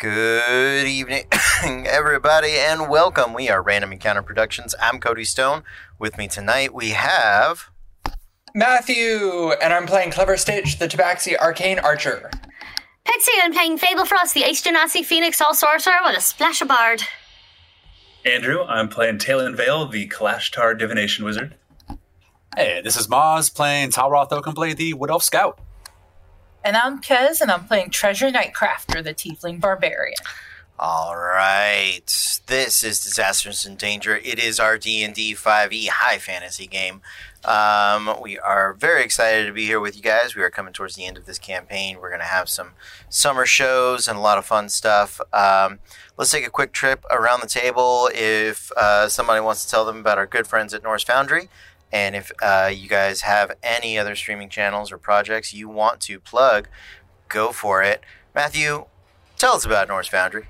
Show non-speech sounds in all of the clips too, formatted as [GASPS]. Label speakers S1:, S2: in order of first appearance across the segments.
S1: Good evening, [COUGHS] everybody, and welcome. We are Random Encounter Productions. I'm Cody Stone. With me tonight, we have.
S2: Matthew, and I'm playing Clever Stitch, the Tabaxi Arcane Archer.
S3: Pixie, I'm playing Fable Frost, the Ace Genasi Phoenix All Sorcerer with a splash of Bard.
S4: Andrew, I'm playing Talon Vale, the Kalashtar Divination Wizard.
S5: Hey, this is Maz playing Talroth Oakenblade, the Wood Elf Scout.
S6: And I'm Kez, and I'm playing Treasure Nightcrafter, the Tiefling Barbarian.
S1: All right, this is Disasters in Danger. It is our D and D five E high fantasy game. Um, we are very excited to be here with you guys. We are coming towards the end of this campaign. We're going to have some summer shows and a lot of fun stuff. Um, let's take a quick trip around the table. If uh, somebody wants to tell them about our good friends at Norse Foundry, and if uh, you guys have any other streaming channels or projects you want to plug, go for it. Matthew, tell us about Norse Foundry.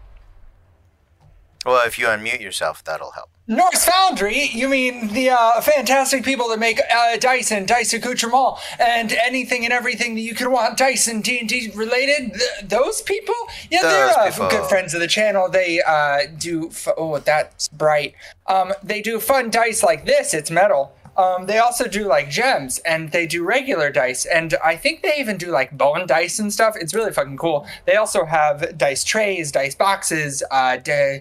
S1: Well, if you unmute yourself, that'll help.
S2: Norse Foundry? You mean the uh, fantastic people that make uh, dice and dice accoutrement and anything and everything that you could want dice and D and D related? Th- those people? Yeah,
S1: Those
S2: they're uh, good friends of the channel. They uh, do. F- oh, that's bright. Um, they do fun dice like this. It's metal. Um, they also do like gems and they do regular dice and I think they even do like bone dice and stuff. It's really fucking cool. They also have dice trays, dice boxes, uh, de-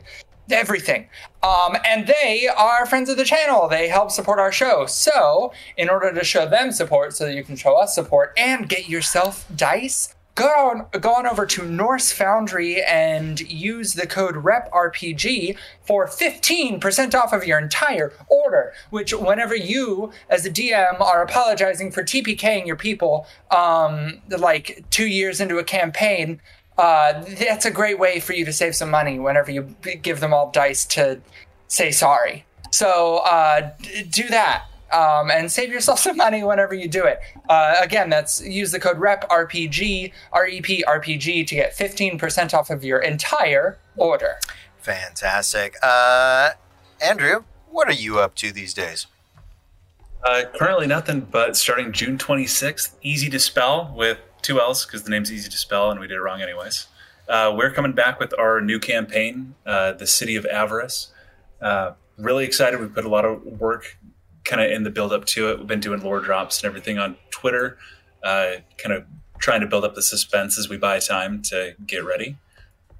S2: everything. Um, and they are friends of the channel. They help support our show. So, in order to show them support, so that you can show us support and get yourself dice, go on, go on over to Norse Foundry and use the code REPRPG for 15% off of your entire order. Which, whenever you, as a DM, are apologizing for TPKing your people, um, like two years into a campaign, uh, that's a great way for you to save some money whenever you give them all dice to say sorry. So uh, do that um, and save yourself [LAUGHS] some money whenever you do it. Uh, again, that's use the code REPRPG, R-E-P RPG to get 15% off of your entire order.
S1: Fantastic. Uh, Andrew, what are you up to these days?
S4: Uh, currently, nothing but starting June 26th, Easy to Spell with two L's because the name's Easy to Spell and we did it wrong anyways. Uh, we're coming back with our new campaign, uh, The City of Avarice. Uh, really excited. We put a lot of work kind of in the build up to it. We've been doing lore drops and everything on Twitter, uh, kind of trying to build up the suspense as we buy time to get ready.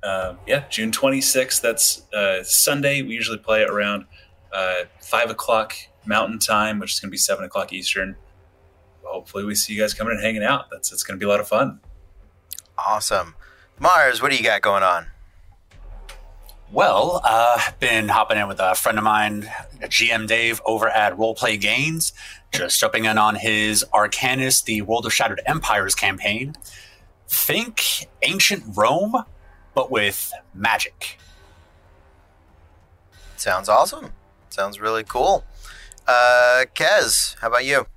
S4: Uh, yeah, June 26th. That's uh, Sunday. We usually play around uh, 5 o'clock Mountain Time, which is going to be 7 o'clock Eastern. Hopefully, we see you guys coming and hanging out. That's It's going to be a lot of fun.
S1: Awesome. Maz, what do you got going on?
S5: Well, uh, been hopping in with a friend of mine, GM Dave, over at Roleplay Gains, just jumping in on his Arcanist, the World of Shattered Empires campaign. Think ancient Rome, but with magic.
S1: Sounds awesome. Sounds really cool. Uh, Kez, how about you?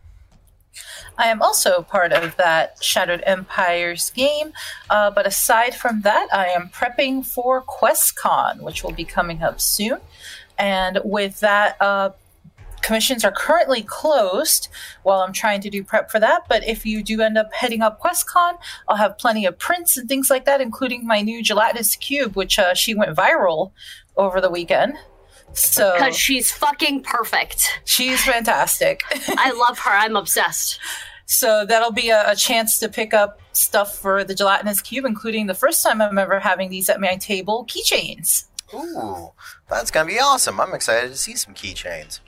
S6: I am also part of that Shattered Empires game, uh, but aside from that, I am prepping for QuestCon, which will be coming up soon. And with that, uh, commissions are currently closed while I'm trying to do prep for that. But if you do end up heading up QuestCon, I'll have plenty of prints and things like that, including my new gelatinous cube, which uh, she went viral over the weekend. So
S3: Because she's fucking perfect.
S6: she's fantastic.
S3: I [LAUGHS] love her. I'm obsessed.
S6: So that'll be a, a chance to pick up stuff for the gelatinous cube, including the first time I'm ever having these at my table keychains.
S1: Ooh, that's gonna be awesome. I'm excited to see some keychains.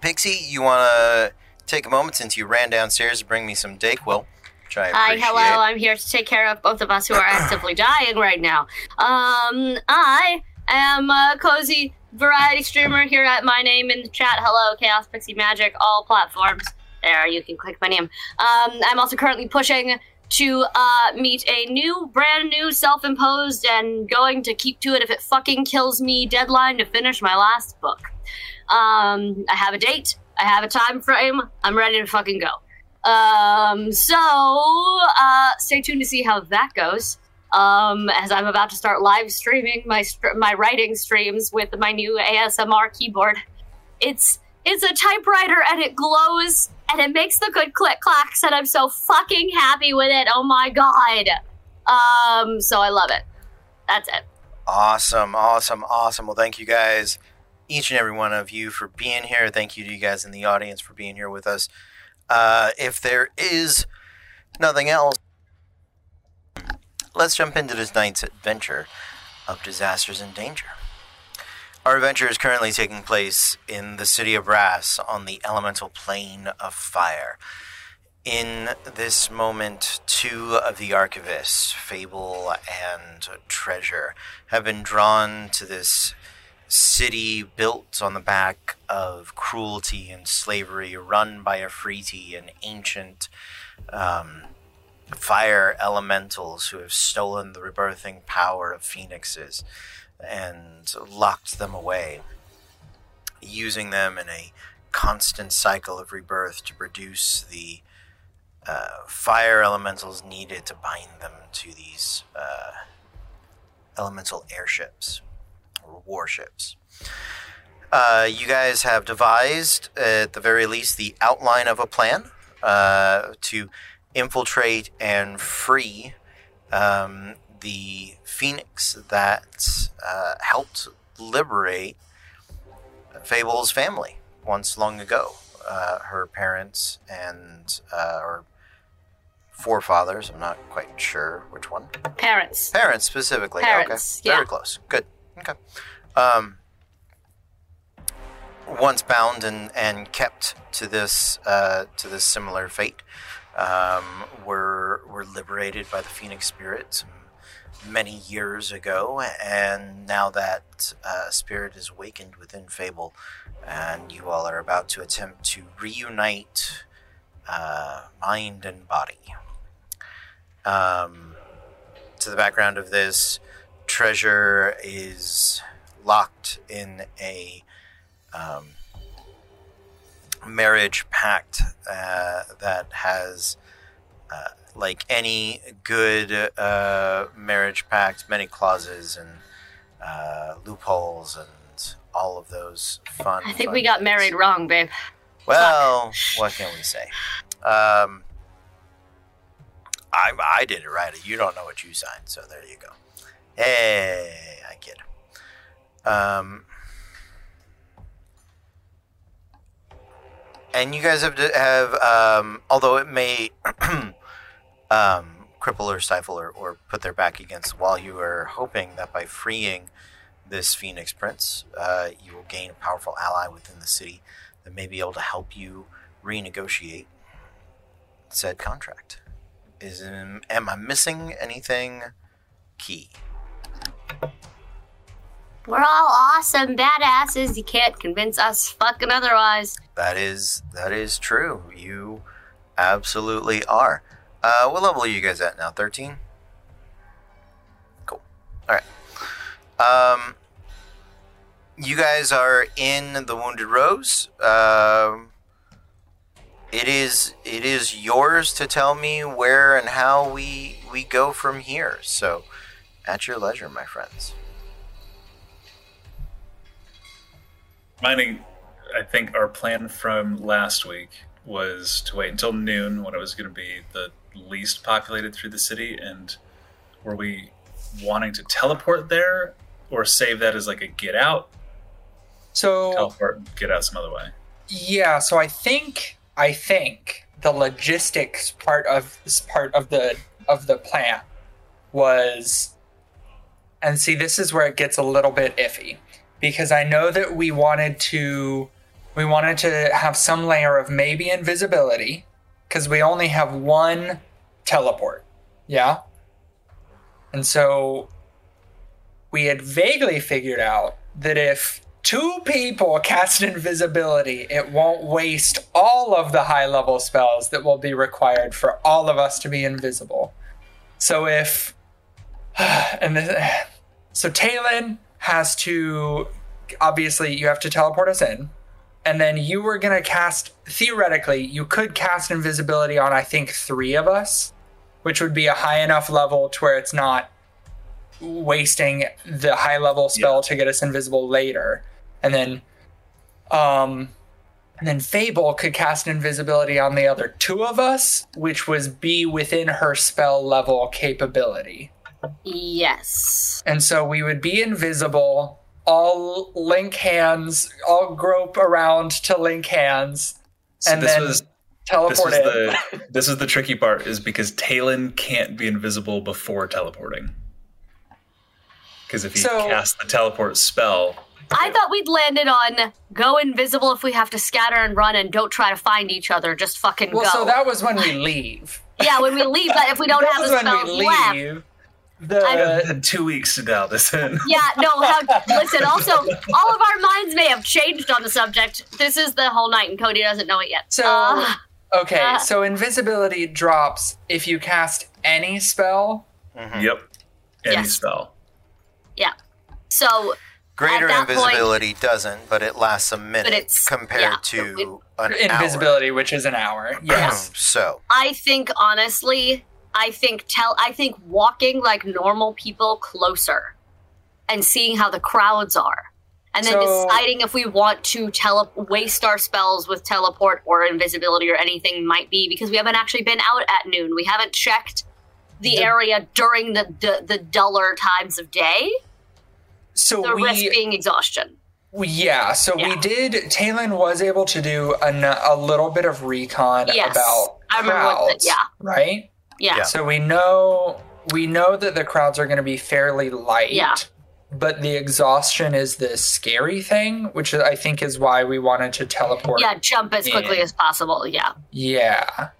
S1: Pixie, you wanna take a moment since you ran downstairs to bring me some Dayquil, which I
S3: Hi, hello. I'm here to take care of both of us who are actively dying right now. Um, I am a cozy variety streamer here at my name in the chat. Hello, Chaos Pixie Magic, all platforms. There, you can click my name. Um, I'm also currently pushing to uh, meet a new, brand new, self-imposed, and going to keep to it if it fucking kills me deadline to finish my last book. Um, I have a date. I have a time frame. I'm ready to fucking go. Um, so uh, stay tuned to see how that goes. Um, as I'm about to start live streaming my my writing streams with my new ASMR keyboard. It's it's a typewriter and it glows and it makes the good click clacks and I'm so fucking happy with it. Oh my god. Um, so I love it. That's it.
S1: Awesome, awesome, awesome. Well, thank you guys, each and every one of you, for being here. Thank you to you guys in the audience for being here with us. Uh, if there is nothing else, let's jump into this night's adventure of disasters and danger. Our adventure is currently taking place in the city of Brass on the elemental plane of fire. In this moment, two of the archivists, Fable and Treasure, have been drawn to this city built on the back of cruelty and slavery, run by a Efreeti, an ancient um, fire elementals who have stolen the rebirthing power of phoenixes and locked them away, using them in a constant cycle of rebirth to produce the uh, fire elementals needed to bind them to these uh, elemental airships or warships. Uh, you guys have devised, at the very least, the outline of a plan uh, to infiltrate and free um, the phoenix that uh, helped liberate Fable's family once long ago. Uh, her parents and uh, or forefathers. I'm not quite sure which one.
S3: Parents.
S1: Parents specifically.
S3: Parents,
S1: okay. Very close. Good. Okay. Um, once bound and, and kept to this uh, to this similar fate, um, were were liberated by the Phoenix Spirit many years ago, and now that uh, spirit is awakened within Fable, and you all are about to attempt to reunite uh, mind and body. Um, to the background of this, Treasure is locked in a um, marriage pact uh, that has, uh, like any good uh, marriage pact, many clauses and uh, loopholes and all of those fun.
S3: I think
S1: fun
S3: we got
S1: things.
S3: married wrong, babe.
S1: Well, what can we say? Um, I I did it right. You don't know what you signed, so there you go. Hey, I kid. Um, and you guys have to have, um, although it may [CLEARS THROAT] um, cripple or stifle or, or put their back against wall, you are hoping that by freeing this Phoenix Prince, uh, you will gain a powerful ally within the city that may be able to help you renegotiate said contract. Is am I missing anything key?
S3: We're all awesome badasses. You can't convince us fucking otherwise.
S1: That is that is true. You absolutely are. Uh, what level are you guys at now? Thirteen. Cool. All right. Um, you guys are in the Wounded Rose. Um, it is it is yours to tell me where and how we we go from here. So, at your leisure, my friends.
S4: I think our plan from last week was to wait until noon when it was going to be the least populated through the city. And were we wanting to teleport there or save that as like a get out?
S2: So
S4: Teleport and get out some other way.
S2: Yeah, so I think I think the logistics part of this part of the of the plan was and see this is where it gets a little bit iffy because I know that we wanted to we wanted to have some layer of maybe invisibility because we only have one teleport. Yeah? And so we had vaguely figured out that if two people cast invisibility, it won't waste all of the high level spells that will be required for all of us to be invisible. So if [SIGHS] and this, [SIGHS] so Talon has to obviously you have to teleport us in. And then you were gonna cast theoretically, you could cast invisibility on I think three of us, which would be a high enough level to where it's not wasting the high level spell to get us invisible later. And then um And then Fable could cast invisibility on the other two of us, which was be within her spell level capability.
S3: Yes.
S2: And so we would be invisible, all link hands, all grope around to link hands,
S4: So
S2: and
S4: this
S2: then
S4: was this
S2: teleport
S4: was
S2: in.
S4: the [LAUGHS] this is the tricky part is because Talon can't be invisible before teleporting. Because if he
S2: So-
S4: casts the teleport spell,
S3: I thought we'd landed on go invisible if we have to scatter and run and don't try to find each other. Just fucking
S2: well,
S3: go.
S2: so that was when we leave.
S3: yeah, when we leave, but if we don't [LAUGHS]
S2: that
S3: have
S2: was
S3: the
S2: when
S3: spells
S2: we
S3: left.
S2: Leave.
S4: I
S2: The
S4: had [LAUGHS] two weeks to dial this in.
S3: Yeah, no, how, listen, also, all of our minds may have changed on the subject. This is the whole night, and Cody doesn't know it yet.
S2: So-
S3: Uh,
S2: okay,
S3: Uh.
S2: so invisibility drops if you cast any spell.
S4: Yep. Any
S3: Yes.
S4: spell.
S3: yeah. So,
S1: Greater
S3: At that point-
S1: invisibility doesn't, but it lasts a minute
S3: it's-
S1: compared
S3: yeah,
S1: to an
S2: Invisibility, which is an hour.
S1: hour.
S2: Yes. [CLEARS THROAT]
S1: so
S3: I think, honestly, I think tell I think walking like normal people closer and seeing how the crowds are. And then
S2: So-
S3: deciding if we want to tele- waste our spells with teleport or invisibility or anything might be because we haven't actually been out at noon. We haven't checked the,
S2: The-
S3: area during the, the the duller times of day.
S2: So
S3: The
S2: we
S3: risk being exhaustion.
S2: We- Yeah, so we did. Talon was able to do an, a little bit of recon
S3: Yes,
S2: about
S3: what the-
S2: crowds,
S3: yeah.
S2: right?
S3: Yeah.
S1: Yeah.
S2: So we know we know that the crowds are going to be fairly light.
S3: Yeah.
S2: But the exhaustion is the scary thing, which I think is why we wanted to teleport.
S3: Yeah, jump as quickly as possible. Yeah.
S2: Yeah.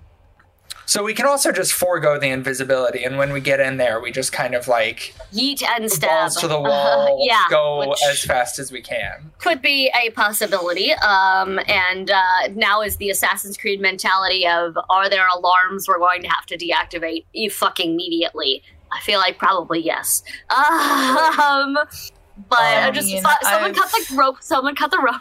S2: So we can also just forego the invisibility, and when we get in there, we just kind of like
S3: Yeet and stab.
S2: balls to the [LAUGHS] wall,
S3: yeah.
S2: go as fast as we can.
S3: could be a possibility. Um, and uh, now is the Assassin's Creed mentality of are there alarms we're going to have to deactivate e fucking immediately? I feel like probably yes. [LAUGHS] Um, but I
S2: Um,
S3: just thought someone
S6: I've-
S3: cut the rope. Someone cut the rope.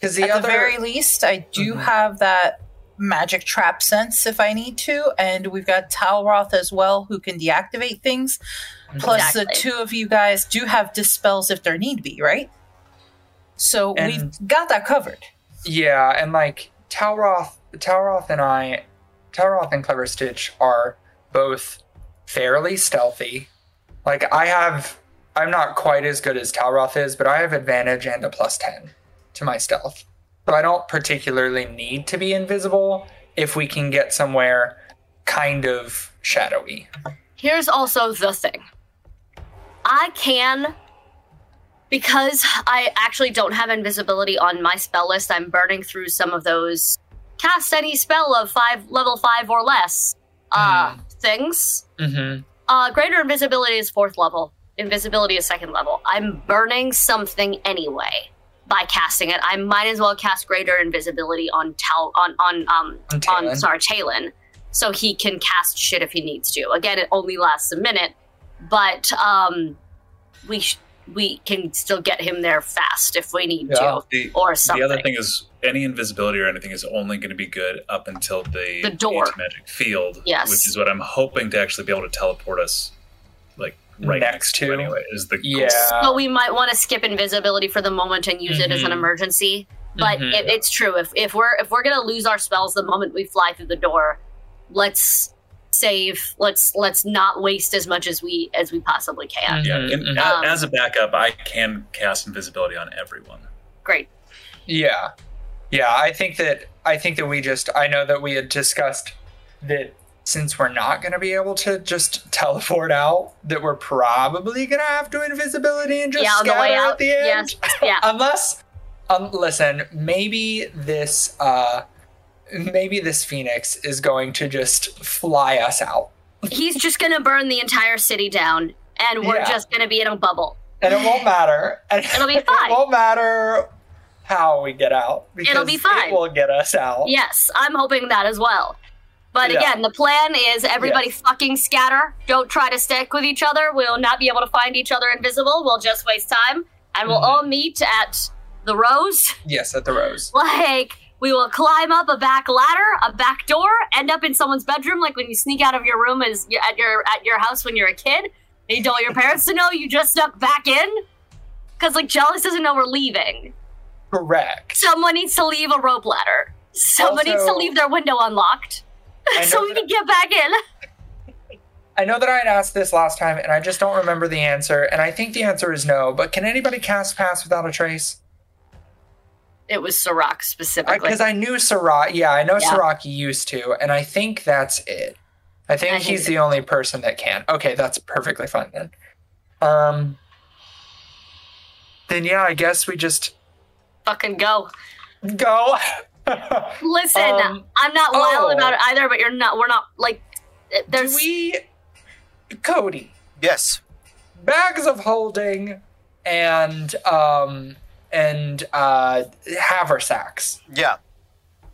S2: Because the
S6: At
S2: other
S6: the very least, I do
S2: Mhm.
S6: have that magic trap sense if I need to, and we've got Talroth as well who can deactivate things. Mm-hmm. Plus, the two of you guys do have dispels if there need be, right? So
S2: And-
S6: we've got that covered.
S2: Yeah, and like Talroth, Talroth and I, Talroth and Clever Stitch are both fairly stealthy. Like I have, I'm not quite as good as Talroth is, but I have advantage and a plus ten to my stealth, so I don't particularly need to be invisible if we can get somewhere kind of shadowy.
S3: Here's also the thing. I can because I actually don't have invisibility on my spell list. I'm burning through some of those cast any spell of five level five or less uh things.
S2: Mm-hmm.
S3: Uh greater invisibility is fourth level. Invisibility is second level. I'm burning something anyway by casting it. I might as well cast greater invisibility on Tal on on um
S2: On Talon.
S3: on sorry Talon, so he can cast shit if he needs to. Again, it only lasts a minute, but um, we sh- we can still get him there fast if we need
S2: Yeah.
S3: to,
S4: The,
S3: or something.
S4: the other thing is any invisibility or anything is only going to be good up until the,
S3: The door.
S4: magic field,
S3: Yes.
S4: which is what I'm hoping to actually be able to teleport us right
S2: Next
S4: next,
S2: to.
S4: to anyway. Is the goal.
S2: Yeah.
S3: but we might want to skip invisibility for the moment and use it as an
S2: Mhm.
S3: emergency. But
S2: Mhm.
S3: it, it's true. If if we're if we're gonna lose our spells the moment we fly through the door, let's save. Let's let's not waste as much as we as we possibly can.
S4: Yeah,
S2: Mhm,
S4: and
S2: mhm.
S3: Um,
S4: as a backup, I can cast invisibility on everyone.
S3: Great.
S2: Yeah. Yeah, I think that I think that we just I know that we had discussed that since we're not going to be able to just teleport out that we're probably going to have to invisibility and just
S3: yeah, the
S2: scatter
S3: out.
S2: at the end.
S3: Yes. Yeah. [LAUGHS]
S2: Unless um, listen, maybe this uh maybe this phoenix is going to just fly us out.
S3: He's just gonna burn the entire city down, and we're
S2: Yeah.
S3: just gonna be in a bubble.
S2: And it won't matter. And [LAUGHS]
S3: It'll be fine. [LAUGHS]
S2: It won't matter how we get out
S3: It'll be fine.
S2: it will get us out.
S3: Yes, I'm hoping that as well. But
S2: Yeah.
S3: again, the plan is everybody
S2: Yes.
S3: fucking scatter. Don't try to stick with each other. We'll not be able to find each other invisible. We'll just waste time. And we'll
S2: Mhm.
S3: all meet at the Rose.
S2: Yes, at the rose. [LAUGHS]
S3: Like, we will climb up a back ladder, a back door, end up in someone's bedroom, like when you sneak out of your room as at your at your house when you're a kid. And you don't want your parents to know you just snuck back in. Cause like Jealous doesn't know we're leaving.
S2: Correct.
S3: Someone needs to leave a rope ladder. Someone needs to leave their window unlocked [LAUGHS] so we can get back in. [LAUGHS]
S2: I know that I had asked this last time, and I just don't remember the answer. And I think the answer is no. But can anybody cast pass without a trace?
S3: It was Sirach specifically.
S2: Because I, knew Sirach. Yeah, I know
S3: Yeah.
S2: Used to, and I think that's it. I think
S3: I
S2: he's the only person that can. Okay, that's perfectly fine then. Um. Then yeah, I guess we just
S3: Fucking go.
S2: go.
S3: Listen,
S2: Um,
S3: I'm not wild
S2: oh.
S3: about it either, but you're not. We're not like.
S2: Do
S3: There's.
S2: we, Cody?
S1: Yes.
S2: bags of holding and um and uh haversacks
S1: Yeah.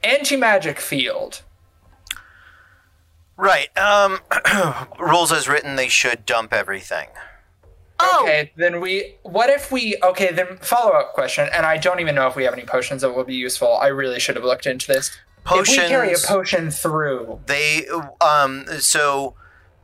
S2: anti-magic field
S1: Right. Um, [CLEARS THROAT] rules as written, they should dump everything.
S3: Oh,
S2: okay then we what if we okay then follow-up question and i don't even know if we have any potions that will be useful. I really should have looked into this. If we carry a potion through.
S1: They um so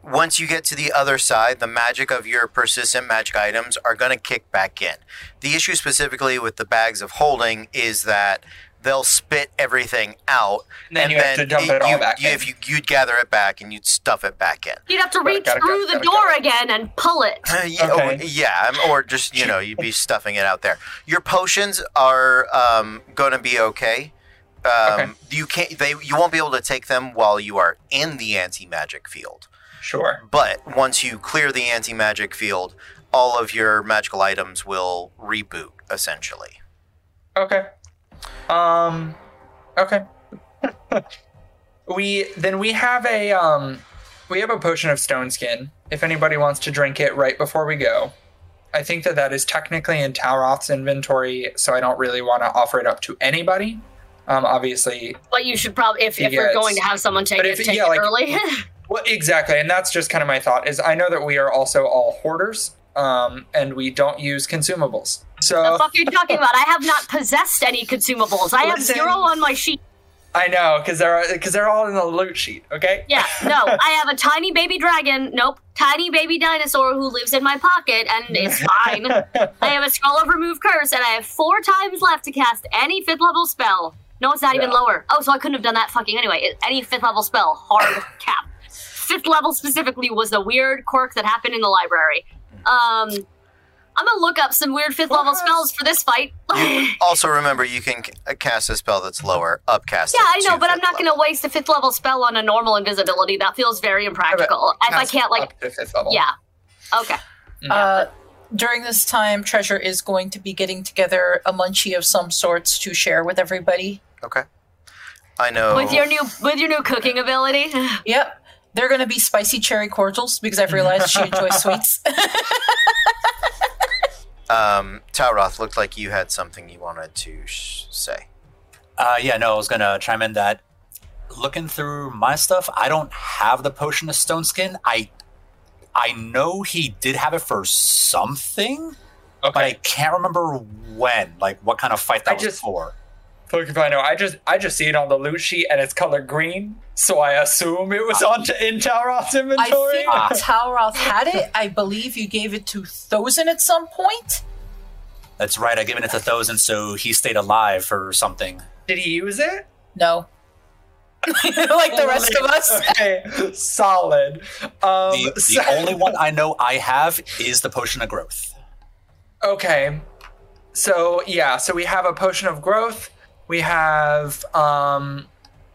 S1: once you get to the other side, the magic of your persistent magic items are going to kick back in. The issue specifically with the bags of holding is that they'll spit everything out,
S2: And then you have to dump it all
S1: you,
S2: back
S1: you,
S2: in.
S1: If you you'd gather it back and you'd stuff it back in.
S3: you'd have to
S2: Gotta-
S3: reach
S2: gotta go,
S3: through the
S2: gotta go.
S3: door again and pull it. [LAUGHS]
S1: yeah, or,
S2: Okay.
S1: yeah, um, or just you know, you'd be [LAUGHS] stuffing it out there. Your potions are um, going to be okay. Um,
S2: Okay.
S1: You can't. They you won't be able to take them while you are in the anti magic field.
S2: sure
S1: But once you clear the anti magic field, all of your magical items will reboot essentially.
S2: Okay. Um okay. [LAUGHS] we then we have a um we have a potion of stone skin if anybody wants to drink it right before we go. I think that that is technically in Talroth's inventory, so I don't really want to offer it up to anybody. Um obviously,
S3: But you should probably, if, if
S2: we're
S3: going to have someone take
S2: But
S3: it, take
S2: yeah,
S3: it
S2: like-
S3: early. [LAUGHS]
S2: well exactly, and that's just kind of my thought is I know that we are also all hoarders um and we don't use consumables.
S3: The
S2: So
S3: fuck are you talking about? I have not possessed any consumables. I have
S2: Listen.
S3: zero on my sheet.
S2: I know cuz they're cuz they're all in the loot sheet, okay?
S3: Yeah, no, I have a tiny baby dragon. Nope, tiny baby dinosaur who lives in my pocket and it's fine. I have a scroll of remove curse, and I have four times left to cast any fifth level spell. No, it's not even lower. Oh, so I couldn't have done that fucking anyway. Any fifth level spell, hard cap. Fifth level specifically was a weird quirk that happened in the library. Um, I'm gonna look up some weird fifth level spells for this fight.
S1: You [LAUGHS] also remember you can uh, cast a spell that's lower, upcast.
S3: Yeah, I know, but I'm not
S1: level.
S3: going to waste a fifth level spell on a normal invisibility. That feels very impractical. If I can't, like,
S2: up to fifth level.
S3: yeah. Okay.
S6: Uh, during this time, Treasure is going to be getting together a munchie of some sorts to share with everybody.
S1: Okay. I know.
S3: With your new with your new cooking ability. [LAUGHS]
S6: Yep. They're going to be spicy cherry cordials because I've realized she enjoys [LAUGHS] sweets.
S1: Um, Talroth looked like you had something you wanted to sh- say.
S5: Uh, yeah, no, I was gonna chime in that looking through my stuff, I don't have the potion of stone skin. I I know he did have it for something, but I can't remember when. Like what kind of fight that
S2: I
S5: was
S2: just-
S5: for.
S2: Look if I just I just see it on the loot sheet and it's colored green, so I assume it was on to in Talroth's
S6: I
S2: inventory.
S6: think [LAUGHS] Talroth had it. I believe you gave it to Thozen at some point.
S5: That's right. I given it to Thozen, so he stayed alive for something.
S2: Did he use it?
S6: No. [LAUGHS] like the rest of us. [LAUGHS]
S2: Okay, solid. Um,
S5: The, the
S2: so-
S5: only one I know I have is the potion of growth.
S2: Okay. So yeah, so we have a potion of growth. We have um,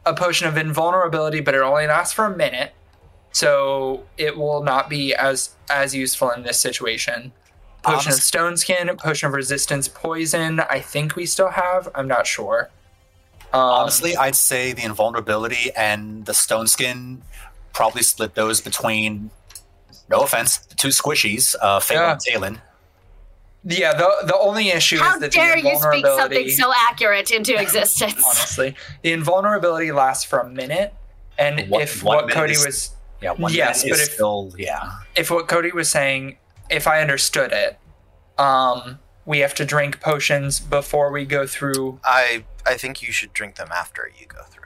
S2: a potion of invulnerability, but it only lasts for a minute, so it will not be as as useful in this situation. Potion of stone skin, potion of resistance poison. I think we still have. I'm not sure. Um,
S5: Honestly, I'd say the invulnerability and the stone skin probably split those between. No offense, the two squishies, uh, Fable
S2: Yeah.
S5: and Talon.
S2: Yeah. The the only issue
S3: How
S2: is that
S3: dare
S2: the
S3: you speak something so accurate into [LAUGHS] existence?
S2: honestly. The invulnerability lasts for a minute, and
S5: One-
S2: if
S5: one
S2: what Cody
S5: is-
S2: was
S5: Yeah, one
S2: Yes,
S5: minute
S2: but
S5: is
S2: if-
S5: still yeah.
S2: if what Cody was saying, if I understood it, um, we have to drink potions before we go through.
S1: I I think you should drink them after you go through.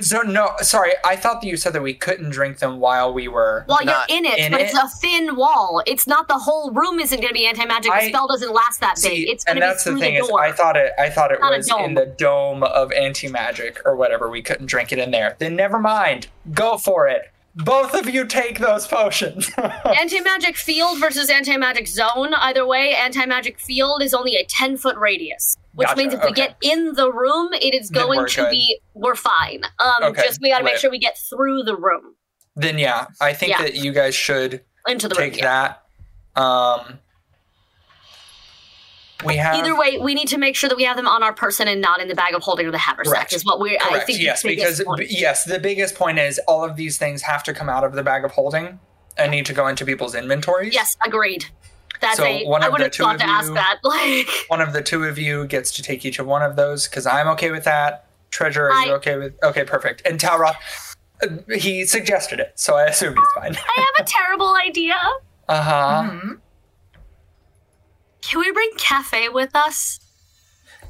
S2: So no, sorry. I thought that you said that we couldn't drink them while we were.
S3: Well,
S1: Not
S3: you're in it,
S2: in
S3: but
S2: it.
S3: it's a thin wall. It's not the whole room. Isn't going to be anti magic. The spell doesn't last that big.
S2: See,
S3: It's going
S2: and
S3: to be
S2: that's
S3: through
S2: the
S3: the,
S2: thing is. I thought it. I thought it was in the dome of anti magic or whatever. We couldn't drink it in there. Then never mind. Go for it. Both of you take those potions. [LAUGHS]
S3: anti magic field versus anti magic zone. Either way, anti magic field is only a ten foot radius, which
S2: Gotcha,
S3: means if we get in the room, it is
S2: Then
S3: going to
S2: good.
S3: be we're fine. Um,
S2: Okay,
S3: just we got to make sure we get through the room
S2: then yeah, I think
S3: Yeah.
S2: that you guys should
S3: into the
S2: take
S3: room. yeah.
S2: that. Um, we have
S3: Either way, we need to make sure that we have them on our person and not in the bag of holding or the haversack.
S2: Correct.
S3: Is what we're. I think
S2: yes, because
S3: point.
S2: yes, the biggest point is all of these things have to come out of the bag of holding and need to go into people's inventories.
S3: Yes, agreed. That's
S2: So
S3: a.
S2: one
S3: I
S2: of
S3: would
S2: the
S3: have
S2: two
S3: thought
S2: of
S3: to ask
S2: you-
S3: that. [LAUGHS] Like,
S2: One of the two of you gets to take each of one of those because I'm okay with that. Treasure, are you
S3: I-
S2: okay with? Okay, perfect. And Talroth, uh, he suggested it, so I assume he's fine.
S3: I have a [LAUGHS] terrible idea.
S2: Uh huh.
S3: Mm-hmm. Can we bring Cafe with us?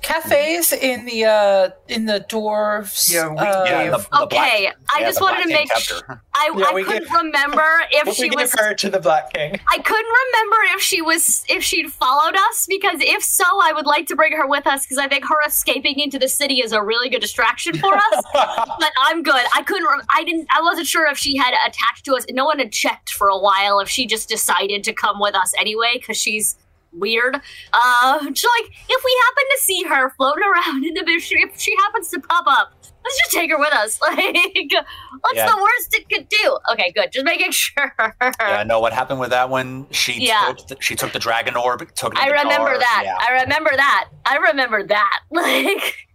S6: Cafes in the uh in the dwarves.
S2: Yeah, we
S6: uh,
S5: Yeah, the, the
S3: Okay,
S5: Black-
S3: I
S5: yeah,
S3: just wanted to make
S5: kept
S3: sh- I,
S2: Yeah,
S3: I couldn't
S2: give-
S3: remember if
S2: we
S3: she
S2: give
S3: was.
S2: her to the Black King.
S3: I couldn't remember if she was if she'd followed us because if so, I would like to bring her with us because I think her escaping into the city is a really good distraction for us. [LAUGHS] but I'm good. I couldn't. Re- I didn't. I wasn't sure if she had attached to us. No one had checked for a while if she just decided to come with us anyway because she's weird. Uh, just like if we happen to see her floating around in the bush, if she happens to pop up. Let's just take her with us. [LAUGHS] Like, what's
S5: Yeah.
S3: the worst it could do? Okay, good. Just making [LAUGHS] sure.
S5: Yeah, no. What happened with that one? She
S3: Yeah.
S5: took the, she took the dragon orb. Took it.
S3: I
S5: the
S3: remember
S5: jar,
S3: that.
S5: Yeah.
S3: I remember that. I remember that. [LAUGHS] Like,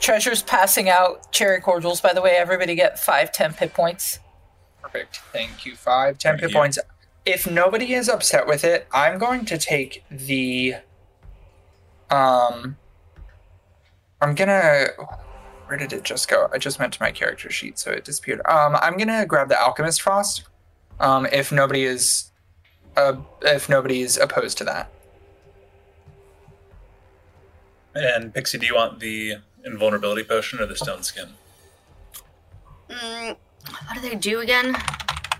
S6: Treasure's passing out cherry cordials. By the way, everybody get five, ten hit points.
S2: Perfect. Thank you. Five, ten
S4: Thank
S2: hit
S4: you.
S2: points. If nobody is upset with it, I'm going to take the. Um. I'm gonna. Where did it just go? I just went to my character sheet, so it disappeared. Um, I'm gonna grab the alchemist frost. Um, if nobody is, uh, if nobody is opposed to that.
S4: And Pixie, do you want the invulnerability potion or the stone skin?
S3: mm, what do they do again?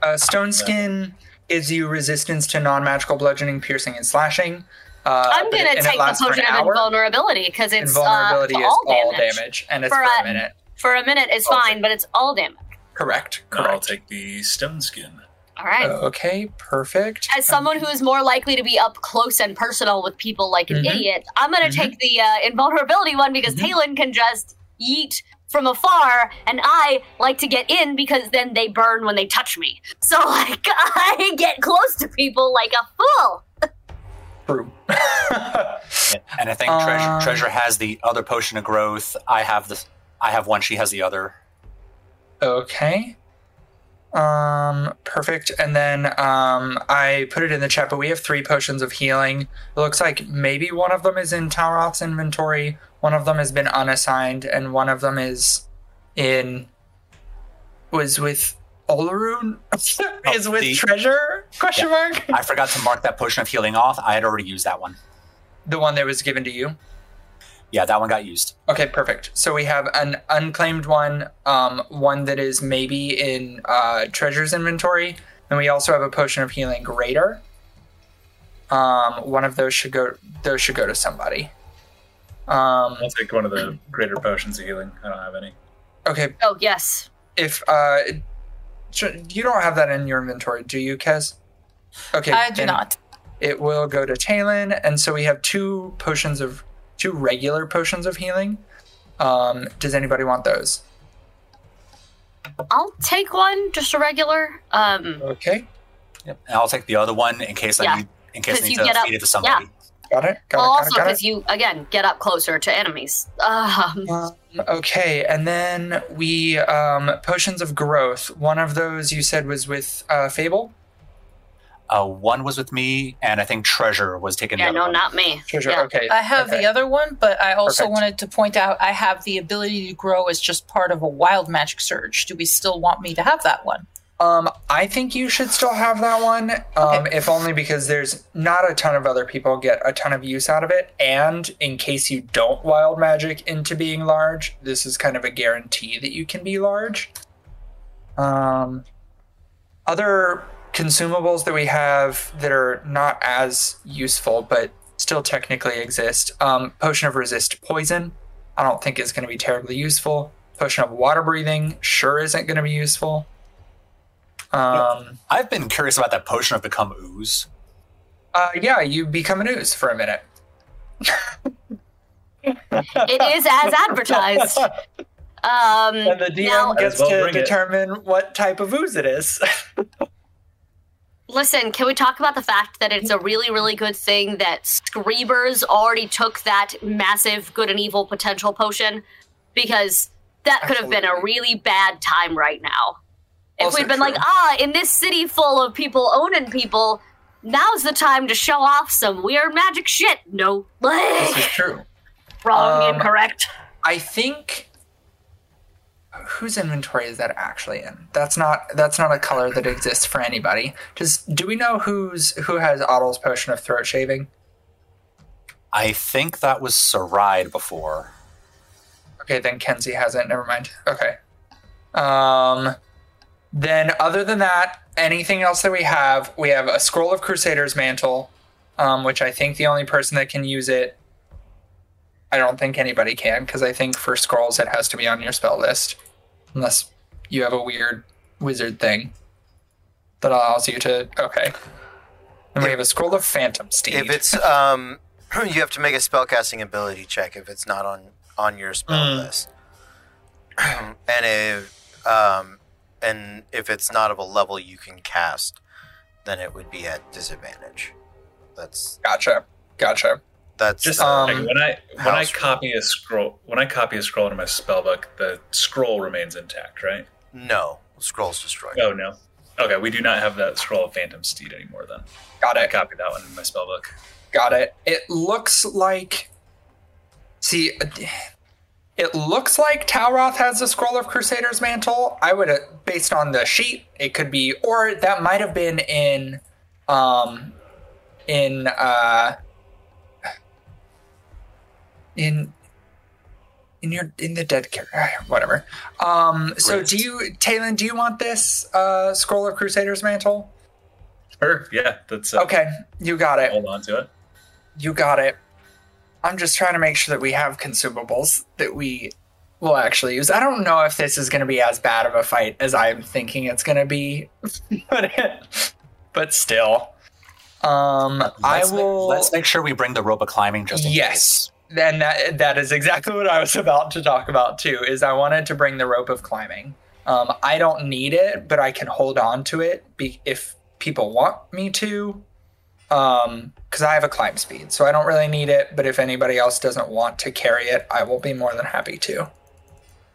S2: Uh, Stone Skin gives you resistance to non-magical bludgeoning, piercing, and slashing. Uh,
S3: I'm gonna
S2: it
S3: take the
S2: lasts for
S3: potion of invulnerability because it's
S2: Invulnerability
S3: uh,
S2: is
S3: all
S2: all
S3: damage.
S2: damage, and it's
S3: For
S2: for,
S3: a-
S2: a minute.
S3: For a minute is
S2: Okay.
S3: fine, but it's all damage.
S2: Correct. Correct.
S4: I'll take the stone skin.
S3: All right.
S2: Okay. Perfect.
S3: As someone who is more likely to be up close and personal with people like an
S2: Mhm.
S3: idiot, I'm gonna
S2: Mhm.
S3: take the uh, invulnerability one because
S2: Mhm.
S3: Talon can just yeet from afar, and I like to get in because then they burn when they touch me. So [LAUGHS] like I get close to people like a fool.
S2: True. [LAUGHS]
S5: And I think Treasure,
S2: Um,
S5: Treasure has the other potion of growth. I have the. I have one. She has the other.
S2: okay. Um. Perfect. And then um, I put it in the chat, but we have three potions of healing. It looks like maybe one of them is in Talroth's inventory. One of them has been unassigned, and one of them is in was with Olaroon. [LAUGHS] is with
S5: the-
S2: treasure? Question mark.
S5: I forgot to mark that potion of healing off. I had already used that one.
S2: The one that was given to you.
S5: Yeah, that one got used.
S2: Okay, perfect. So we have an unclaimed one, um, one that is maybe in uh, treasure's inventory, and we also have a potion of healing greater. Um, one of those should go. Those should go to somebody. Um,
S4: I'll take one of the greater potions of healing. I don't have any.
S2: okay,
S3: Oh yes.
S2: if uh, you don't have that in your inventory, do you, Kez? Okay,
S6: I do not.
S2: It will go to Talon, and so we have two potions of two regular potions of healing. Um, does anybody want those?
S3: I'll take one, just a regular. Um,
S2: Okay,
S5: Yep. And I'll take the other one in case
S3: Yeah.
S5: I need. In case I need to
S3: get up-
S5: feed it to somebody.
S2: Got it. Got
S3: well,
S2: it. Got
S3: also
S2: it. Got it.
S3: because you again get up closer to enemies. Um,
S2: Um, okay, and then we um, potions of growth. One of those you said was with uh, Fable.
S5: Uh, one was with me, and I think Treasure was taken.
S3: yeah,
S5: the other
S3: no,
S5: one.
S3: not me.
S2: Treasure.
S3: Yeah.
S2: Okay.
S6: I have
S2: okay.
S6: the other one, but I also
S2: Perfect.
S6: wanted to point out I have the ability to grow as just part of a wild magic surge. Do we still want me to have that one?
S2: Um, I think you should still have that one, um, if only because there's not a ton of other people get a ton of use out of it, and in case you don't wild magic into being large, this is kind of a guarantee that you can be large. Um, other consumables that we have that are not as useful but still technically exist. Um, potion of resist poison. I don't think is going to be terribly useful. Potion of water breathing sure isn't going to be useful. Um,
S5: I've been curious about that potion of become ooze.
S2: uh, yeah, you become an ooze for a minute.
S3: It is as advertised. Um,
S2: And the DM
S3: now,
S2: gets
S4: well
S2: to
S4: bring it.
S2: determine what type of ooze it is.
S3: listen, can we talk about the fact that it's a really, really good thing that Screebers already took that massive good and evil potential potion? Because that could have been a really bad time right now. If
S2: Also
S3: we'd been
S2: true.
S3: like, ah, in this city full of people owning people, now's the time to show off some weird magic shit. No,
S2: this is true. [LAUGHS]
S3: wrong,
S2: Um,
S3: incorrect.
S2: I think whose inventory is that actually in? That's not that's not a color that exists for anybody. Does do we know who's who has Otto's potion of throat shaving?
S5: I think that was Saride before.
S2: Okay, then Kenzie has it. Never mind. Okay. Um, then other than that, anything else that we have, we have a scroll of Crusader's mantle, um, which I think the only person that can use it. I don't think anybody can because I think for scrolls it has to be on your spell list, unless you have a weird wizard thing that allows you to. Okay. And we have a scroll of Phantom Steed.
S1: If it's um, [CLEARS THROAT] you have to make a spellcasting ability check if it's not on on your spell
S2: Mm.
S1: list, [CLEARS THROAT] and if um, and if it's not of a level you can cast, then it would be at disadvantage. That's
S2: gotcha, gotcha.
S1: that's
S4: Just
S1: uh,
S2: um,
S4: like when I when I
S1: house
S4: copy a scroll when I copy a scroll into my spellbook, the scroll remains intact, right?
S1: no scrolls destroyed.
S4: Oh no. Okay, we do not have that scroll of Phantom Steed anymore. Then
S2: Got it.
S4: I copied that one in my spellbook.
S2: Got it. It looks like. See, it looks like Talroth has the scroll of Crusader's mantle. I would, uh, based on the sheet, it could be, or that might have been in, um, in uh, in in your in the dead character, whatever. Um, so
S5: Great.
S2: do you, Talon? Do you want this uh, scroll of Crusader's mantle?
S4: Sure, yeah, that's uh,
S2: Okay, you got it.
S4: Hold on to it.
S2: You got it. I'm just trying to make sure that we have consumables that we will actually use. I don't know if this is going to be as bad of a fight as I'm thinking it's going to be, [LAUGHS] but but still, um, I
S5: Let's,
S2: will.
S5: let's make sure we bring the rope of climbing just in
S2: yes, and that that is exactly what I was about to talk about too. Is I wanted to bring the rope of climbing. Um, I don't need it, but I can hold on to it be- if people want me to. Um, because I have a climb speed, so I don't really need it. But if anybody else doesn't want to carry it, I will be more than happy to.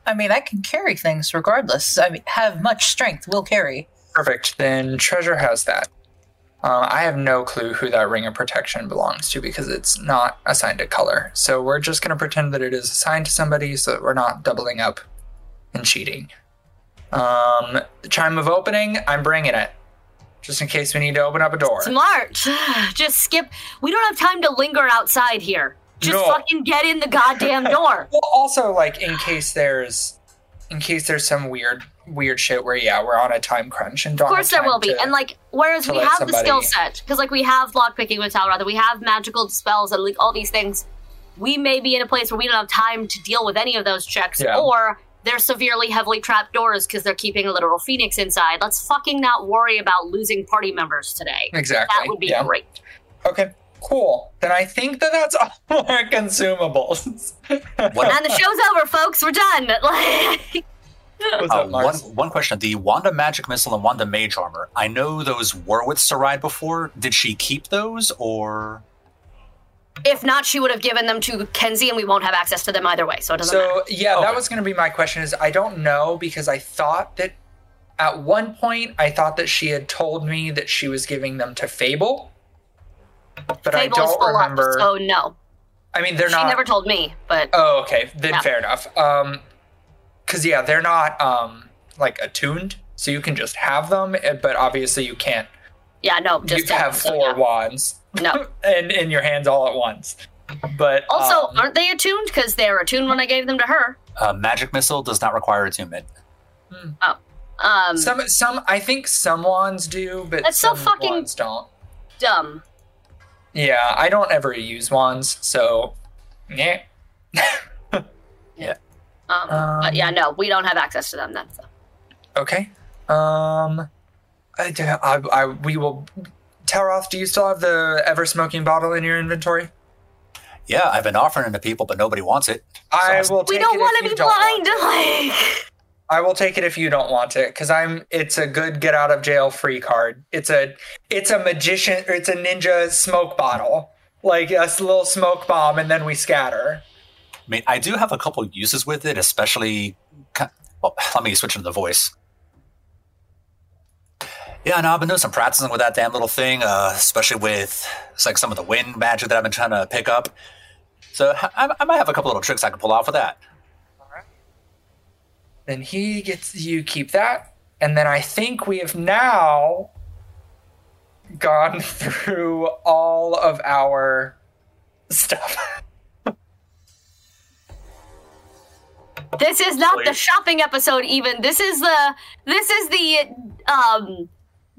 S6: I mean, I can carry things regardless. I mean, have much strength. Will carry.
S2: Perfect. Then Treasure has that. Um, I have no clue who that ring of protection belongs to because it's not assigned a color. So we're just going to pretend that it is assigned to somebody so that we're not doubling up and cheating. Um, the chime of opening, I'm bringing it. Just in case we need to open up a door.
S3: Smart. [SIGHS] Just skip. We don't have time to linger outside here. Just
S2: No.
S3: fucking get in the goddamn [LAUGHS] door.
S2: Well, also, like, in case there's. In case there's some weird, weird shit where yeah, we're on a time crunch and.
S3: Of course there will be.
S2: to-
S3: And like whereas we have the skill set, because like we have lockpicking with Talratha, we have magical spells and like all these things, we may be in a place where we don't have time to deal with any of those checks,
S2: Yeah.
S3: or they're severely heavily trapped doors because they're keeping a literal phoenix inside. Let's fucking not worry about losing party members today.
S2: exactly.
S3: That would be
S2: yeah.
S3: great.
S2: Okay, cool. Then I think that that's all [LAUGHS] our consumables.
S5: What,
S3: And the show's over, folks. We're done. [LAUGHS] Like,
S2: What's
S5: uh,
S2: up,
S5: one, one question. The Wanda Magic Missile and Wanda Mage Armor. I know those were with Saride before. Did she keep those or.
S3: If not, she would have given them to Kenzie, and we won't have access to them either way. So it doesn't matter.
S2: So yeah, that was going to be my question. Is I don't know because I thought that at one point I thought that she had told me that she was giving them to Fable, but I
S3: Fable is
S2: don't
S3: full
S2: remember.
S3: up, so no.
S2: I mean, they're
S3: She
S2: not.
S3: She never told me, but
S2: oh, okay. Then
S3: Yeah.
S2: fair enough. Um, because yeah, they're not um like attuned so you can just have them, eh, but obviously you can't.
S3: Yeah, no,
S2: You
S3: just
S2: have
S3: so,
S2: four
S3: yeah.
S2: wands
S3: No. [LAUGHS]
S2: and in your hands all at once. But
S3: Also,
S2: um,
S3: aren't they attuned? Because they were attuned when I gave them to her.
S5: Uh, magic missile does not require attunement.
S3: Um,
S2: some some I think some wands do, but
S3: That's so
S2: some
S3: fucking-
S2: wands don't.
S3: dumb.
S2: Yeah, I don't ever use wands, so yeah. [LAUGHS]
S3: Um, but yeah, no, we don't have access to them. That's
S2: Okay. Um, I, I, I we will. Talroth, do you still have the ever smoking bottle in your inventory?
S5: Yeah, I've been offering it to people, but nobody wants it.
S2: I will.
S3: we
S2: take
S3: don't
S2: it
S3: want
S2: if
S3: to
S2: you
S3: be
S2: don't want
S3: blind.
S2: it. [LAUGHS]
S3: Like,
S2: I will take it if you don't want it, because I'm. It's a good get out of jail free card. It's a. It's a magician. Or it's a ninja smoke bottle, like a little smoke bomb, and then we scatter.
S5: I mean, I do have a couple uses with it, especially. Well, [LAUGHS] let me switch into the voice. Yeah, no, I've been doing some practicing with that damn little thing, uh, especially with it's like some of the wind magic that I've been trying to pick up. So I, I might have a couple little tricks I can pull off with that.
S2: Then he gets you keep that, and then I think we have now gone [LAUGHS] through all of our stuff.
S3: this is not the shopping episode. Even this is the this is the um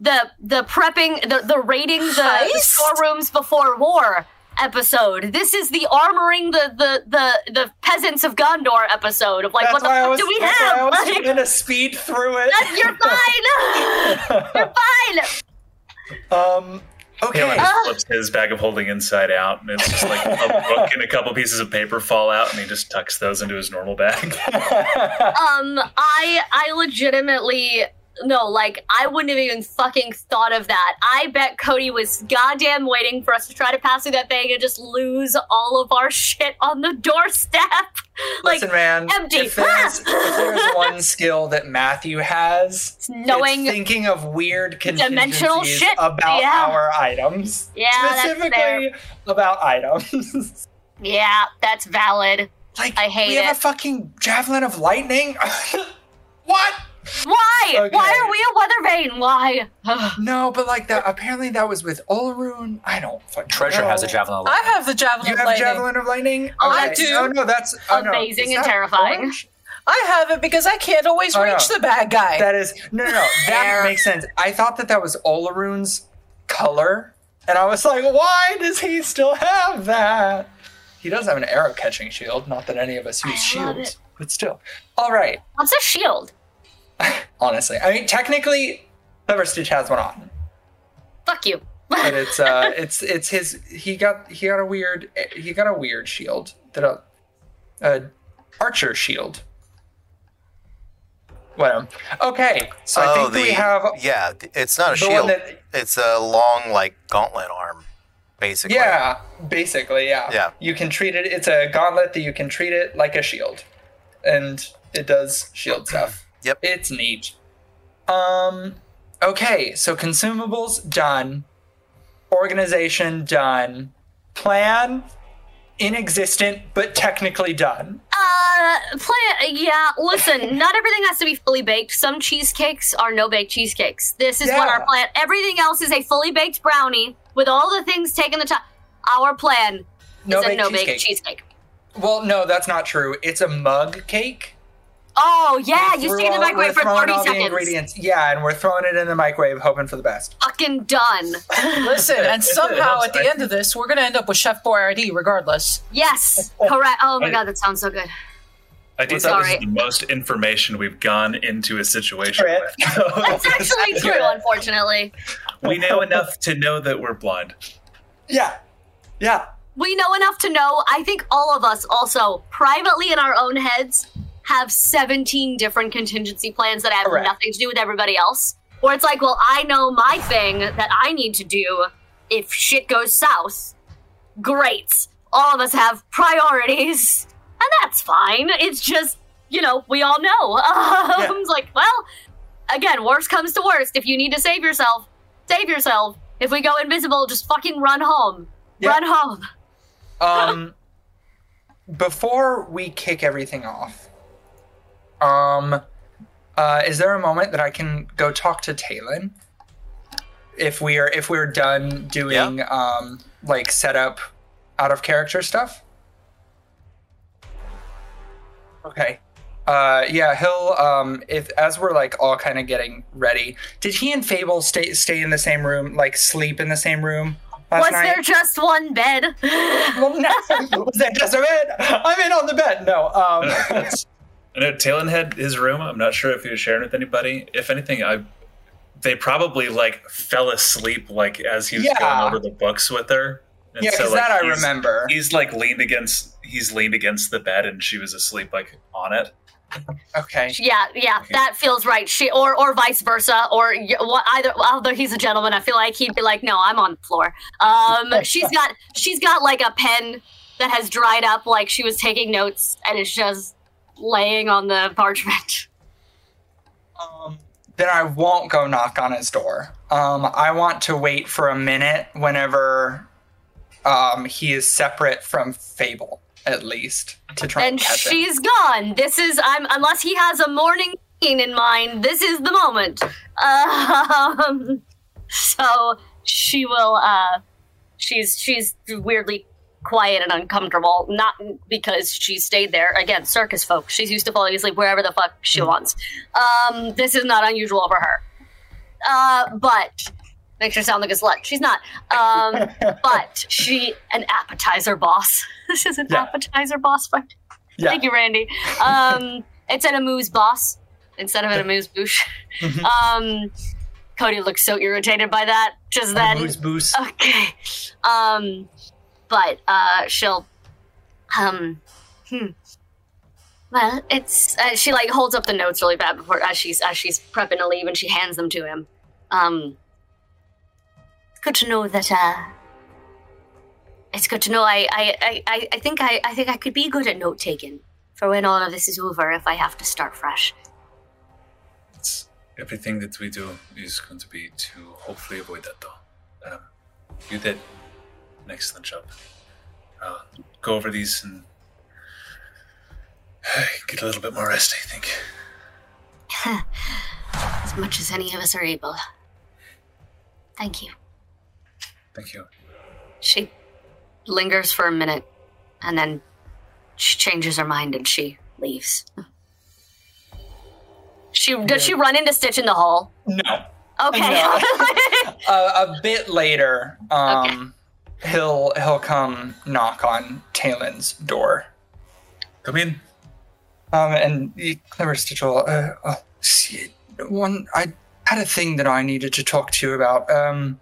S3: the the prepping the the raiding the, the storerooms before war episode. This is the armoring the the the the peasants of Gondor episode of like what the
S2: why I
S3: fuck
S2: was,
S3: do we
S2: that's why I
S3: have?
S2: was
S3: Like,
S2: trying to speed through it.
S3: you're fine. [LAUGHS] you're fine.
S2: Um. Okay.
S4: Halen just flips his bag of holding inside out, and it's just like a [LAUGHS] book and a couple pieces of paper fall out, and he just tucks those into his normal bag. [LAUGHS]
S3: Um, I I legitimately no, like I wouldn't have even fucking thought of that. I bet Cody was goddamn waiting for us to try to pass through that thing and just lose all of our [LAUGHS] shit on the doorstep. [LAUGHS] like
S2: Listen, man.
S3: empty.
S2: If there's, [LAUGHS] if there's one skill that Matthew has, it's
S3: knowing
S2: it's thinking of weird
S3: Dimensional shit.
S2: about
S3: Yeah.
S2: our items.
S3: Yeah,
S2: specifically about items.
S3: yeah, that's valid.
S2: like
S3: I hate
S2: we have
S3: it.
S2: a fucking javelin of lightning. what?
S3: Why?
S2: Okay.
S3: Why are we a weather vane? Why? [SIGHS]
S2: No, but like that. Apparently, that was with Olaroon. I don't fucking.
S5: Treasure
S2: know.
S5: has a javelin. of
S6: I have the javelin
S2: You
S6: of
S2: have
S6: lightning.
S2: javelin of lightning.
S3: Oh, I
S6: do.
S2: Oh no, that's oh, no.
S3: Amazing
S2: Is
S3: and
S2: that
S3: terrifying.
S2: orange?
S6: I have it because I can't always
S2: Oh,
S6: reach
S2: no.
S6: the bad guy.
S2: That is no, no, no. [LAUGHS] That makes sense. I thought that that was Olaroon's color, and I was like, why does he still have that? He does have an arrow catching shield. Not that any of us use
S3: I
S2: shields, but still. All right.
S3: What's a shield? [LAUGHS]
S2: Honestly, I mean, technically, Clever Stitch has one on,
S3: Fuck you.
S2: but it's uh, [LAUGHS] it's it's his. He got he got a weird he got a weird shield that a, a archer shield. Whatever. Okay, so I
S1: oh,
S2: think
S1: the
S2: we have
S1: yeah. It's not a shield.
S2: that
S1: It's a long like gauntlet arm, basically.
S2: Yeah, basically, yeah.
S1: Yeah.
S2: You can treat it. It's a gauntlet that you can treat it like a shield, and it does shield stuff.
S1: Yep.
S2: It's neat. Um. Okay, so consumables done. Organization done. Plan inexistent, but technically done.
S3: Uh, plan. Yeah, listen. [LAUGHS] not everything has to be fully baked. Some cheesecakes are no bake cheesecakes. This is what our plan. Everything else is a fully baked brownie with all the things taken the time. Our plan
S2: No
S3: is a no bake
S2: cheesecake.
S3: cheesecake.
S2: Well, no, that's not true. It's a mug cake.
S3: Oh yeah, you
S2: threw
S3: stick it in the
S2: all-
S3: microwave for
S2: throwing
S3: thirty
S2: all the
S3: seconds.
S2: ingredients. Yeah, and we're throwing it in the microwave, hoping for the best.
S3: Fucking done. [LAUGHS]
S6: Listen, and somehow at the end of this, we're going to end up with Chef Boyardee regardless.
S3: Yes, correct. Oh my
S4: I-
S3: god, that sounds so good.
S4: I do
S2: What's
S4: think
S3: up?
S4: this is the most information we've gone into a situation
S2: Right.
S4: with. [LAUGHS]
S3: That's actually [LAUGHS] true. Unfortunately,
S4: we know enough to know that we're blind.
S2: Yeah, yeah.
S3: we know enough to know. I think all of us also privately in our own heads have 17 different contingency plans that have
S2: Correct.
S3: nothing to do with everybody else. Or it's like, well, I know my thing that I need to do if shit goes south. Great. All of us have priorities. And that's fine. It's just, you know, we all know. [LAUGHS] Um, It's like, well, again, worst comes to worst. If you need to save yourself, save yourself. If we go invisible, just fucking run home.
S2: Yeah.
S3: Run home. [LAUGHS]
S2: Um, before we kick everything off, um, Uh, is there a moment that I can go talk to Talon? If we are if we're done doing um like setup out of character stuff? Okay. Uh yeah, he'll um if as we're like all kind of getting ready. Did he and Fable stay stay in the same room, like sleep in the same room last
S3: Was
S2: night?
S3: there just one bed? [LAUGHS]
S2: Well, no. Was there just a bed? I'm in on the bed. No. Um [LAUGHS]
S4: I know Talon had his room. I'm not sure if he was sharing with anybody. If anything, I they probably like fell asleep like as he was
S2: Yeah.
S4: going over the books with her. And
S2: Yeah, because
S4: like,
S2: that I
S4: he's-
S2: remember.
S4: He's like leaned against he's leaned against the bed and she was asleep like on it.
S2: Okay.
S3: Yeah, yeah, that feels right. She or or vice versa, or y- what? Either although he's a gentleman, I feel like he'd be like, "No, I'm on the floor." Um, [LAUGHS] she's got she's got like a pen that has dried up, like she was taking notes, and it's just laying on the parchment.
S2: Um, then I won't go knock on his door. Um, I want to wait for a minute whenever um, he is separate from Fable, at least, to try and,
S3: And
S2: catch him.
S3: she's gone. This is I'm unless he has a morning in mind. This is the moment. Um, [LAUGHS] so she will. Uh, she's she's weirdly quiet and uncomfortable. Not because she stayed there again. Circus folk. She's used to falling asleep wherever the fuck she wants. Um, this is not unusual for her. Uh, but makes her sound like a slut. She's not. Um, [LAUGHS] but she an appetizer boss. [LAUGHS] this is an
S2: Yeah.
S3: appetizer boss fight.
S2: Yeah.
S3: Thank you, Randy. Um, it's an amuse boss instead of an amuse bouche. Um, Cody looks so irritated by that. Just then,
S2: Booze, booze.
S3: okay. Um, but uh, she'll, um, hmm. Well, it's uh, she like holds up the notes really bad before as she's as she's prepping to leave, and she hands them to him. Um, good to know that. Uh, it's good to know. I I, I, I- think I, I think I could be good at note taking for when all of this is over. If I have to start fresh.
S4: It's, everything that we do is going to be to hopefully avoid that though. Um, you did an excellent job. I'll go over these and [SIGHS] get a little bit more rest, I think. [LAUGHS]
S3: as much as any of us are able. Thank you.
S4: Thank you.
S3: She lingers for a minute and then she changes her mind and she leaves. She does she run into Stitch in the hole?
S2: No.
S3: Okay. [LAUGHS]
S2: Uh, a bit later, um, he'll he'll come knock on Talon's door.
S4: Come in.
S2: Um, and the clever Stitch will, uh, oh, see, one, I had a thing that I needed to talk to you about. Um,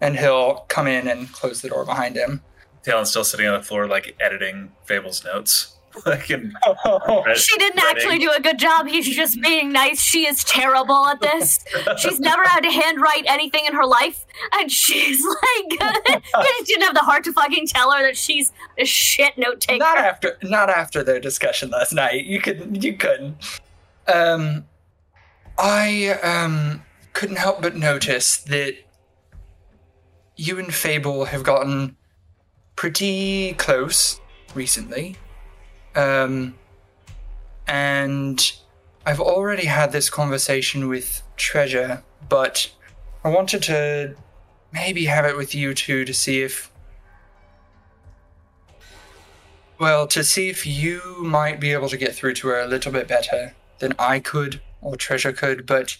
S2: and he'll come in and close the door behind him.
S4: Talon's still sitting on the floor, like editing Fable's notes. [LAUGHS] like in [LAUGHS]
S3: she didn't actually do a good job. He's just being nice. She is terrible at this. She's never had to handwrite anything in her life, and she's [LAUGHS] like, you just didn't have the heart to fucking tell her that she's a shit note taker.
S2: Not after, not after their discussion last night. You could, you couldn't. Um, I um couldn't help but notice that you and Fable have gotten pretty close recently. Um, and I've already had this conversation with Treasure, but I wanted to maybe have it with you two to see if well, to see if you might be able to get through to her a little bit better than I could or Treasure could, but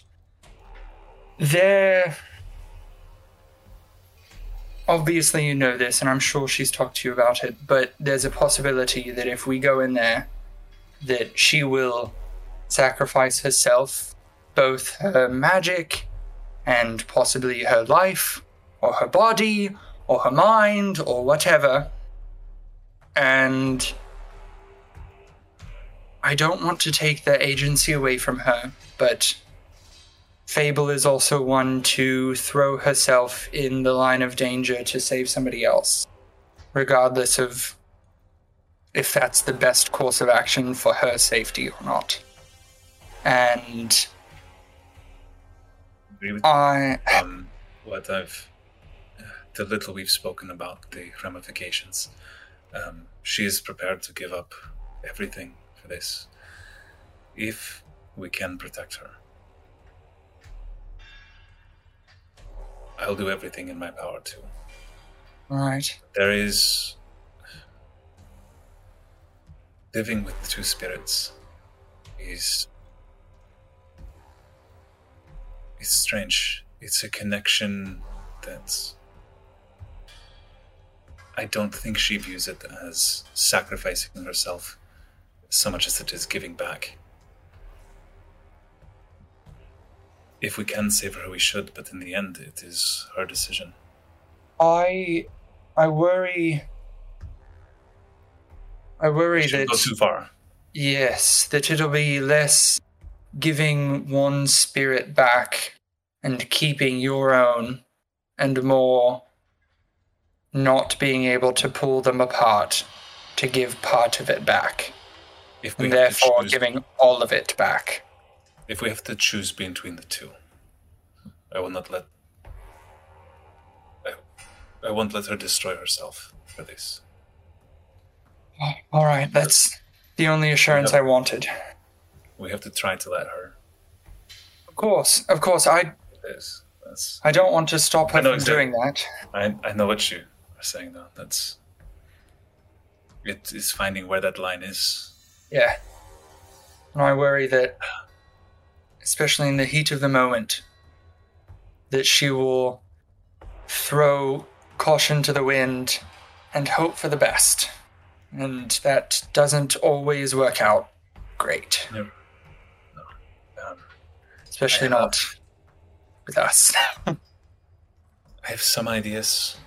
S2: there. Obviously, you know this, and I'm sure she's talked to you about it, but there's a possibility that if we go in there, that she will sacrifice herself, both her magic and possibly her life, or her body, or her mind, or whatever. And I don't want to take the agency away from her, but Fable is also one to throw herself in the line of danger to save somebody else, regardless of if that's the best course of action for her safety or not. And I
S4: um, what I've uh, the little we've spoken about the ramifications. Um, she is prepared to give up everything for this. If we can protect her. I'll do everything in my power to.
S2: All right.
S4: There is living with two spirits is it's strange. It's a connection that I don't think she views it as sacrificing herself so much as it is giving back. If we can save her, we should, but in the end, it is her decision.
S2: I I worry. I worry that
S4: go too far.
S2: yes, that it'll be less giving one spirit back and keeping your own, and more not being able to pull them apart to give part of it back,
S4: If we
S2: and therefore
S4: choose-
S2: giving all of it back.
S4: If we have to choose between the two, I will not let. I, I won't let her destroy herself for this.
S2: All right, that's the only assurance I wanted.
S4: We have to try to let her.
S2: Of course, of course, I.
S4: That's.
S2: I don't want to stop her
S4: I know
S2: from
S4: exactly-
S2: doing that.
S4: I I know what you are saying though. That's. It is finding where that line is.
S2: Yeah. And I worry that, especially in the heat of the moment, that she will throw caution to the wind and hope for the best. And that doesn't always work out great,
S4: No. No. Um,
S2: especially
S4: have-
S2: not with us. [LAUGHS]
S4: I have some ideas,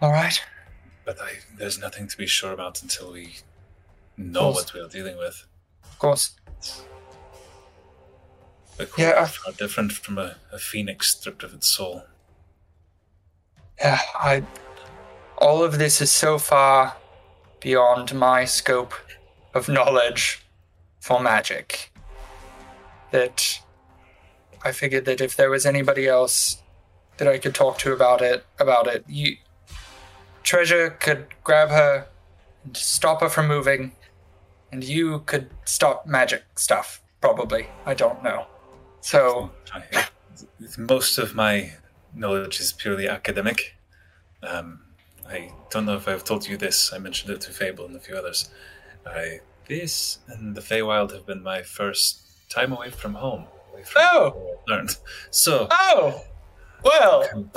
S2: All right.
S4: but I there's nothing to be sure about until we know what we are dealing with.
S2: Of course.
S4: A
S2: Yeah,
S4: are different from a, a phoenix stripped of its soul.
S2: Yeah, I. All of this is so far beyond my scope of knowledge for magic that I figured that if there was anybody else that I could talk to about it, about it, you, Treasure could grab her and stop her from moving, and you could stop magic stuff. Probably, I don't know. So
S4: I, most of my knowledge is purely academic. Um, I don't know if I've told you this. I mentioned it to Fable and a few others. I, this and the Feywild have been my first time away from home. Away from
S2: Oh!
S4: learned. So,
S2: Oh, well.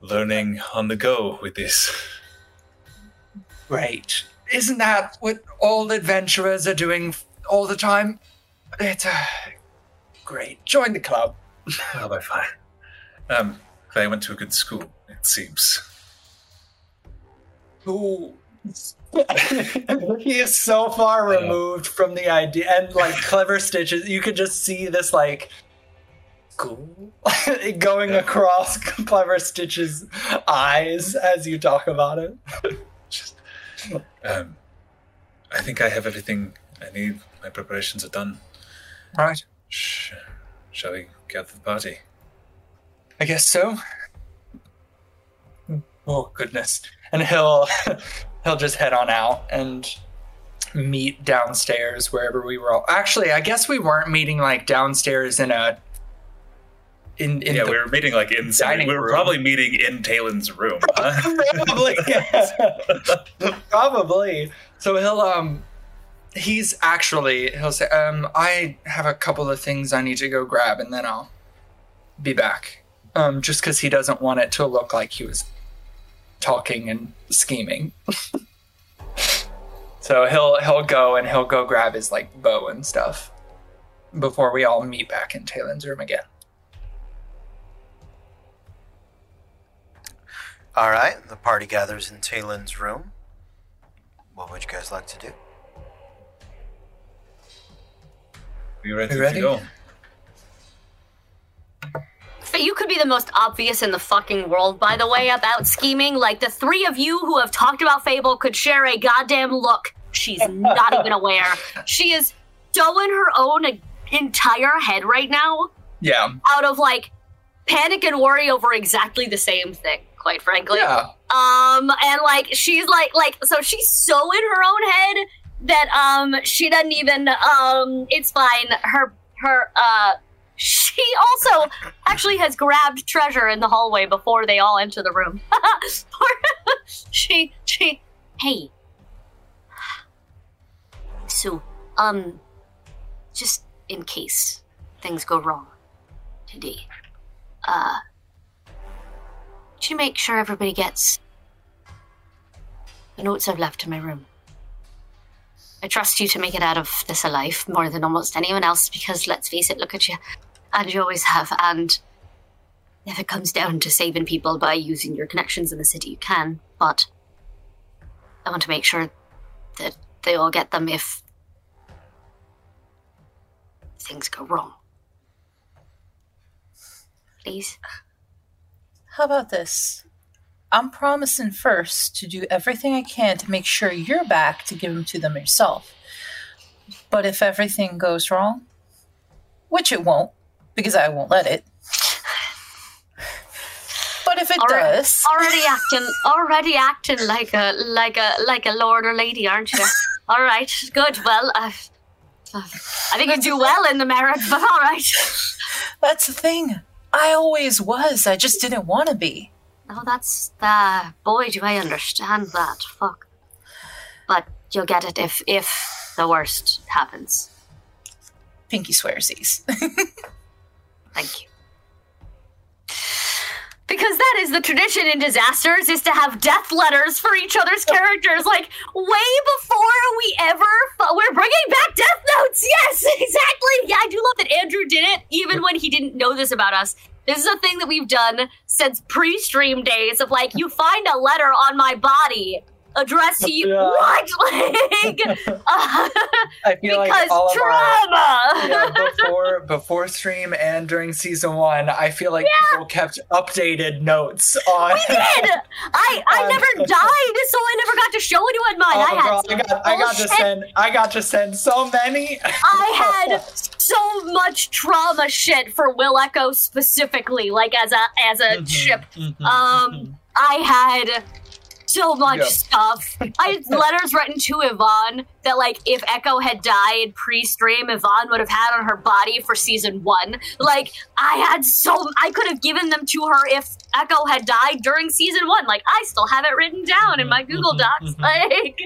S4: learning on the go with this.
S2: Great. Isn't that what all adventurers are doing all the time? It's uh, great. Join the club. [LAUGHS]
S4: I'll be fine. Um, I went to a good school, it seems.
S2: Ooh. [LAUGHS] he is so far removed from the idea and like clever stitches you could just see this like school [LAUGHS] going
S4: Yeah.
S2: across clever stitches eyes as you talk about it
S4: Just, um, I think I have everything I need. My preparations are done.
S2: right
S4: Sh- shall we get to the party?
S2: I guess so. Oh goodness. And he'll [LAUGHS] he'll just head on out and meet downstairs wherever we were all actually I guess we weren't meeting like downstairs in a in, in
S4: yeah, we were meeting like inside.
S2: dining
S4: We were
S2: room.
S4: probably meeting in Talon's room. huh? [LAUGHS]
S2: probably [LAUGHS] probably so he'll um he's actually he'll say um i have a couple of things i need to go grab and then i'll be back um just because he doesn't want it to look like he was talking and scheming [LAUGHS] so he'll he'll go and he'll go grab his like bow and stuff before we all meet back in Talon's room again
S1: All right, the party gathers in Talon's room. What would you guys like to do?
S4: You ready,
S2: You ready?
S4: to go?
S3: But you could be the most obvious in the fucking world, by the way, about scheming. Like the three of you who have talked about Fable could share a goddamn look. She's not [LAUGHS] even aware. She is so in her own entire head right now,
S2: yeah
S3: out of like panic and worry over exactly the same thing. Quite frankly,
S2: yeah
S3: um, and like she's like like so she's so in her own head that um she doesn't even um it's fine. Her her uh she also actually has grabbed treasure in the hallway before they all enter the room. [LAUGHS] she she hey. So um just in case things go wrong today. Uh you make sure everybody gets the notes I've left in my room? I trust you to make it out of this alive more than almost anyone else because let's face it, look at you. And you always have. And if it comes down to saving people by using your connections in the city, you can. But I want to make sure that they all get them if things go wrong. Please.
S6: How about this? I'm promising first to do everything I can to make sure you're back to give them to them yourself. But if everything goes wrong, which it won't, because I won't let it. But if it does, [LAUGHS]
S3: already acting already acting like a like a like a lord or lady aren't you [LAUGHS] all right good well uh, uh, i think you do well in the marriage but all right
S6: that's the thing. I always was. I just didn't want to be.
S3: Oh that's uh boy do i understand that fuck but you'll get it if if the worst happens
S6: Pinky swearsies. [LAUGHS]
S3: Thank you. Because that is the tradition in disasters is to have death letters for each other's characters. Like way before we ever, fu- we're bringing back death notes. Yes, [LAUGHS] exactly. Yeah, I do love that Andrew did it, even when he didn't know this about us. This is a thing that we've done since pre-stream days of like, you find a letter on my body addressed to you.
S2: Yeah.
S3: What? [LAUGHS] Like, [LAUGHS] uh,
S2: I feel
S3: because
S2: like all of our
S3: trauma.
S2: yeah, [LAUGHS] before before stream and during season one, I feel like people kept updated notes on.
S3: We did. I I
S2: Um,
S3: never died, so I never got to show anyone mine. I
S2: Oh,
S3: had
S2: girl, I got, I got to send I got to send so many.
S3: I had so much trauma shit for Will Echo specifically, like as a as a
S2: Mhm,
S3: ship.
S2: mhm,
S3: Um, I had so much
S2: Yep.
S3: stuff. I had [LAUGHS] letters written to Yvonne that, like, if Echo had died pre-stream, Yvonne would have had on her body for season one. Like, I had so I could have given them to her if Echo had died during season one. Like, I still have it written down in my Google Docs. Like,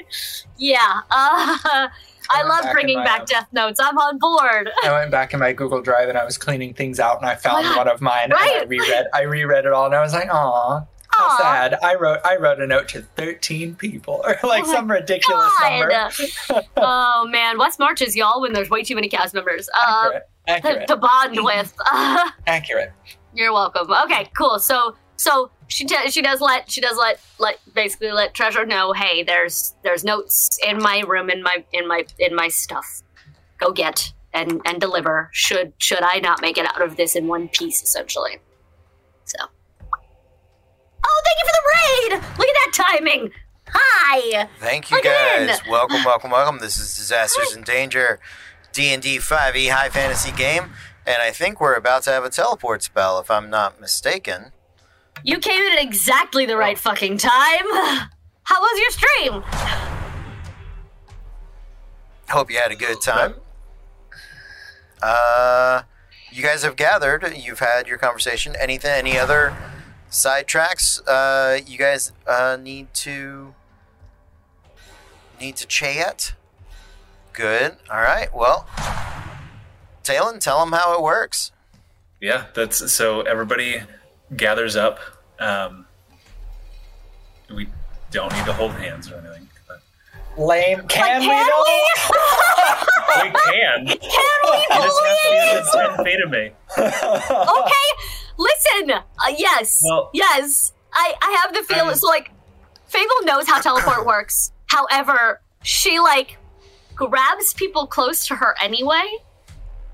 S3: yeah. [LAUGHS] Uh, I
S2: went
S3: love
S2: back
S3: bringing
S2: my,
S3: back Death Notes. I'm on board. [LAUGHS]
S2: I went back in my Google Drive and I was cleaning things out and I found
S3: Wow.
S2: one of mine and I
S3: Right.
S2: reread I reread it all and I was like, aw, how
S3: Aw.
S2: sad. I wrote I wrote a note to thirteen people or like
S3: Oh
S2: some ridiculous number.
S3: God. [LAUGHS] oh man, West marches y'all when there's way too many cast members uh,
S2: accurate.
S3: to,
S2: Accurate.
S3: to bond with. [LAUGHS]
S2: Accurate.
S3: you're welcome. Okay, cool. So so she t- she does let she does let let basically let Treasure know, hey, there's there's notes in my room in my in my in my stuff. Go get and and deliver. Should should I not make it out of this in one piece, essentially. So. Oh, thank you for the raid! Look at that timing. Hi.
S1: Thank you guys. Welcome, welcome, welcome. This is Disasters in Danger, D and D 5e high fantasy game, and I think we're about to have a teleport spell, if I'm not mistaken.
S3: You came in at exactly the right fucking time. [SIGHS] How was your stream?
S1: Hope you had a good time. Uh, you guys have gathered. You've had your conversation. Anything? Any other sidetracks? Uh, you guys uh, need to need to chat. Good. All right. Well, Talon, tell them how it works.
S4: Yeah, that's so everybody gathers up. Um, we don't need to hold hands or anything. But
S2: Lame. Can,
S3: Can
S2: we though?
S3: we?
S4: we can.
S3: Can we
S4: just have to
S3: please?
S4: send Fate of me. [LAUGHS]
S3: Okay, listen. Uh, yes,
S4: Well-
S3: yes. I I have the feeling. So like, Fable knows how teleport [COUGHS] works. However, she like grabs people close to her anyway,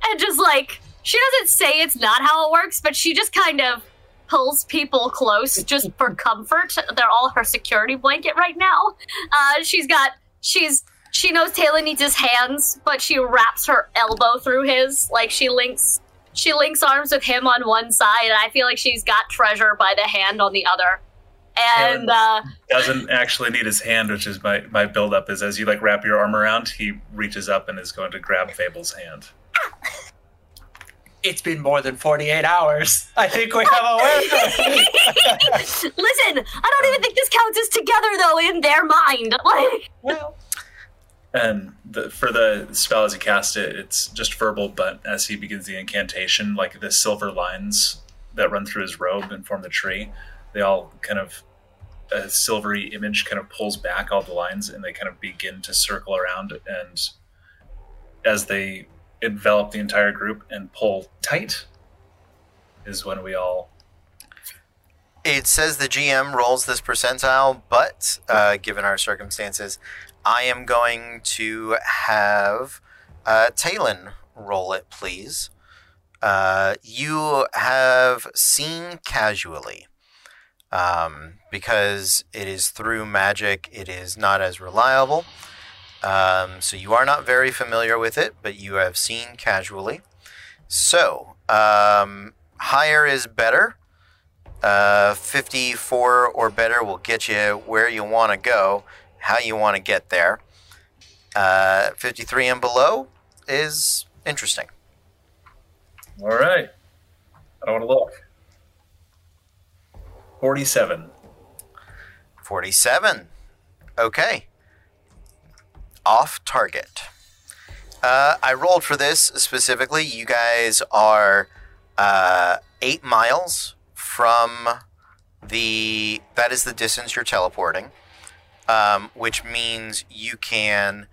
S3: and just like she doesn't say it's not how it works, but she just kind of pulls people close just for [LAUGHS] comfort. They're all her security blanket right now. Uh, she's got she's she knows Taylor needs his hands, but she wraps her elbow through his. Like she links she links arms with him on one side, and I feel like she's got treasure by the hand on the other. And uh,
S4: Doesn't actually need his hand, which is my my build up. Is as you like wrap your arm around, he reaches up and is going to grab Fable's hand.
S2: It's been more than 48 hours. I think we have a winner. [LAUGHS]
S3: listen, I don't even think this counts as together though in their mind. [LAUGHS] Like,
S2: well,
S4: And the, for the spell as he cast it, it's just verbal, but as he begins the incantation, like the silver lines that run through his robe and form the tree, they all kind of a silvery image kind of pulls back all the lines and they kind of begin to circle around. And as they envelop the entire group and pull tight is when we all
S1: It says the GM rolls this percentile, but uh, given our circumstances, I am going to have uh, Talon roll it, please. Uh, you have seen casually. Um, because it is through magic, it is not as reliable. Um, so you are not very familiar with it, but you have seen casually. So, um, higher is better. Uh, 54 or better will get you where you want to go, how you want to get there. Uh, 53 and below is interesting.
S4: all right i don't want to look 47
S1: 47. Okay. Off target. Uh, I rolled for this specifically. You guys are uh, eight miles from the. That is the distance you're teleporting, um, which means you can.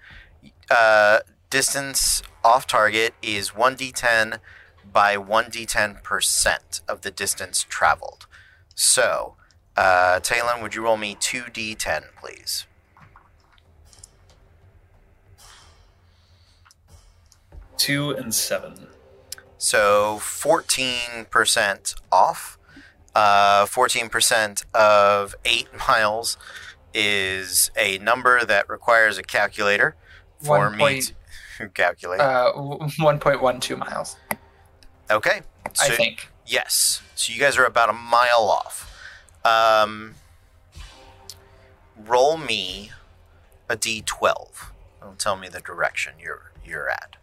S1: Uh, distance off target is 1d10 by 1d10 percent of the distance traveled. So, uh, Talon, would you roll me 2d10, please?
S4: two and seven
S1: So, 14% off. Uh, 14% of 8 [LAUGHS] miles is a number that requires a calculator for
S2: One
S1: me
S2: point-
S1: to [LAUGHS] calculate.
S2: uh, 1.12 miles,
S1: okay.
S2: I
S1: So,
S2: think.
S1: Yes. So you guys are about a mile off. Um, roll me a d12. It'll tell me the direction you're you're at.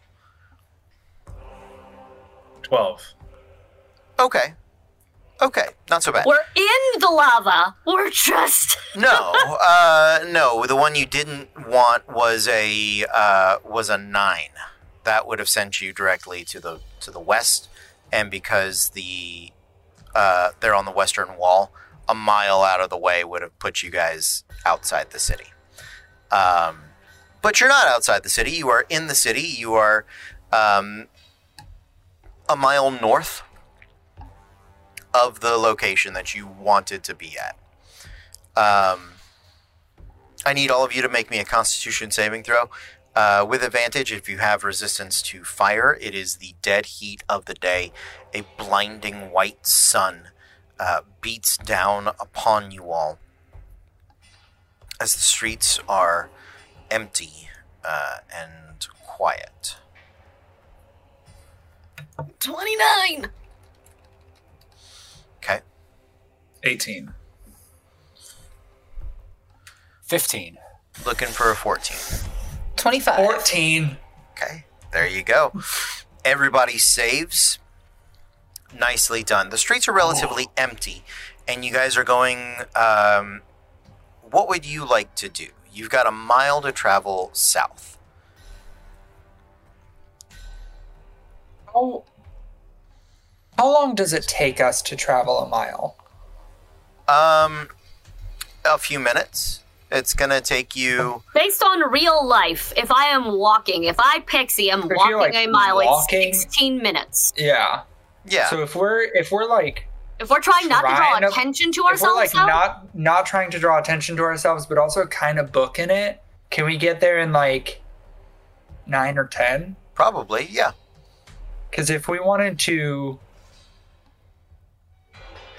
S4: 12
S1: Okay. Okay. Not so bad.
S3: we're in the lava. We're just. [LAUGHS]
S1: No. Uh, no. The one you didn't want was a uh, was a nine. That would have sent you directly to the to the west, and because the uh, they're on the western wall, a mile out of the way would have put you guys outside the city. Um, but you're not outside the city. You are in the city. You are um, a mile north of the location that you wanted to be at. Um, I need all of you to make me a Constitution saving throw. Uh, with advantage, if you have resistance to fire, it is the dead heat of the day. A blinding white sun uh, beats down upon you all as the streets are empty uh, and quiet.
S3: 29!
S1: Okay.
S4: 18
S5: 15.
S1: Looking for a 14.
S6: 25.
S2: 14.
S1: Okay, there you go. Everybody saves. Nicely done. The streets are relatively empty, and you guys are going. Um, what would you like to do? You've got a mile to travel south.
S2: How, how long does it take us to travel a mile?
S1: Um, a few minutes. It's gonna take you.
S3: Based on real life, if I am walking, if I pixie I'm
S2: If
S3: walking
S2: like,
S3: a mile,
S2: walking-
S3: it's 16 minutes.
S2: Yeah.
S1: Yeah.
S2: So if we're if we're like
S3: If we're trying not to draw
S2: Trying to-
S3: attention to
S2: if we're
S3: ourselves,
S2: like
S3: though,
S2: not not trying to draw attention to ourselves, but also kind of booking it, can we get there in like nine or ten?
S1: Probably. Yeah.
S2: Because if we wanted to,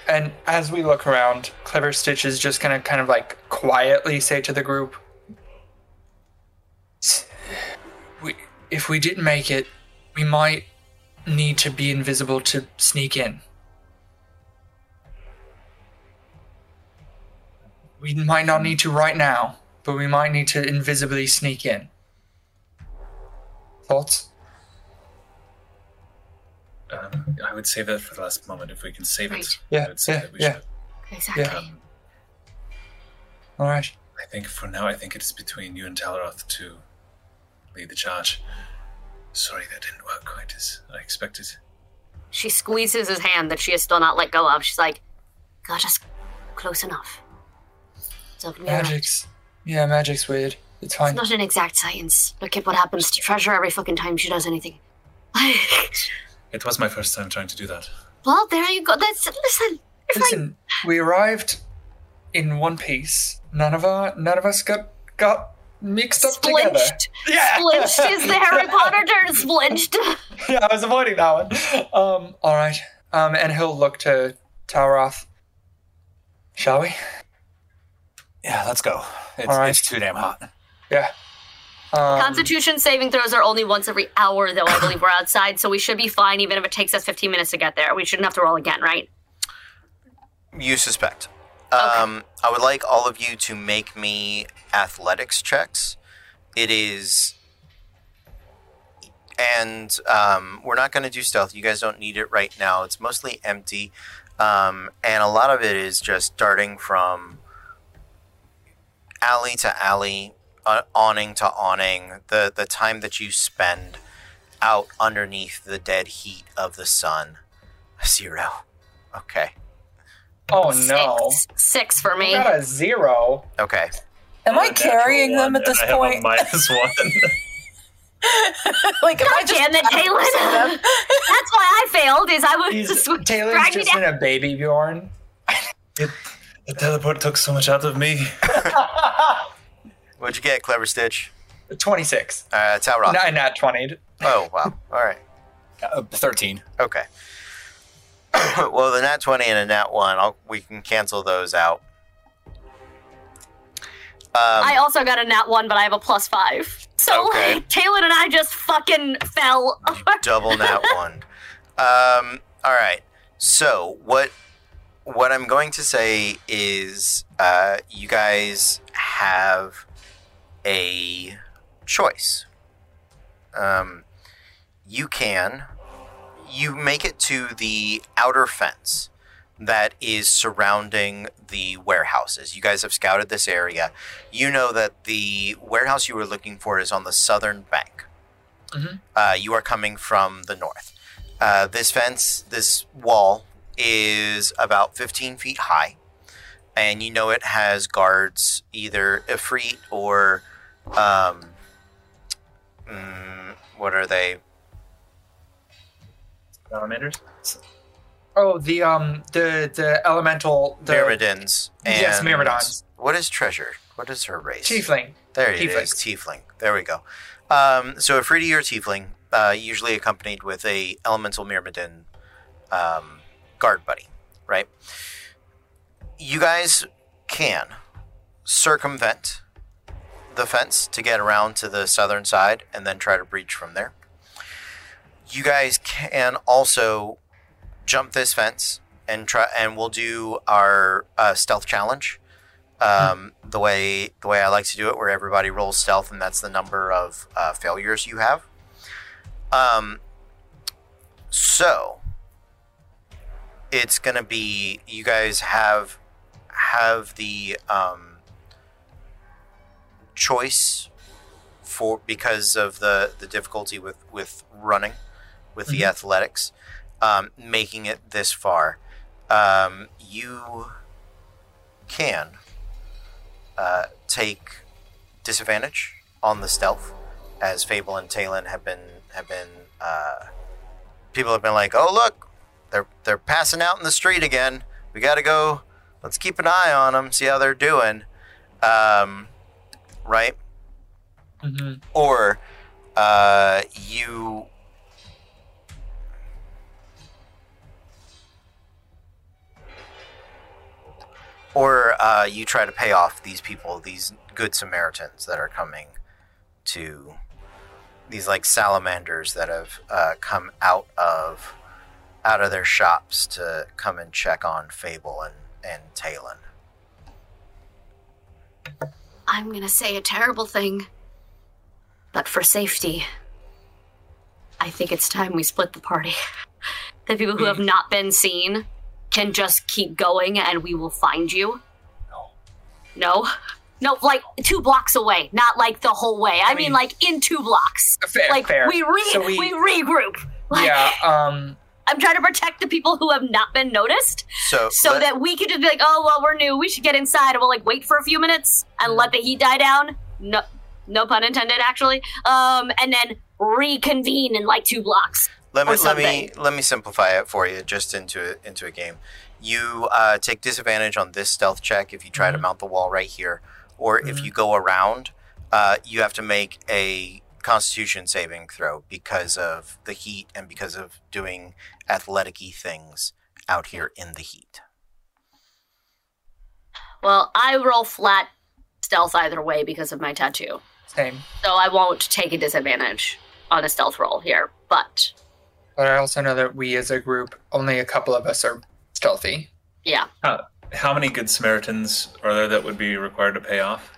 S2: and as we look around, Clever Stitch is just gonna kind of like quietly say to the group, "We, if we didn't make it, we might need to be invisible to sneak in." We might not need to right now, but we might need to invisibly sneak in. Thoughts?
S4: Um, I would save that for the last moment if we can save
S3: Right.
S4: it.
S2: Yeah,
S4: I would say
S2: yeah,
S4: that we
S2: yeah.
S4: should.
S3: Exactly.
S2: Yeah. All right.
S4: I think for now, I think it is between you and Talroth to lead the charge. Sorry, that didn't work quite as I expected.
S3: She squeezes his hand that she has still not let go of. She's like, got us close enough. So, yeah,
S2: Magic's. Yeah, magic's weird. It's fine.
S3: It's not an exact science. Look at what happens to Treasure every fucking time she does anything. [LAUGHS]
S4: It was my first time trying to do that.
S3: well, there you go. That's listen. If I,
S2: Listen, we arrived in one piece. None of our, none of us got got mixed up together.
S3: splinched. [LAUGHS]
S2: Yeah.
S3: Splinched is the Harry Potter term. Splinched. [LAUGHS]
S2: yeah, I was avoiding that one. Um, all right. Um, and he'll look to Talroth. Shall we?
S5: Yeah, let's go. It's,
S2: All right.
S5: it's too damn hot.
S2: Yeah. Um,
S3: Constitution saving throws are only once every hour, though. I believe we're outside, so we should be fine, even if it takes us 15 minutes to get there. We shouldn't have to roll again, right?
S1: You suspect. Um, I would like all of you to make me athletics checks. It is. And um, we're not going to do stealth. You guys don't need it right now. It's mostly empty. Um, and a lot of it is just darting from alley to alley, uh, awning to awning. The, the time that you spend out underneath the dead heat of the sun. Zero. Okay.
S2: Oh no.
S3: Six. Six for me.
S2: got a zero.
S1: Okay.
S6: Am I
S4: Natural
S6: carrying them at this
S4: and I have a
S6: point?
S4: minus [LAUGHS] one.
S6: like, am I
S3: God
S6: just
S3: damn it, Taylor!
S6: them?
S3: That's why I failed. Is I was
S2: He's,
S3: just
S2: Taylor's just
S3: down.
S2: in a baby Bjorn. [LAUGHS]
S4: it, the teleport took so much out of me. [LAUGHS]
S1: What'd you get, Clever Stitch?
S2: 26.
S1: Uh, Talroth.
S2: Not, not 20.
S1: Oh, wow. All right.
S5: Uh, 13.
S1: Okay. [COUGHS] well, the nat 20 and a nat 1, I'll, we can cancel those out. Um,
S3: I also got a nat one, but I have a plus five. So [LAUGHS]
S1: Okay.
S3: like, Taylor and I just fucking fell. [LAUGHS]
S1: double nat 1. Um, all right. So, what what I'm going to say is uh, you guys have a choice. Um, you can you make it to the outer fence that is surrounding the warehouses. You guys have scouted this area. You know that the warehouse you were looking for is on the southern bank. Uh, you are coming from the north. Uh, this fence, this wall, is about 15 feet high, and you know it has guards, either Efreeti or um, mm, what are they?
S4: Salamanders?
S2: Oh, the um the the elemental the
S1: Myrmidons.
S2: Yes,
S1: and-
S2: Myrmidons.
S1: What is treasure? What is her race?
S2: tiefling.
S1: There it is,
S2: Tiefling.
S1: tiefling. There we go. Um, so Efreeti or tiefling, uh, usually accompanied with a elemental myrmidon um, guard buddy, right? You guys can circumvent the fence to get around to the southern side and then try to breach from there. You guys can also jump this fence and try, and we'll do our uh, stealth challenge um, the way the way I like to do it, where everybody rolls stealth, and that's the number of uh, failures you have. Um, so it's gonna be you guys have have the um, choice for because of the the difficulty with with running with the athletics, um, making it this far. Um, you can uh, take disadvantage on the stealth, as Fable and Talon have been have been. Uh, people have been like, "Oh look, they're they're passing out in the street again. We got to go. Let's keep an eye on them, see how they're doing." Um, right?
S2: hmm
S1: Or uh, you. Or uh, you try to pay off these people, these good Samaritans that are coming to these like salamanders that have uh, come out of out of their shops to come and check on Fable and and Talon.
S3: I'm gonna say a terrible thing, but for safety, I think it's time we split the party. [LAUGHS] The people who have not been seen can just keep going and we will find you.
S4: No.
S3: No? No, like two blocks away, not like the whole way. I, mean,
S2: mean-
S3: like in two blocks.
S2: Fair,
S3: like
S2: fair.
S3: we re
S2: So
S3: we,
S2: we-
S3: regroup. Like, [LAUGHS]
S2: yeah. Um.
S3: I'm trying to protect the people who have not been noticed,
S1: So,
S3: so
S1: let-
S3: that we could just be like, oh well, we're new. We should get inside, and we'll like wait for a few minutes and let the heat die down. No, no pun intended, actually. Um, and then reconvene in like two blocks.
S1: let me let me let me simplify it for you just into a, into a game. You uh, take disadvantage on this stealth check if you try to
S2: Mm-hmm.
S1: mount the wall right here, or if you go around, uh, you have to make a Constitution saving throw because of the heat and because of doing athletic-y things out here in the heat.
S3: Well, I roll flat stealth either way because of my tattoo,
S2: Same.
S3: so I won't take a disadvantage on a stealth roll here. But
S2: But I also know that we as a group, only a couple of us are stealthy.
S3: yeah,
S4: How, how many good Samaritans are there that would be required to pay off?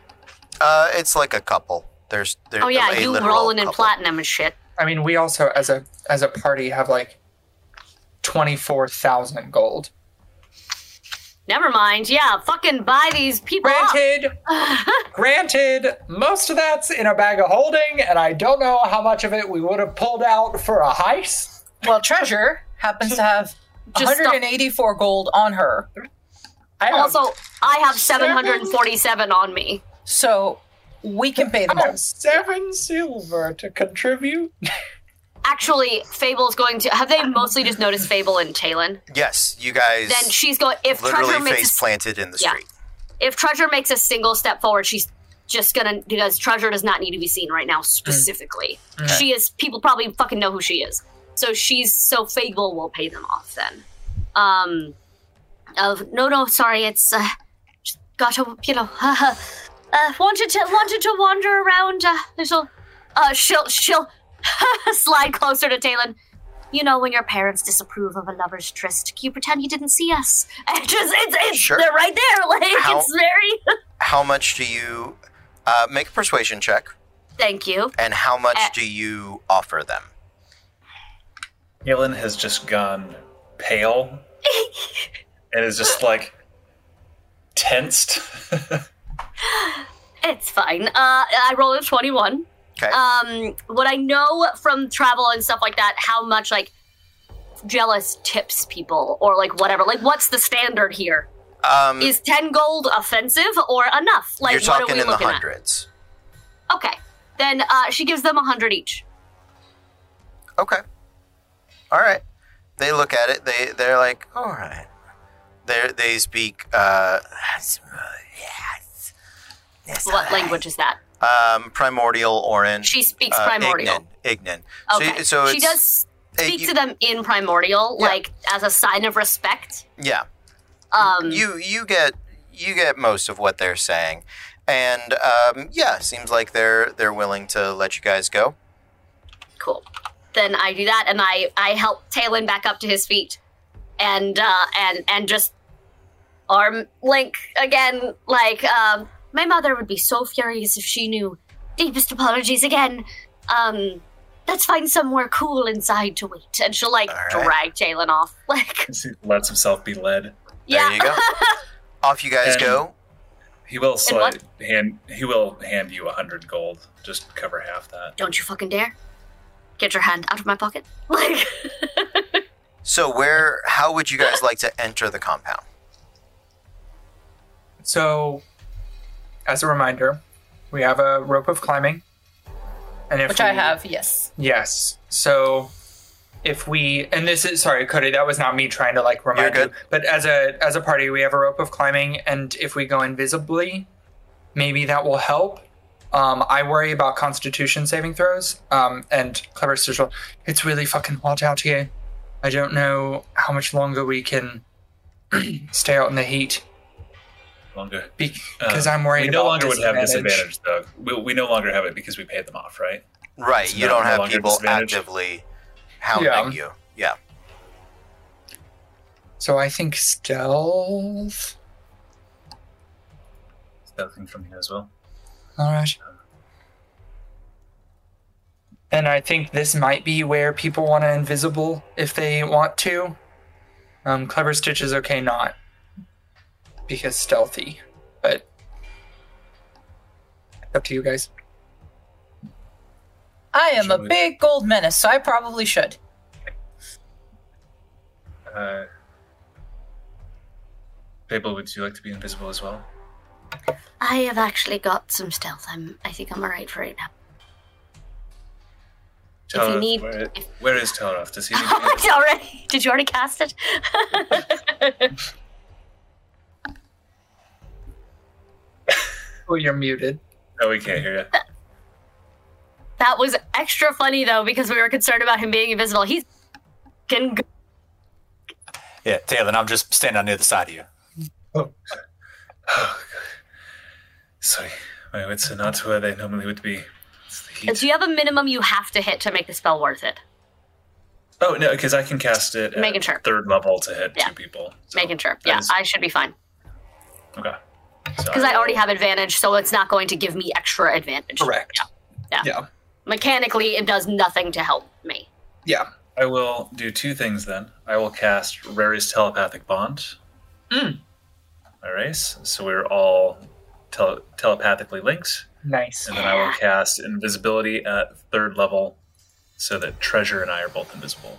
S1: Uh, it's like a couple. There's there.
S3: oh yeah,
S1: a
S3: you rolling in
S1: couple.
S3: platinum and shit.
S2: I mean, we also as a as a party have like twenty four thousand gold.
S3: Never mind. Yeah, fucking buy these people.
S2: Granted, [LAUGHS] granted, most of that's in a bag of holding, and I don't know how much of it we would have pulled out for a heist.
S6: Well, Treasure happens to have [LAUGHS] 184 gold on her.
S2: I
S3: Also, I have 747 on me.
S6: So we can pay them
S2: I seven silver to contribute.
S3: Actually, Fable's going to. Have they mostly just noticed Fable and Talon?
S1: Yes, you guys
S3: Then she's going. If
S1: literally
S3: Treasure makes
S1: face
S3: a,
S1: planted in the
S3: Yeah.
S1: street.
S3: if Treasure makes a single step forward, she's just gonna because Treasure does not need to be seen right now specifically. She is. People probably fucking know who she is. So she's so Fable will pay them off then. Um. Of no no sorry it's uh, just got to you know [LAUGHS] uh, wanted to wanted to wander around uh little uh she'll she'll [LAUGHS] slide closer to Talon. You know when your parents disapprove of a lover's tryst, can you pretend you didn't see us. [LAUGHS] And just it's it's
S1: Sure.
S3: they're right there. [LAUGHS] Like
S1: How-
S3: it's very.
S1: How much do you uh, make a persuasion check,
S3: Thank you.
S1: and how much
S3: Uh,
S1: do you offer them?
S4: Galen has just gone pale and is just like tensed.
S3: It's fine. Uh, I rolled a twenty-one.
S1: Okay.
S3: Um, what I know from travel and stuff like that, how much like jealous tips people or like whatever. Like, what's the standard here?
S1: um,
S3: Is ten gold offensive or enough? Like,
S1: you're
S3: what are we
S1: in the
S3: looking
S1: hundreds.
S3: at? Okay, then uh, she gives them a hundred each.
S1: Okay. All right. They look at it. They they're like, all right. They they speak. Uh, [SIGHS]
S3: What language is that?
S1: Um, primordial Auran.
S3: She speaks
S1: uh,
S3: primordial.
S1: Ignan. Ignan.
S3: Okay,
S1: So, so
S3: she does speak
S1: you-
S3: to them in primordial,
S1: Yeah.
S3: like as a sign of respect.
S1: Yeah.
S3: Um,
S1: you you get you get most of what they're saying, and um, yeah, seems like they're they're willing to let you guys go.
S3: cool. Then I do that, and I I help Talon back up to his feet, and uh, and and just arm link again. Like um, my mother would be so furious if she knew. Deepest apologies again. Um, let's find somewhere cool inside to wait, and she'll like
S1: All right.
S3: drag Talon off. [LAUGHS] Like
S4: he lets himself be led.
S3: yeah,
S1: There you go. Off you guys
S4: And-
S1: go.
S4: He will
S3: what?
S4: slide, hand. He will hand you a hundred gold. Just cover half that.
S3: don't you fucking dare get your hand out of my pocket. [LAUGHS] Like
S1: So where? How would you guys like to enter the compound?
S2: So, as a reminder, we have a rope of climbing, and if
S6: Which I have, yes.
S2: Yes. So if we and this is sorry, Cody, that was not me trying to like remind
S1: You're
S2: you. But as a as a party, we have a rope of climbing, and if we go invisibly, maybe that will help. Um, I worry about Constitution saving throws. Um, and clever social, it's really fucking hot out here. I don't know how much longer we can [CLEARS THROAT] stay out in the heat
S4: Longer.
S2: because
S4: Uh,
S2: I'm worried
S4: We no
S2: about
S4: longer would have
S2: disadvantage.
S4: disadvantage, though. We, we no longer have it because we paid them off, right?
S1: Right.
S4: It's
S1: you don't have
S4: longer
S1: people actively hounding
S2: Yeah.
S1: you. Yeah.
S2: So I think stealth.
S4: Stealthing from here as well.
S2: All right. And I think this might be where people want to invisible if they want to. Um, Clever Stitch is okay not because stealthy, but up to you guys.
S6: I am a
S4: we-
S6: big gold menace, so I probably should.
S4: Uh, Fable, would you like to be invisible as well?
S3: I have actually got some stealth. I'm. I think I'm alright for right now. If you
S4: Talroth,
S3: need-
S4: where,
S3: if-
S4: where is Talroth? Does he [LAUGHS] need to be
S3: already? Did you already cast it? [LAUGHS] [LAUGHS]
S2: Oh, you're muted.
S4: No, we can't hear you.
S3: that was extra funny though because we were concerned about him being invisible. He's can. Go-
S5: Yeah, Taylor, I'm just standing on the other side of you. Oh.
S4: oh Sorry, my wits are not where they normally would be. It's the.
S3: Do you have a minimum you have to hit to make the spell worth it?
S4: Oh no, because I can cast it at
S3: Making sure.
S4: third level to hit
S3: Yeah.
S4: two people. So
S3: Making sure. Yeah,
S4: is-
S3: I should be fine
S4: okay. So
S3: because I already have advantage, so it's not going to give me extra advantage.
S2: Correct.
S3: Yeah.
S2: Yeah. yeah.
S3: Mechanically, it does nothing to help me.
S2: Yeah.
S4: I will do two things then. I will cast Rary's telepathic bond.
S2: Mm.
S4: All right, so we're all tele- telepathically linked,
S2: Nice.
S4: and then I will cast invisibility at third level, so that Treasure and I are both invisible.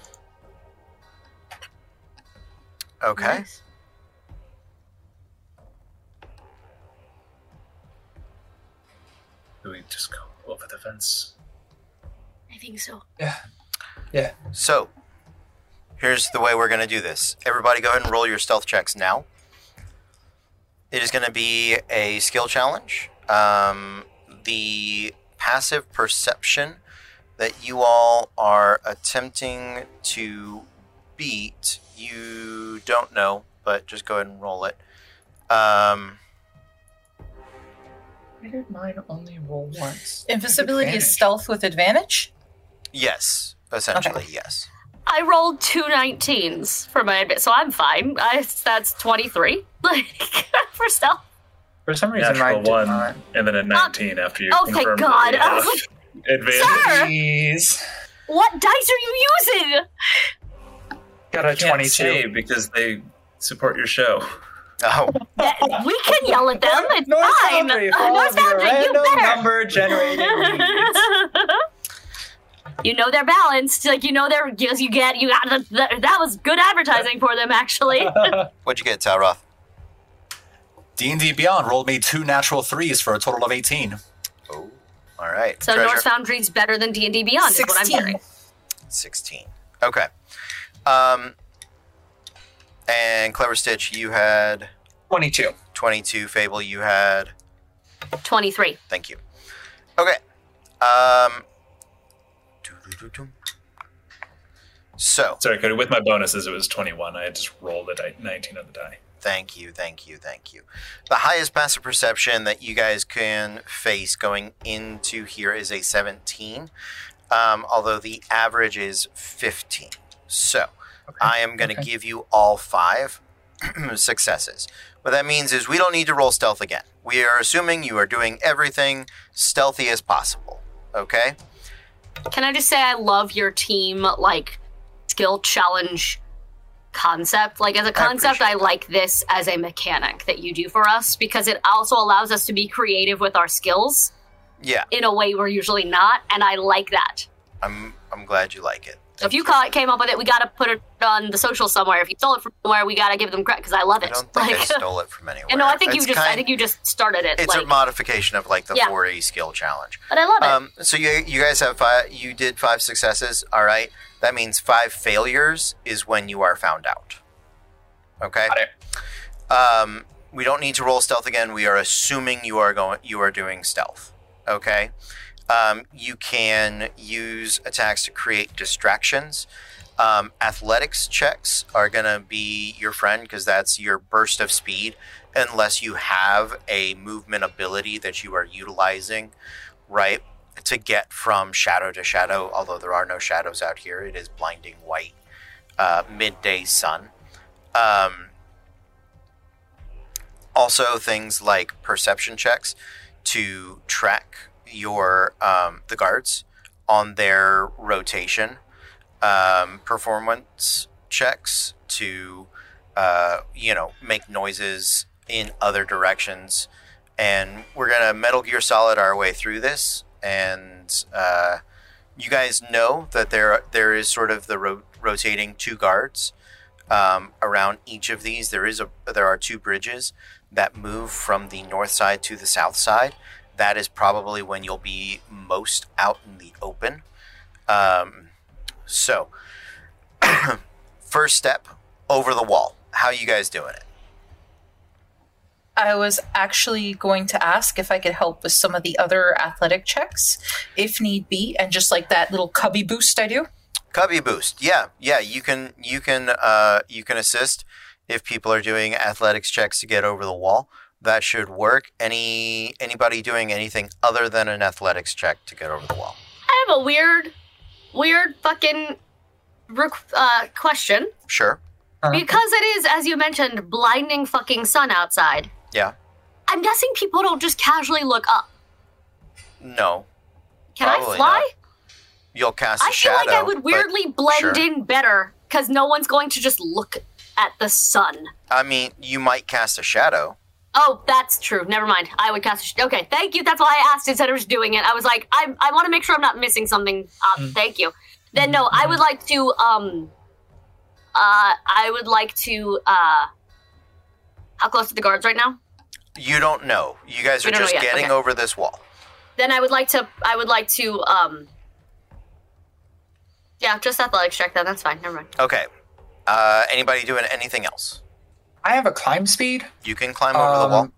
S1: Okay.
S4: Do we just go over the fence?
S3: I think so.
S2: Yeah. Yeah.
S1: So, here's the way we're going to do this. Everybody go ahead and roll your stealth checks now. It is going to be a skill challenge. Um, the passive perception that you all are attempting to beat, you don't know, but just go ahead and roll it. Um,
S2: Why did mine only roll once?
S6: Invisibility is stealth with advantage.
S1: yes, essentially, yes.
S3: I rolled two 19s for my advantage, so I'm fine. I, that's 23 [LAUGHS] like, [LAUGHS] for stealth.
S2: For some reason,
S4: Natural
S2: mine did
S4: one,
S2: not.
S4: and then a uh, 19 after you
S3: oh, thank
S4: confirmed that
S3: God. I was like,
S4: advantage.
S3: Sir!
S2: Jeez.
S3: What dice are you using?
S2: Got a
S4: Can't
S2: 22.
S4: say because they support your show.
S1: Oh,
S3: Yeah, we can yell at them. It's
S2: North
S3: fine.
S2: Foundry, for all Norse
S3: Foundry, you better.
S2: number generated leads. [LAUGHS]
S3: you know they're balanced. Like you know they're as you get. You got that, that was good advertising for them, actually. [LAUGHS]
S1: what'd you get, Talroth?
S5: D&D Beyond rolled me two natural threes for a total of 18.
S1: Oh, all right.
S3: so
S1: Treasure.
S3: Norse Foundry's better than D and D Beyond, is what I'm
S6: 16.
S3: hearing.
S1: 16. Okay. Um, and Clever Stitch, you had
S2: 22.
S1: 22. Fable, you had.
S3: Twenty three.
S1: Thank you. Okay. Um. doo-doo-doo-doo. So,
S4: Sorry, Cody. With my bonuses, it was 21. I had just rolled a di- 19 on the die.
S1: thank you, thank you, thank you. The highest passive perception that you guys can face going into here is a 17, um, although the average is 15. So, I am going to
S2: okay.
S1: give you all five [CLEARS THROAT] successes. What that means is we don't need to roll stealth again. We are assuming you are doing everything stealthy as possible. Okay?
S3: Can I just say I love your team like skill challenge concept. Like as a concept,
S1: appreciate
S3: I, like this as a mechanic that you do for us because it also allows us to be creative with our skills
S1: Yeah,
S3: in a way we're usually not, and I like that.
S1: I'm I'm glad you like it.
S3: So if you ca- came up with it, we got to put it on the social somewhere. If you stole it from somewhere, we got to give them credit because I love it.
S1: I
S3: it.
S1: don't think
S3: like,
S1: I stole it from anywhere. [LAUGHS]
S3: and no, I think you
S1: It's
S3: just, I think you just started it.
S1: It's
S3: like,
S1: a modification of like the
S3: Yeah.
S1: 4A skill challenge.
S3: but I love it.
S1: Um, so you you guys have five. You did five successes. All right. That means five failures is when you are found out. Okay.
S2: Got it.
S1: Um, we don't need to roll stealth again. We are assuming you are going. You are doing stealth. Okay. Um, you can use attacks to create distractions. Um, athletics checks are going to be your friend because that's your burst of speed, unless you have a movement ability that you are utilizing, right, to get from shadow to shadow. Although there are no shadows out here, it is blinding white, uh, midday sun. Um, also, things like perception checks. to track your um, the guards on their rotation um, performance checks to uh, you know make noises in other directions. And we're gonna metal gear solid our way through this. And uh, you guys know that there there is sort of the ro- rotating two guards um, around each of these. There is a there are two bridges that move from the north side to the south side that is probably when you'll be most out in the open um, so [CLEARS THROAT] first step over the wall how you guys doing it
S6: I was actually going to ask if I could help with some of the other athletic checks, if need be, and just like that little cubby boost I do.
S1: Cubby boost. Yeah, yeah. You can you can uh, you can assist if people are doing athletics checks to get over the wall. That should work. Any anybody doing anything other than an athletics check to get over the wall?
S3: I have a weird, weird fucking requ- uh, question.
S1: Sure.
S3: Because it is, as you mentioned, blinding fucking sun outside.
S1: Yeah.
S3: I'm guessing people don't just casually look up.
S1: No.
S3: Can I
S1: Probably
S3: fly?
S1: You'll cast a
S3: I feel
S1: shadow.
S3: like I would weirdly blend
S1: sure.
S3: in better because no one's going to just look at the sun.
S1: I mean, you might cast a shadow.
S3: Oh, that's true. Never mind. I would cast. A sh- okay, thank you. That's why I asked instead of just doing it. I was like, I, I want to make sure I'm not missing something. Um, Thank you. Then no, I would like to. Um, uh, I would like to. Uh, how close to the guards right now?
S1: You don't know. You guys are
S3: We don't know
S1: just getting
S3: okay.
S1: over this wall.
S3: Then I would like to. I would like to. Um, yeah, just athletics check. Then that's fine. Never mind.
S1: Okay. Uh, anybody doing anything else?
S2: I have a climb speed.
S1: You can climb over the wall.
S2: Um,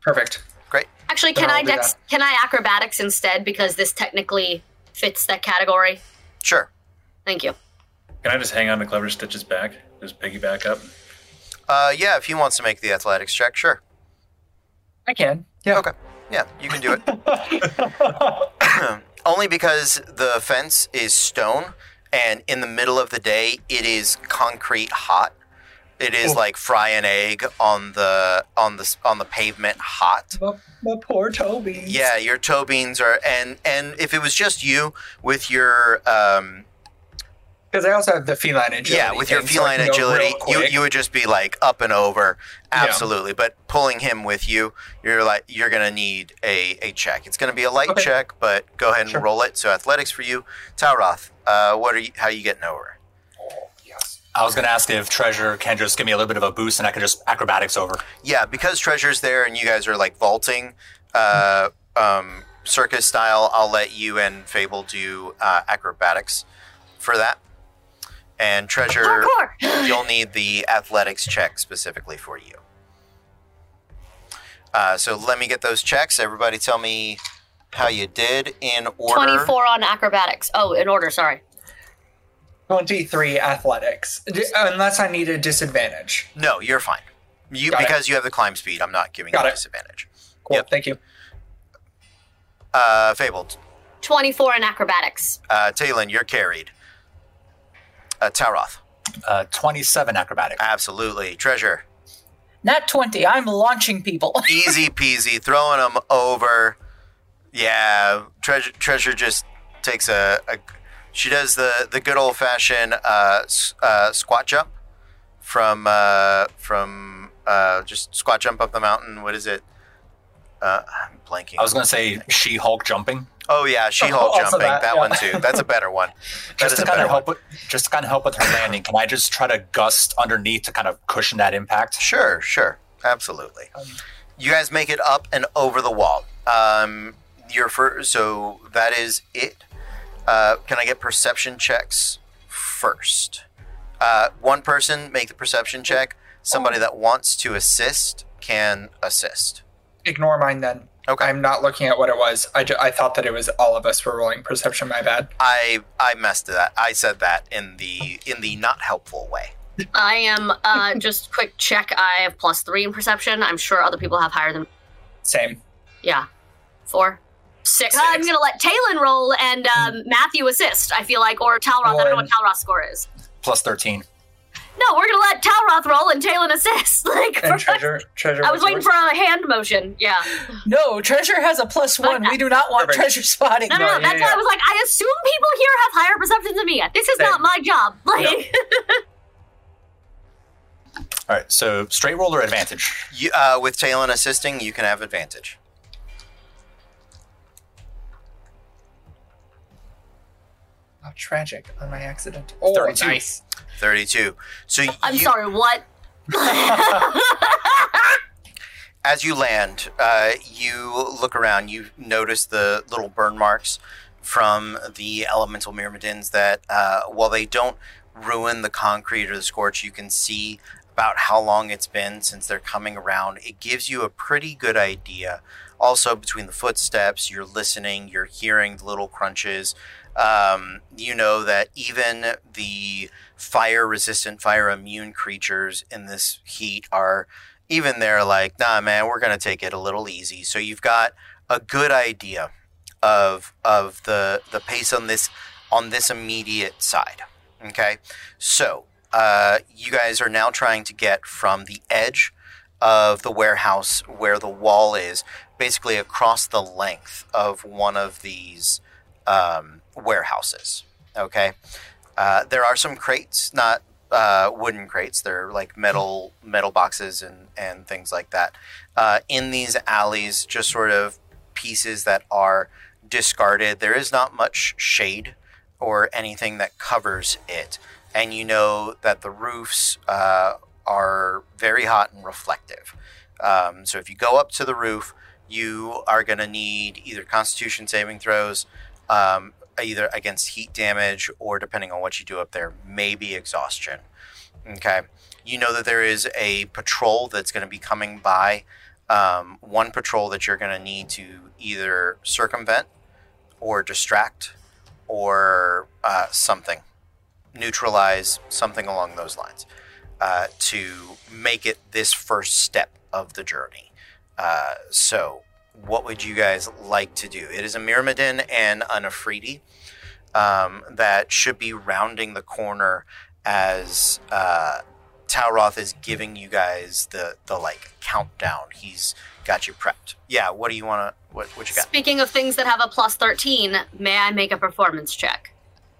S2: Perfect.
S1: Great.
S3: Actually,
S2: Then
S3: can
S2: I'll
S3: I dex? Can I acrobatics instead because this technically fits that category?
S1: Sure.
S3: Thank you.
S4: Can I just hang on to Clever Stitch's back? Just piggyback up?
S1: Uh, yeah, if he wants to make the athletics check, sure.
S2: I can. Yeah.
S1: Okay. Yeah, you can do it. [LAUGHS] Only because the fence is stone, and in the middle of the day, it is concrete hot. It is
S2: Oh.
S1: like fry an egg on the on the on the pavement hot.
S2: My, my poor Toby.
S1: Yeah, your toe beans are and and if it was just you with your um
S2: Because I also have the feline agility.
S1: yeah with your
S2: so
S1: feline
S2: real
S1: agility, you you would just be like up and over,
S2: Yeah.
S1: absolutely. But pulling him with you, you're like you're gonna need a a check. It's gonna be a light
S2: Okay.
S1: check, but go ahead and
S2: Sure.
S1: roll it. So athletics for you, Talroth. Uh, what are you? How are you getting over?
S2: Yes.
S5: I was going to ask if Treasure can just give me a little bit of a boost and I can just acrobatics over.
S1: Yeah, because treasure's there and you guys are like vaulting, uh, um, circus style. I'll let you and Fable do uh, acrobatics for that. And treasure,
S3: Parkour. [LAUGHS]
S1: you'll need the athletics check specifically for you. Uh, so let me get those checks. Everybody, tell me how you did in order.
S3: Twenty-four on acrobatics. Oh, in order. Sorry.
S2: 23 athletics. Unless I need a disadvantage.
S1: No, you're fine. You
S2: Got it.
S1: because you have the climb speed. I'm not giving
S2: Got
S1: you a
S2: it.
S1: disadvantage.
S2: Cool.
S1: Yep.
S2: Thank you.
S1: Uh, Fable,
S3: Twenty-four in acrobatics.
S1: uh, Talon, you're carried. Uh, Talroth,
S5: Uh, 27 acrobatics.
S1: absolutely. Treasure,
S6: Not 20, I'm launching people. [LAUGHS]
S1: easy peasy, throwing them over. Yeah, treasure. Treasure just takes a. a she does the the good old fashioned uh, uh, squat jump from uh, from uh, just squat jump up the mountain. What is it? Uh, I'm blanking.
S5: I was going to say She Hulk jumping.
S1: oh yeah, She Hulk [LAUGHS] jumping. That,
S2: that, yeah.
S1: one too. That's a better one. [LAUGHS]
S5: Just to kind of help with, just to kind of help with her [LAUGHS] landing. Can I just try to gust underneath to kind of cushion that impact?
S1: Sure, sure, absolutely. You guys make it up and over the wall. Um, your first, so that is it. Uh, can I get perception checks first? Uh, one person make the perception check. Somebody that wants to assist can assist.
S2: Ignore mine then.
S1: Okay.
S2: I'm not looking at what it was. I, ju- I thought that it was all of us were rolling perception. My bad.
S1: I I messed that. I said that in the in the not helpful way.
S3: I am. Uh, [LAUGHS] just quick check. I have plus three in perception. I'm sure other people have higher than.
S2: Same.
S3: Yeah, four, six.
S2: Six.
S3: I'm gonna let Talon roll and um, Matthew assist. I feel like, or Talroth. I don't know what Talroth's score is.
S5: Plus 13.
S3: no, we're gonna let Talroth roll and Talon assist. [LAUGHS] Like,
S2: And
S3: for-
S2: treasure, treasure.
S3: I was waiting
S2: yours?
S3: for a hand motion. Yeah.
S6: No, treasure has a plus one. We do not want
S2: Perfect.
S6: treasure spotting.
S3: No, no,
S2: No,
S3: no. That's
S2: yeah,
S3: why
S2: yeah.
S3: I was like, I assume people here have higher perceptions than me. This is
S2: Same.
S3: not my job. Like, [LAUGHS]
S5: All right, so straight roll or advantage?
S1: You, uh, with Talon assisting, you can have advantage.
S2: Oh, tragic on my accident. Oh,
S5: 32.
S2: nice.
S1: 32. So
S3: I'm
S1: you,
S3: sorry. What? [LAUGHS]
S1: as you land, uh, you look around. You notice the little burn marks from the elemental myrmidons that, uh, while they don't ruin the concrete or the scorch, you can see about how long it's been since they're coming around. It gives you a pretty good idea. Also, between the footsteps, you're listening, you're hearing the little crunches. Um, you know that even the fire resistant, fire immune creatures in this heat are even they're like, nah, man, we're gonna take it a little easy. So you've got a good idea of of the the pace on this on this immediate side. Okay, so uh, you guys are now trying to get from the edge of the warehouse where the wall is, basically across the length of one of these um, warehouses. Okay, uh, there are some crates, not uh, wooden crates. They're like metal metal boxes and and things like that. Uh, in these alleys, just sort of pieces that are discarded. There is not much shade or anything that covers it, and you know that the roofs uh, are very hot and reflective. Um, so if you go up to the roof, you are going to need either Constitution saving throws, um, either against heat damage or depending on what you do up there, maybe exhaustion. Okay. You know that there is a patrol that's going to be coming by. Um, one patrol that you're going to need to either circumvent or distract or uh, something, neutralize something along those lines uh, to make it this first step of the journey. Uh, so, what would you guys like to do? It is a Myrmidon and an Efreeti um, that should be rounding the corner as uh, Talroth is giving you guys the the like countdown. He's got you prepped. Yeah. What do you want to? What what you got?
S3: Speaking of things that have a plus 13, may I make a performance check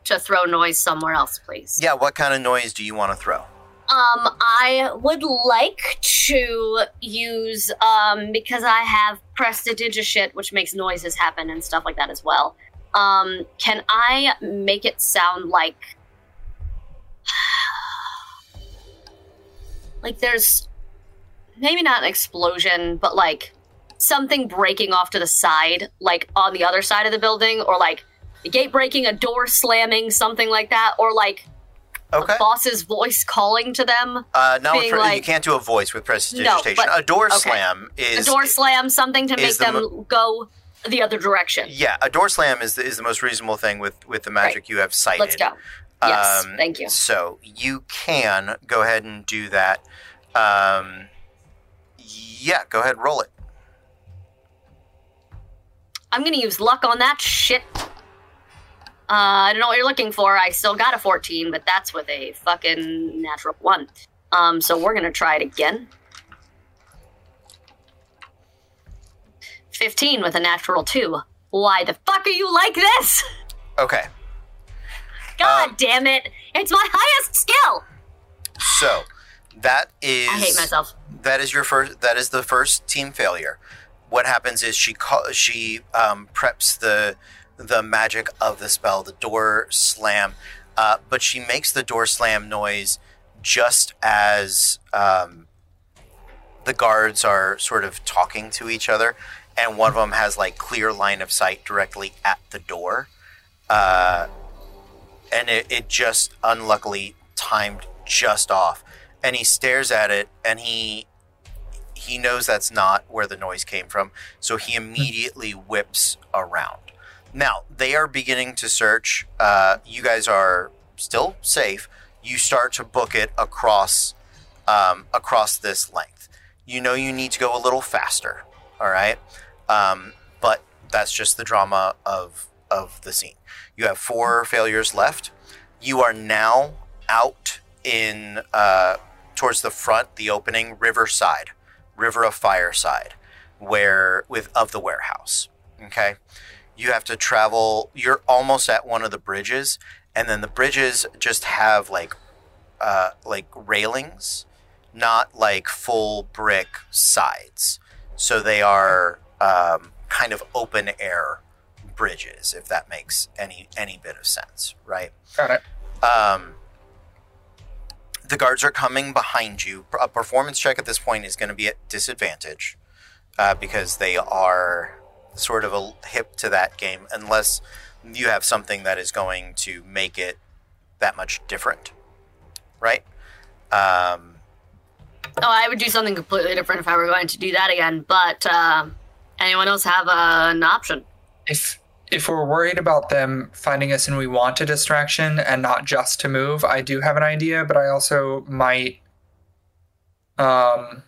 S3: to throw noise somewhere else, please?
S1: Yeah. What kind of noise do you want to throw?
S3: Um, I would like to use um because I have prestidigishit, which makes noises happen and stuff like that as well. Um, can I make it sound like [SIGHS] like there's maybe not an explosion, but like something breaking off to the side, like on the other side of the building, or like a gate breaking, a door slamming, something like that, or like
S1: Okay.
S3: a boss's voice calling to them.
S1: Uh, no,
S3: being
S1: you can't do a voice with prestidigitation.
S3: No, but-
S1: a door
S3: okay.
S1: slam is
S3: a door slam, something to make
S1: the
S3: them
S1: mo-
S3: go the other direction.
S1: Yeah, a door slam is the, is the most reasonable thing with with the magic you have cited.
S3: Let's go. Yes,
S1: Um,
S3: thank you.
S1: So you can go ahead and do that. Um, yeah, go ahead, roll it.
S3: I'm gonna use luck on that shit. Uh, I don't know what you're looking for. I still got a 14, but that's with a fucking natural one. Um, so we're gonna try it again. 15 with a natural two. Why the fuck are you like this?
S1: Okay,
S3: God
S1: Um,
S3: damn it! It's my highest skill.
S1: so that is
S3: I hate myself.
S1: that is your first that is the first team failure what happens is she call, she um, preps the the magic of the spell the door slam. Uh, but she makes the door slam noise just as um, the guards are sort of talking to each other and one of them has like clear line of sight directly at the door. Uh, and it, it just unluckily timed just off. And he stares at it and he he knows that's not where the noise came from so he immediately whips around now they are beginning to search. Uh, you guys are still safe. You start to book it across um, across this length. You know you need to go a little faster all right? Um, but that's just the drama of of the scene. You have four failures left. You are now out in uh, towards the front, the opening Riverside, River of Fireside, where with of the warehouse. Okay, you have to travel. You're almost at one of the bridges, and then the bridges just have like uh, like railings, not like full brick sides. So they are um, kind of open air bridges, if that makes any any bit of sense, right?
S2: Got it.
S1: Um, the guards are coming behind you. A performance check at this point is going to be at disadvantage uh, because they are sort of a hip to that game, unless you have something that is going to make it that much different, right? Um,
S3: Oh, I would do something completely different if I were going to do that again. But uh, anyone else have uh, an option?
S2: If if we're worried about them finding us and we want a distraction and not just to move, I do have an idea, but I also might. Um,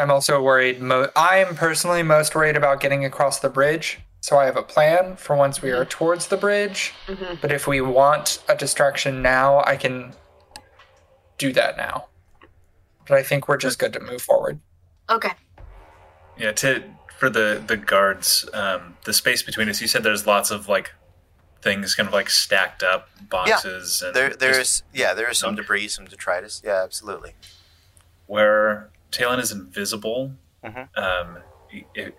S2: I'm also worried. Mo- I am personally most worried about getting across the bridge. So I have a plan for once we are towards the bridge.
S3: Mhm.
S2: But if we want a distraction now, I can do that now. But I think we're just good to move forward.
S3: Okay.
S4: Yeah, to for the the guards, um, the space between us. You said there's lots of like things kind of like stacked up boxes. and
S1: there,
S4: just
S1: there's yeah, there is some debris, some detritus. Yeah, absolutely.
S4: where Talon is invisible.
S1: Mhm.
S4: Um, it,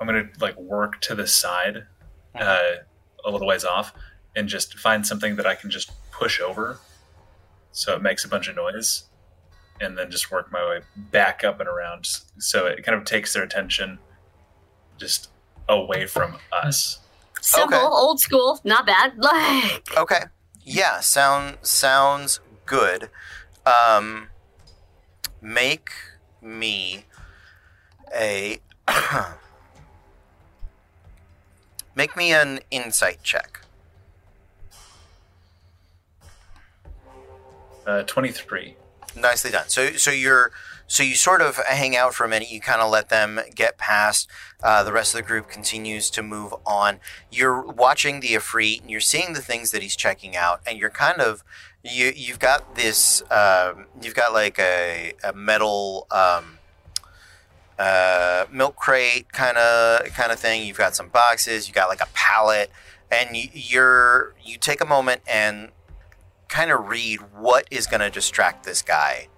S4: I'm gonna like work to the side,
S1: Mm-hmm.
S4: uh, a little ways off, and just find something that I can just push over, so it makes a bunch of noise, and then just work my way back up and around, so it kind of takes their attention just away from us.
S3: Simple,
S1: Okay.
S3: old school, not bad. [LAUGHS] Like,
S1: Okay. Yeah, sound sounds good. Um make me a [COUGHS] Make me an insight check.
S4: Uh, Twenty-three.
S1: Nicely done. So so you're so you sort of hang out for a minute. You kind of let them get past. Uh, the rest of the group continues to move on. You're watching the Ifrit, and you're seeing the things that he's checking out, and you're kind of you you've got this um, you've got like a, a metal um, uh, milk crate kind of kind of thing. You've got some boxes. You got like a pallet, and you, you're you take a moment and kind of read what is going to distract this guy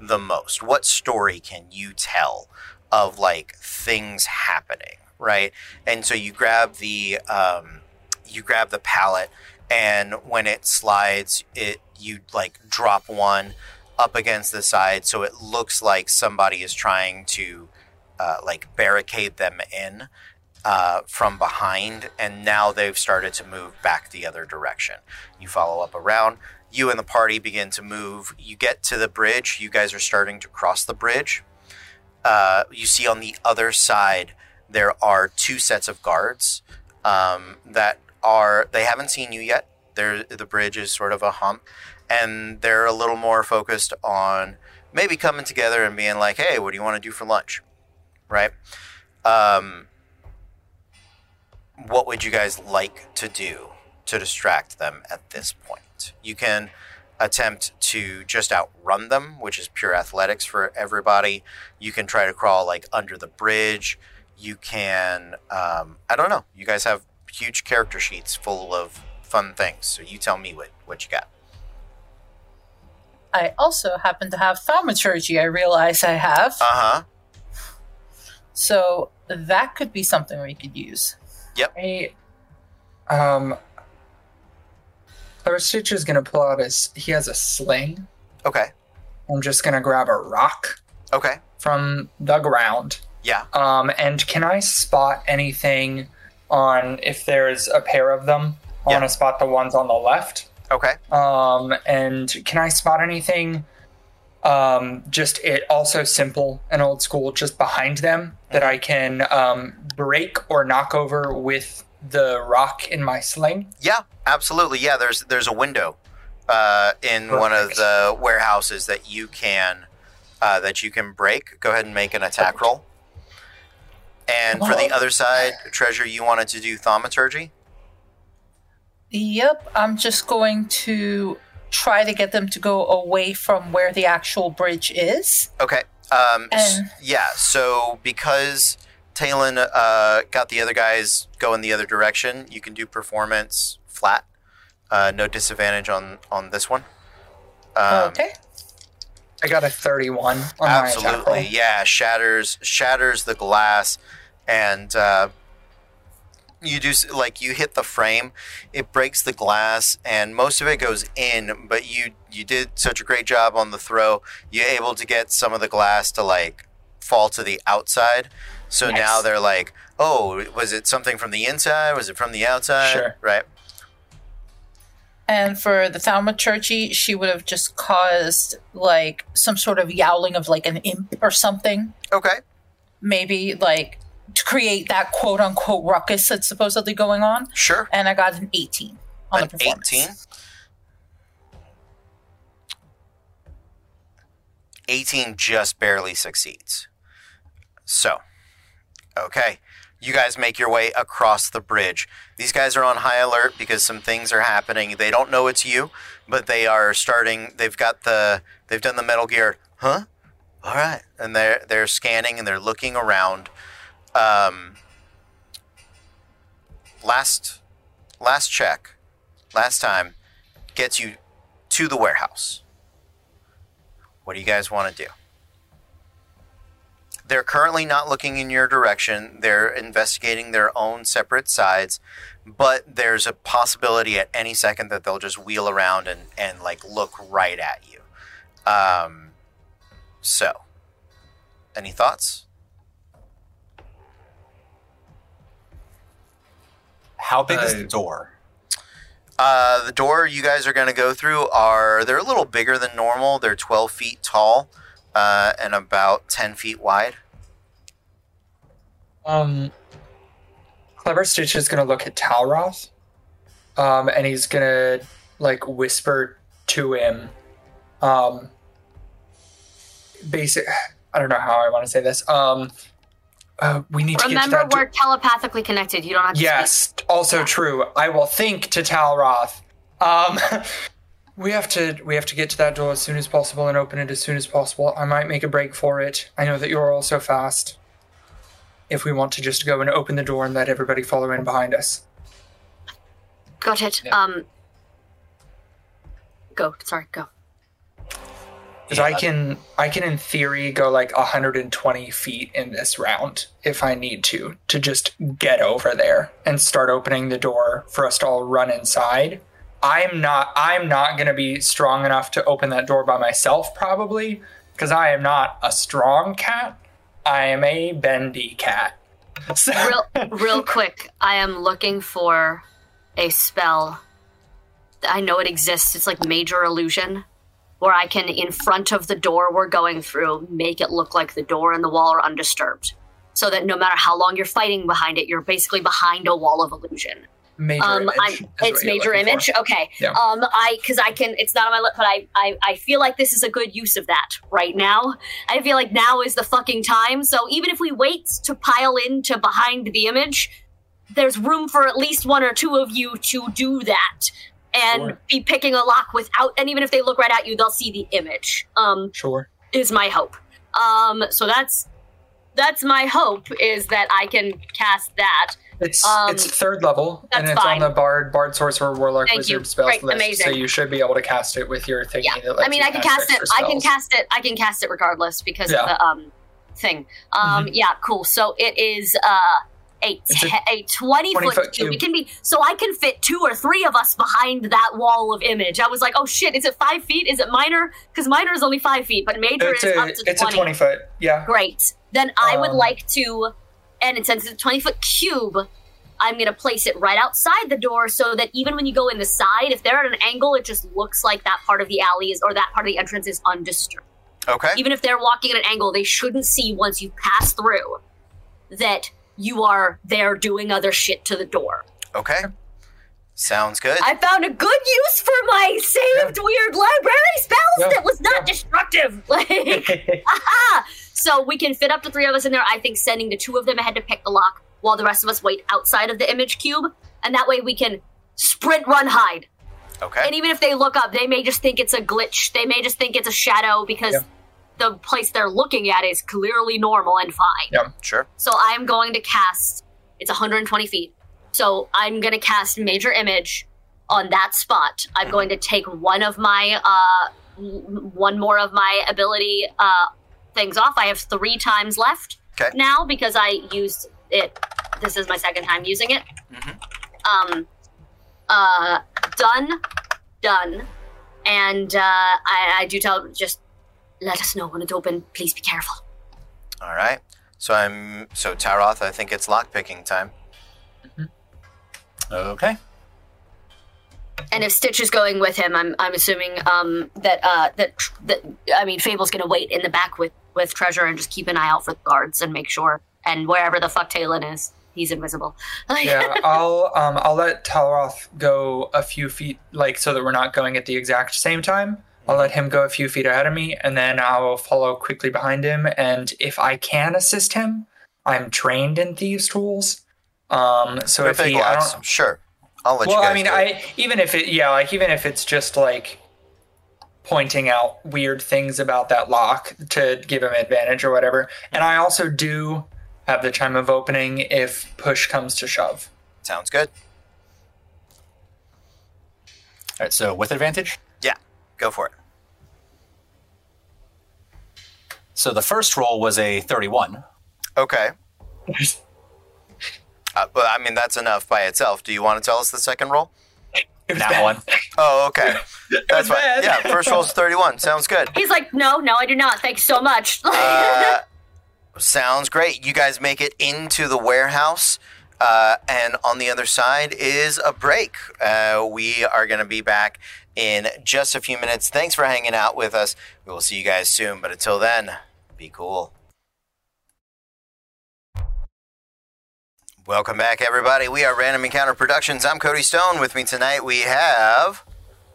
S1: the most. What story can you tell of like things happening, right? And so you grab the um, you grab the pallet, and when it slides, it you like drop one up against the side, so it looks like somebody is trying to uh, like barricade them in. Uh, from behind, and now they've started to move back the other direction. You follow up around, you and the party begin to move. You get to the bridge. You guys are starting to cross the bridge. Uh, you see on the other side there are two sets of guards um, that are they haven't seen you yet. They're, the bridge is sort of a hump, and they're a little more focused on maybe coming together and being like, "Hey, what do you want to do for lunch?" Right? Um, what would you guys like to do to distract them at this point? You can attempt to just outrun them, which is pure athletics for everybody. You can try to crawl like under the bridge. You can, um, I don't know. You guys have huge character sheets full of fun things. So you tell me what, what you got.
S6: I also happen to have thaumaturgy, I realize I have.
S1: Uh huh.
S6: So that could be something we could use.
S2: Hey, um, our Stitch is gonna pull out his. He has a sling.
S1: Okay.
S2: I'm just gonna grab a rock
S1: Okay.
S2: from the ground.
S1: Yeah.
S2: Um, and can I spot anything on if there's a pair of them? I
S1: Yeah.
S2: want to spot the ones on the left.
S1: Okay.
S2: Um, and can I spot anything? Um, just it also simple and old school, just behind them that I can um, break or knock over with the rock in my sling.
S1: Yeah, absolutely. Yeah, there's there's a window uh, in one of the warehouses that you can uh, that you can break. Go ahead and make an attack roll. And for the other side, treasure, you wanted to do thaumaturgy.
S6: Yep, I'm just going to try to get them to go away from where the actual bridge is.
S1: Okay. Um, s-
S6: And-
S1: yeah. So because Talon uh, got the other guys go in the other direction, you can do performance flat. Uh, no disadvantage on on this one. Um,
S6: okay.
S2: I got a 31 on my.
S1: Absolutely, yeah. Shatters shatters the glass, and uh, you do like you hit the frame. It breaks the glass, and most of it goes in. But you you did such a great job on the throw. You're able to get some of the glass to like fall to the outside. So
S2: Nice.
S1: now they're like, oh, was it something from the inside? Was it from the outside?
S2: Sure.
S1: Right.
S6: And for the thaumaturgy, she would have just caused like some sort of yowling of like an imp or something.
S1: Okay.
S6: Maybe like to create that quote unquote ruckus that's supposedly going on.
S1: Sure.
S6: And I got an 18 on
S1: An
S6: the performance.
S1: 18? 18 just barely succeeds. So, okay. You guys make your way across the bridge. These guys are on high alert because some things are happening. They don't know it's you, but they are starting they've got the they've done the Metal Gear, huh? All right. And they're they're scanning and they're looking around. Um last last check, last time gets you to the warehouse. What do you guys want to do? They're currently not looking in your direction. They're investigating their own separate sides, but there's a possibility at any second that they'll just wheel around and, and like look right at you. Um, so, any thoughts?
S5: How big is
S4: Uh,
S5: the door?
S1: Uh, the door you guys are going to go through are they're a little bigger than normal. They're 12 feet tall uh, and about 10 feet wide.
S2: Um, Clever Stitch is gonna look at Talroth, um, and he's gonna like whisper to him, um, basic. I don't know how I want to say this. Um, uh, we need to get to
S3: Remember,
S2: do-
S3: we're telepathically connected. You don't have to
S2: yes, also true. I will think to Talroth. Um, [LAUGHS] we have to we have to get to that door as soon as possible and open it as soon as possible. I might make a break for it. I know that you're also fast. If we want to just go and open the door and let everybody follow in behind us.
S3: Got it.
S2: Yeah.
S3: Um, go. Sorry, go.
S2: Because I can I can in theory go like 120 feet in this round if I need to to just get over there and start opening the door for us to all run inside. I'm not I'm not gonna be strong enough to open that door by myself probably because I am not a strong cat. I am a bendy cat. So,
S3: Real, [LAUGHS] real quick. I am looking for a spell. I know it exists. It's like major illusion, where I can, in front of the door we're going through, make it look like the door and the wall are undisturbed, so that no matter how long you're fighting behind it, you're basically behind a wall of illusion.
S2: major
S3: um,
S2: image
S3: I'm, it's major
S2: looking for.
S3: image. Okay.
S2: Yeah.
S3: Um, I because I can. It's not on my lip, but I, I I feel like this is a good use of that right now. I feel like now is the fucking time. So even if we wait to pile into behind the image, there's room for at least one or two of you to do that and
S2: Sure.
S3: be picking a lock without. And even if they look right at you, they'll see the image. Um,
S2: Sure.
S3: is my hope. Um, so that's that's my hope is that I can cast that.
S2: It's
S3: Um,
S2: it's third level and it's
S3: fine.
S2: on the bard bard sorcerer warlock
S3: Thank
S2: wizard
S3: you.
S2: spells
S3: Great,
S2: list.
S3: amazing.
S2: So you should be able to cast it with your thingy.
S3: Yeah, I mean, I can cast it. I can cast it. I can cast it regardless because
S2: Yeah.
S3: of the um thing. Um, yeah, cool. So it is uh a
S2: It's a
S3: a twenty,
S2: 20
S3: foot,
S2: foot
S3: cube.
S2: cube.
S3: It can be so I can fit two or three of us behind that wall of image. I was like, oh shit, is it five feet? Is it minor? Because minor is only five feet, but major
S2: It's
S3: is
S2: a
S3: up to
S2: it's a
S3: twenty.
S2: twenty foot. Yeah.
S3: Great. Then I would
S2: Um,
S3: like to, and it since it's a 20 foot cube, I'm going to place it right outside the door so that even when you go in the side, if they're at an angle, it just looks like that part of the alley is, or that part of the entrance is undisturbed.
S1: Okay.
S3: Even if they're walking at an angle, they shouldn't see once you pass through that you are there doing other shit to the door.
S1: Okay. Sounds good.
S3: I found a good use for my saved weird library spells
S2: Yeah,
S3: that was not
S2: yeah.
S3: destructive. [LAUGHS] Like, [LAUGHS] aha! So we can fit up to three of us in there. I think sending the two of them ahead to pick the lock while the rest of us wait outside of the image cube. And that way we can sprint, run, hide.
S1: Okay.
S3: And even if they look up, they may just think it's a glitch. They may just think it's a shadow because
S2: Yeah.
S3: The place they're looking at is clearly normal and fine.
S2: Yeah.
S1: Sure.
S3: So I'm going to cast. It's 120 feet. So I'm going to cast Major Image on that spot. I'm going to take one of my, uh, one more of my ability uh, things off. I have three times left
S1: Okay.
S3: now because I used it. This is my second time using it. Um, uh, done, done, and uh, I, I do tell just let us know when it's open. Please be careful.
S1: All right. So I'm so Talroth. I think it's lockpicking time.
S5: Okay.
S3: And if Stitch is going with him, I'm I'm assuming um, that uh, that that I mean Fable's gonna wait in the back with with Treasure and just keep an eye out for the guards and make sure and wherever the fuck Talon is, he's invisible. [LAUGHS]
S2: yeah, I'll um I'll let Talroth go a few feet, like so that we're not going at the exact same time. I'll let him go a few feet ahead of me, and then I'll follow quickly behind him. And if I can assist him, I'm trained in thieves' tools. Um, so if he, I don't.
S1: Sure. I'll let
S2: Well,
S1: you guys Well,
S2: I mean. I even if it, yeah, like even if it's just like pointing out weird things about that lock to give him advantage or whatever. And I also do have the chime of opening if push comes to shove.
S1: Sounds good.
S5: All right. So with advantage.
S1: Yeah. Go for it.
S5: So the first roll was a 31.
S1: Okay. Uh, well, I mean, that's enough by itself. Do you want to tell us the second roll? [LAUGHS]
S5: That
S2: bad.
S5: one.
S1: Oh, okay. [LAUGHS] That's fine.
S2: bad.
S1: Yeah, first roll's 31. Sounds good.
S3: He's like, no, no, I do not. Thanks so much. [LAUGHS]
S1: Uh, sounds great. You guys make it into the warehouse, uh, and on the other side is a break. Uh, we are going to be back in just a few minutes. Thanks for hanging out with us. We will see you guys soon, but until then, be cool. Welcome back, everybody. We are Random Encounter Productions. I'm Cody Stone. With me tonight, we have.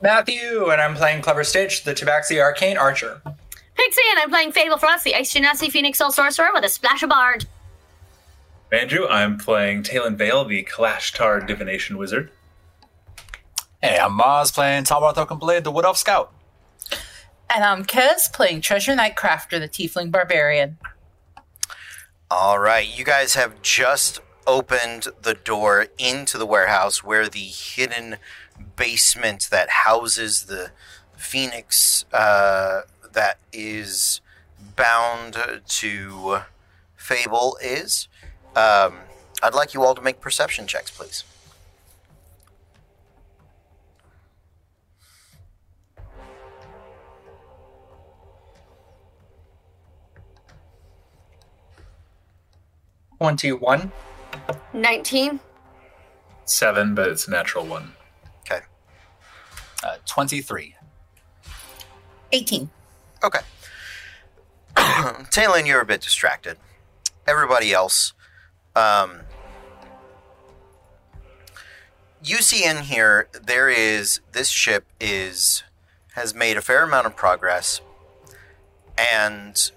S2: Matthew, and I'm playing Clever Stitch, the Tabaxi Arcane Archer.
S3: Pixie, and I'm playing Fable Frost, the Ice Genasi Phoenix Soul Sorcerer with a splash of Bard.
S4: Andrew, I'm playing Talon Vale, the Kalashtar Divination Wizard.
S5: Hey, I'm Maz playing Talroth Oaken Blade, the Wood Elf Scout.
S6: And I'm Kez playing Treasure Knight Crafter, the Tiefling Barbarian.
S1: All right, you guys have just opened the door into the warehouse where the hidden basement that houses the phoenix uh, that is bound to Fable is. Um, I'd like you all to make perception checks, please.
S2: Twenty-one.
S3: 19.
S4: Seven, but it's a natural one.
S1: Okay.
S5: Uh, 23.
S6: 18.
S1: Okay. [CLEARS THROAT] Talon, you're a bit distracted. Everybody else, um, you see in here there is this ship is has made a fair amount of progress, and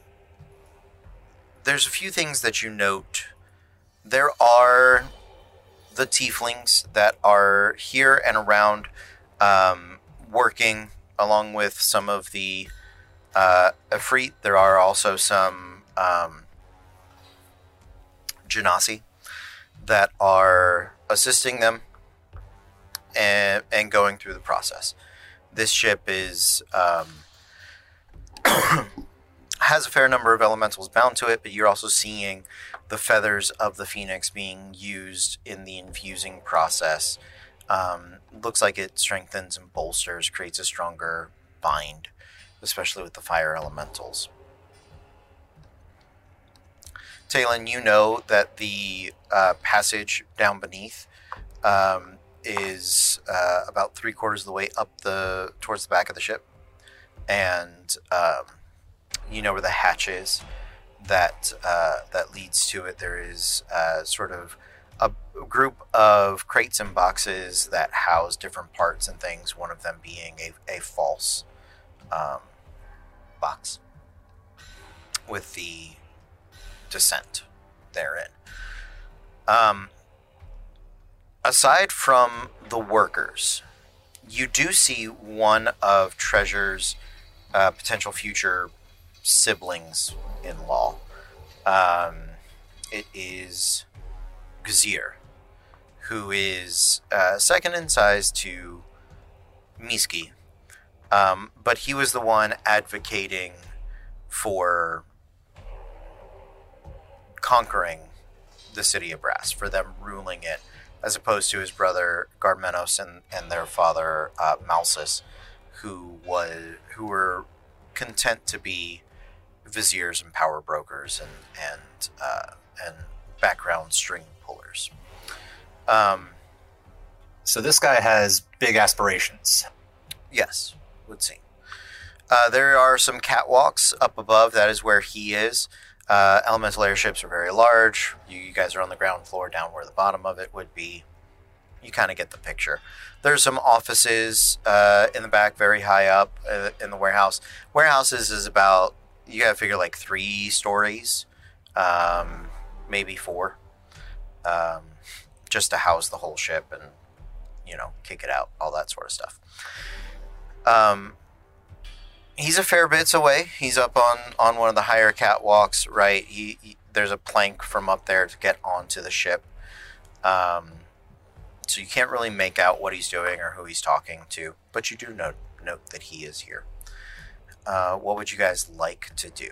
S1: there's a few things that you note. There are the tieflings that are here and around, um, working along with some of the uh, Efreet. There are also some um, Genasi that are assisting them and, and going through the process. This ship is um, [CLEARS THROAT] has a fair number of elementals bound to it, but you're also seeing the feathers of the phoenix being used in the infusing process. Um, looks like it strengthens and bolsters, creates a stronger bind especially with the fire elementals. Talon, you know that the uh, passage down beneath um, is uh, about three quarters of the way up the towards the back of the ship, and um, you know where the hatch is that uh, that leads to it. There is uh, sort of a group of crates and boxes that house different parts and things. One of them being a, a false um, box with the descent therein. Um, aside from the workers you do see one of Treasure's uh, potential future siblings in law. Um, it is Gazir, who is uh, second in size to Miski. Um, but he was the one advocating for conquering the city of Brass, for them ruling it, as opposed to his brother Garmenos and, and their father uh, Malsus, who was who were content to be viziers and power brokers and and uh, and background string pullers. Um,
S5: So this guy has big aspirations.
S1: Yes, would seem. Uh, there are some catwalks up above. That is where he is. Uh, elemental airships are very large. You, you guys are on the ground floor, down where the bottom of it would be. You kind of get the picture. There's some offices uh, in the back, very high up uh, in the warehouse. Warehouses is about you got to figure like three stories, um, maybe four, um, just to house the whole ship and you know kick it out, all that sort of stuff. Um, he's a fair bits away. He's up on on one of the higher catwalks. Right, he, he there's a plank from up there to get onto the ship. Um, so you can't really make out what he's doing or who he's talking to, but you do note note that he is here. Uh, what would you guys like to do?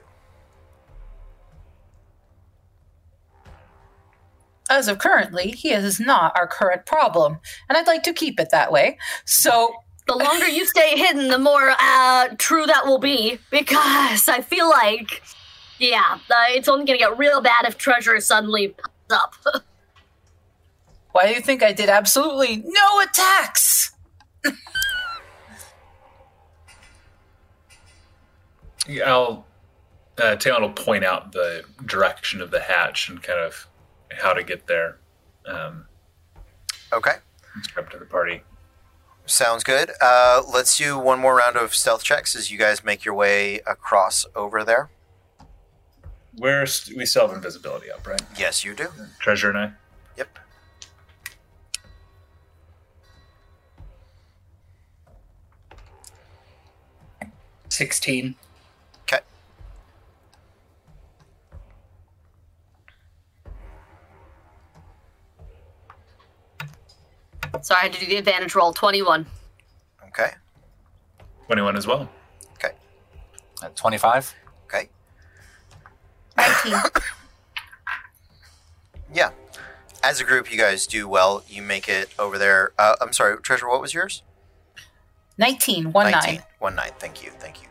S6: As of currently, he is not our current problem, and I'd like to keep it that way. So,
S3: The longer you stay hidden, the more uh, true that will be. Because I feel like, yeah, uh, it's only gonna get real bad if Treasure suddenly pops up. [LAUGHS]
S6: why do you think I did absolutely no attacks? [LAUGHS]
S4: I'll uh, Talon will point out the direction of the hatch and kind of how to get there. Um,
S1: Okay,
S4: describe to the party.
S1: sounds good. Uh, let's do one more round of stealth checks as you guys make your way across over there.
S4: Where st- we still have invisibility up, right?
S1: Yes, you do.
S4: Treasure and I.
S1: Yep.
S2: Sixteen.
S1: Okay.
S3: So I had to do the advantage roll 21.
S1: Okay.
S4: Twenty-one as well.
S1: Okay.
S5: At 25?
S1: Okay.
S6: 19. [COUGHS]
S1: Yeah. As a group, you guys do well. You make it over there. Uh, I'm sorry, Treasure, what was yours?
S6: 19. 1 9.
S1: One nine. Thank you. Thank you.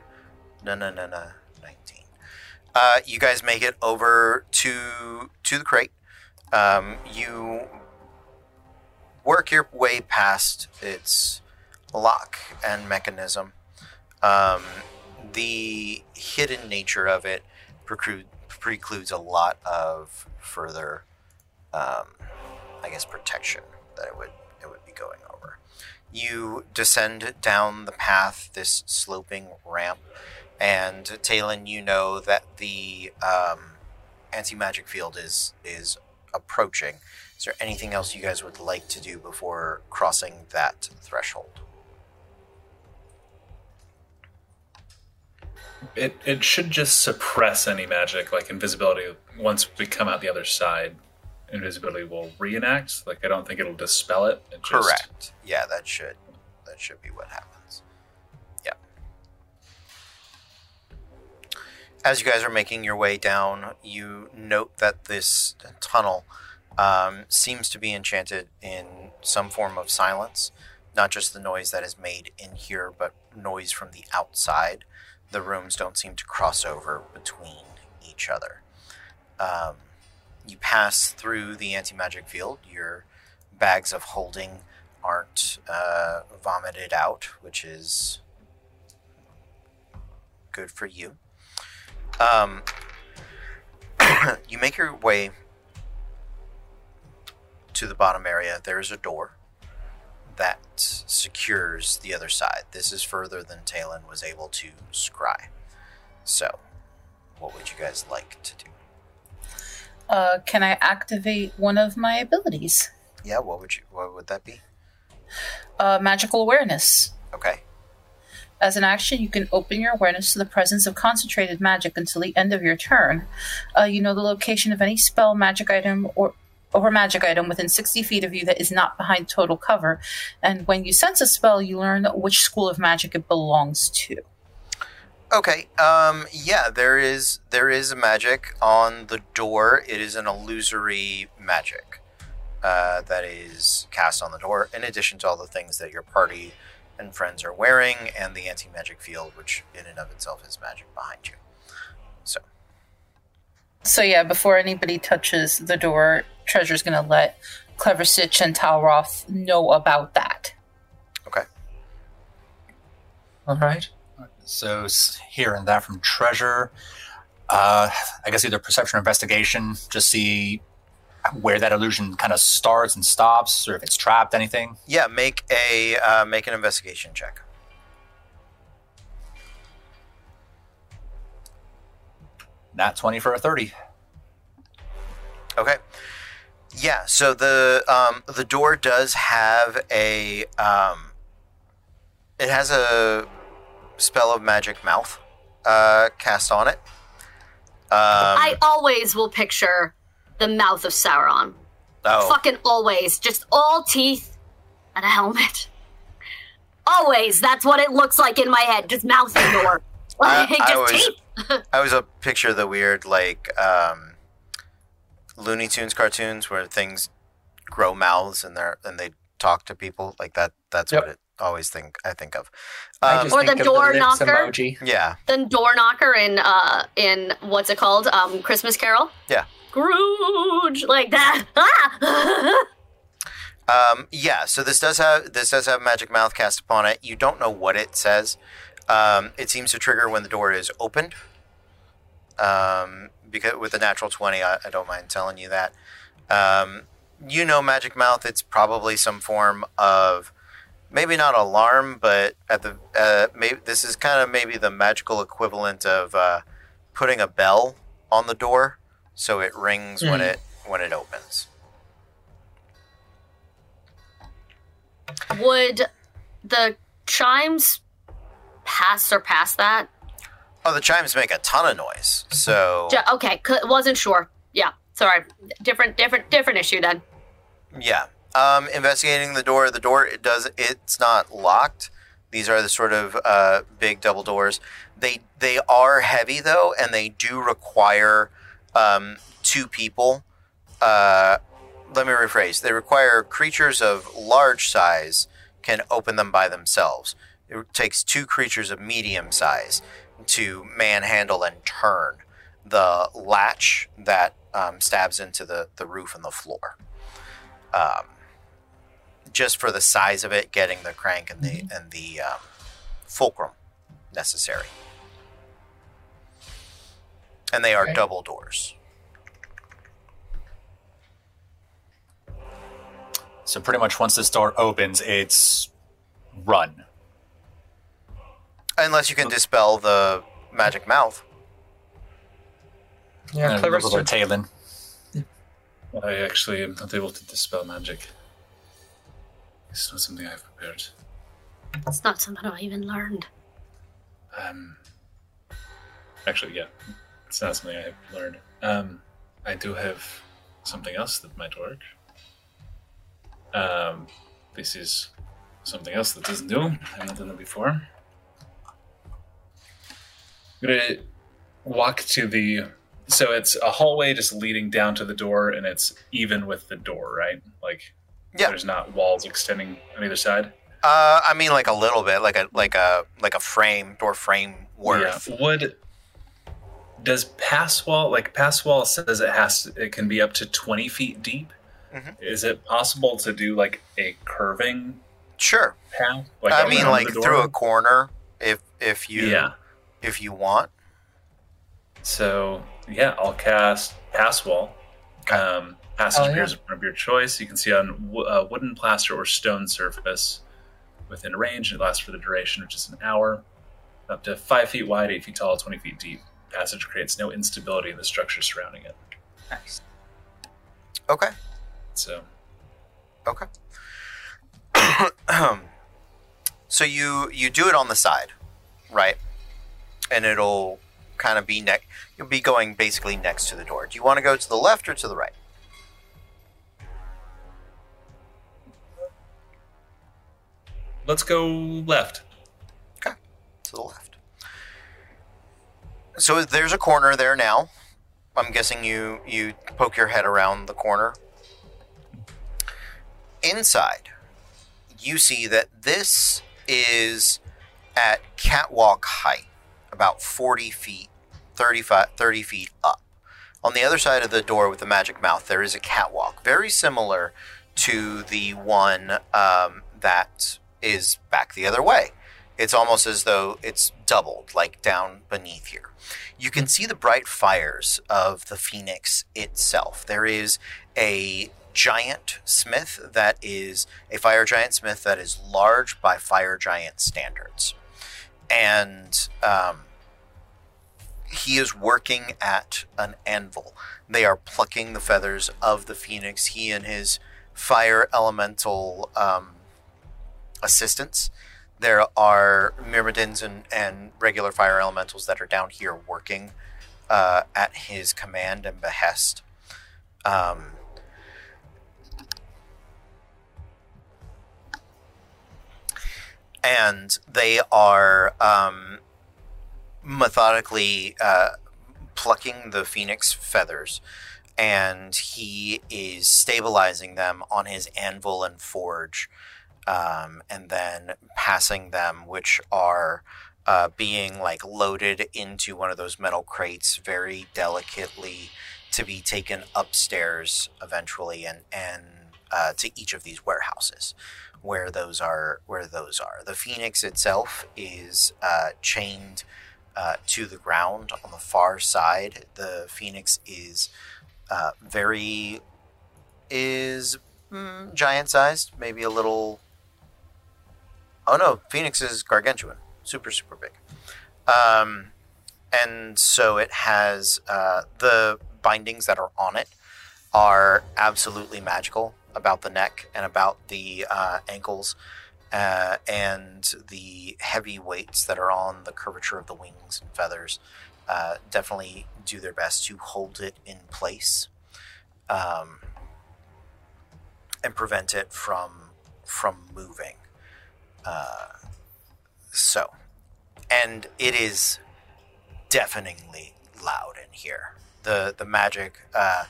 S1: No, no, no, no. 19. Uh, you guys make it over to to the crate. Um, you work your way past its lock and mechanism. Um, the hidden nature of it preclude, precludes a lot of further, um, I guess, protection that it would it would be going over. You descend down the path, this sloping ramp, and Talon, you know that the um, anti magic field is is approaching. Is there anything else you guys would like to do before crossing that threshold?
S4: It it should just suppress any magic, like invisibility. Once we come out the other side, invisibility will reenact. Like I don't think it'll dispel it. it just-
S1: Correct. Yeah, that should that should be what happens. Yeah. As you guys are making your way down, you note that this tunnel um, seems to be enchanted in some form of silence. Not just the noise that is made in here, but noise from the outside. The rooms don't seem to cross over between each other. Um, you pass through the anti magic field. Your bags of holding aren't uh, vomited out, which is good for you. Um, [COUGHS] you make your way to the bottom area. There is a door that secures the other side. This is further than Talon was able to scry. So, what would you guys like to do?
S6: Uh, can I activate one of my abilities?
S1: Yeah, what would you? What would that be?
S6: Uh, magical awareness.
S1: Okay.
S6: As an action, you can open your awareness to the presence of concentrated magic until the end of your turn. Uh, you know the location of any spell, magic item, or or magic item within 60 feet of you that is not behind total cover. And when you sense a spell, you learn which school of magic it belongs to.
S1: Okay. Um. Yeah. There is there is a magic on the door. It is an illusory magic uh, that is cast on the door. In addition to all the things that your party and friends are wearing, and the anti magic field, which in and of itself is magic behind you. So.
S6: So yeah, before anybody touches the door, Treasure's gonna let Clever Stitch and Talroth know about that.
S1: Okay.
S2: All right.
S5: So s- hearing that from Treasure, uh, I guess either perception or investigation, just see where that illusion kind of starts and stops, or if it's trapped, anything.
S1: Yeah. Make a uh, make an investigation check.
S5: Not 20 for a 30.
S1: Okay. Yeah, so the um, the door does have a um, it has a spell of magic mouth uh, cast on it. Um,
S3: I always will picture the mouth of Sauron.
S1: oh,
S3: Fucking always. Just all teeth and a helmet. Always. That's what it looks like in my head. Just mouth and door. [LAUGHS]
S1: I- [LAUGHS]
S3: Like,
S1: I
S3: just
S1: was-
S3: teeth. [LAUGHS]
S1: I was a picture the weird like um, Looney Tunes cartoons where things grow mouths and they and they talk to people like that. That's
S2: Yep.
S1: what it always think I think of.
S2: I
S1: Um,
S2: just
S3: Or the
S2: think of
S3: door
S2: lips
S3: knocker.
S2: emoji.
S1: yeah,
S3: The door knocker in uh in what's it called? Um Christmas Carol?
S1: Yeah.
S3: Scrooge like that. Ah! [LAUGHS]
S1: Um, yeah, so this does have this does have magic mouth cast upon it. You don't know what it says. Um, it seems to trigger when the door is opened. Um, because with the natural twenty, I, I don't mind telling you that. Um, you know, magic mouth. It's probably some form of maybe not alarm, but at the uh, maybe this is kind of maybe the magical equivalent of uh, putting a bell on the door, so it rings when
S2: Mm.
S1: it when it opens.
S3: Would the chimes pass surpass that?
S1: Oh, the chimes make a ton of noise. So
S3: okay, c- wasn't sure. Yeah, sorry. Different, different, different issue then.
S1: yeah, um, investigating the door. The door it does it's not locked. These are the sort of uh, big double doors. They they are heavy though, and they do require um, two people. Uh, let me rephrase. They require creatures of large size can open them by themselves. It takes two creatures of medium size to manhandle and turn the latch that um, stabs into the, the roof and the floor. Um, just for the size of it, getting the crank and the and the um, fulcrum necessary, and they are
S2: Okay.
S1: double doors.
S5: So pretty much once this door opens, it's run.
S1: Unless you can dispel the magic mouth.
S2: Yeah,
S5: and
S2: clever
S5: a little of Talon.
S4: I actually am not able to dispel magic. It's not something I've prepared.
S3: It's not something I even learned.
S4: Um, actually, yeah, it's not something I have learned. Um, I do have something else that might work. Um, this is something else that doesn't do. I've not done it before. I'm gonna walk to the. So it's a hallway just leading down to the door, and it's even with the door, right? Like,
S1: Yeah.
S4: there's not walls extending on either side.
S1: Uh, I mean, like a little bit, like a like a like a frame door frame worth.
S4: Yeah. Would does pass wall like pass wall says it has to, it can be up to twenty feet deep?
S1: Mhm.
S4: Is it possible to do like a curving
S1: Sure.
S4: path? Like
S1: I mean, like through a corner, if if you
S4: yeah.
S1: If you want.
S4: So yeah, I'll cast pass wall.
S1: Okay.
S4: Um, passage
S2: Oh, yeah.
S4: appears of your choice. You can see on wo- uh, wooden, plaster, or stone surface within range. It lasts for the duration, which is an hour. Up to five feet wide, eight feet tall, twenty feet deep. Passage creates no instability in the structure surrounding it.
S2: Nice.
S1: Okay.
S4: So
S1: Okay. [CLEARS THROAT] so you you do it on the side, right? And it'll kind of be neck. You'll be going basically next to the door. Do you want to go to the left or to the right?
S4: Let's go left.
S1: Okay, to the left. So there's a corner there now. I'm guessing you you poke your head around the corner. Inside, you see that this is at catwalk height, about 40 feet, 35, 30 feet up. On the other side of the door with the magic mouth, there is a catwalk, very similar to the one um, that is back the other way. It's almost as though it's doubled, like down beneath here. You can see the bright fires of the phoenix itself. There is a giant smith that is a fire giant smith that is large by fire giant standards. And um, he is working at an anvil. They are plucking the feathers of the phoenix. He and his fire elemental um, assistants. There are myrmidons and, and regular fire elementals that are down here working uh, at his command and behest. Um, and they are um, methodically uh, plucking the phoenix feathers and he is stabilizing them on his anvil and forge um, and then passing them which are uh, being like loaded into one of those metal crates very delicately to be taken upstairs eventually and and uh, to each of these warehouses where those are where those are. The phoenix itself is uh, chained uh, to the ground on the far side. The phoenix is uh, very is mm, giant sized, maybe a little. Oh no, phoenix is gargantuan, super super big. Um, and so it has uh, the bindings that are on it are absolutely magical about the neck and about the uh, ankles uh, and the heavy weights that are on the curvature of the wings and feathers uh, definitely do their best to hold it in place um, and prevent it from from moving. Uh, so, and it is deafeningly loud in here. The the magic. Uh,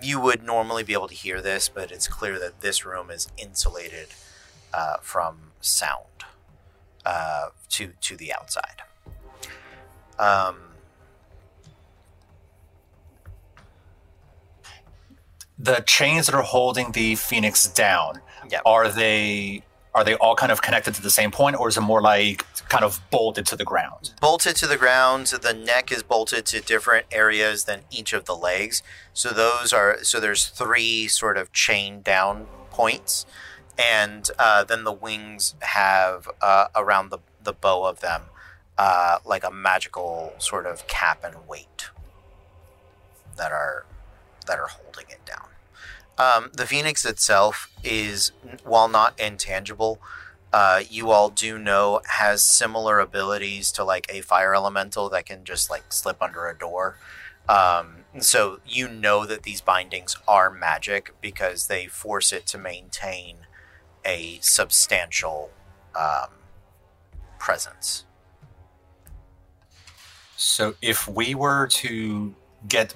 S1: you would normally be able to hear this, but it's clear that this room is insulated uh, from sound uh, to to the outside. Um,
S5: The chains that are holding the phoenix down
S1: Yeah.
S5: are they are they all kind of connected to the same point, or is it more like kind of bolted to the ground?
S1: bolted to the ground. The neck is bolted to different areas than each of the legs. So those are so there's three sort of chain down points, and uh, then the wings have uh, around the the bow of them uh, like a magical sort of cap and weight that are that are holding it down. Um, the phoenix itself is, while not intangible, uh, you all do know has similar abilities to like a fire elemental that can just like slip under a door. Um, so you know that these bindings are magic because they force it to maintain a substantial um, presence.
S5: So if we were to get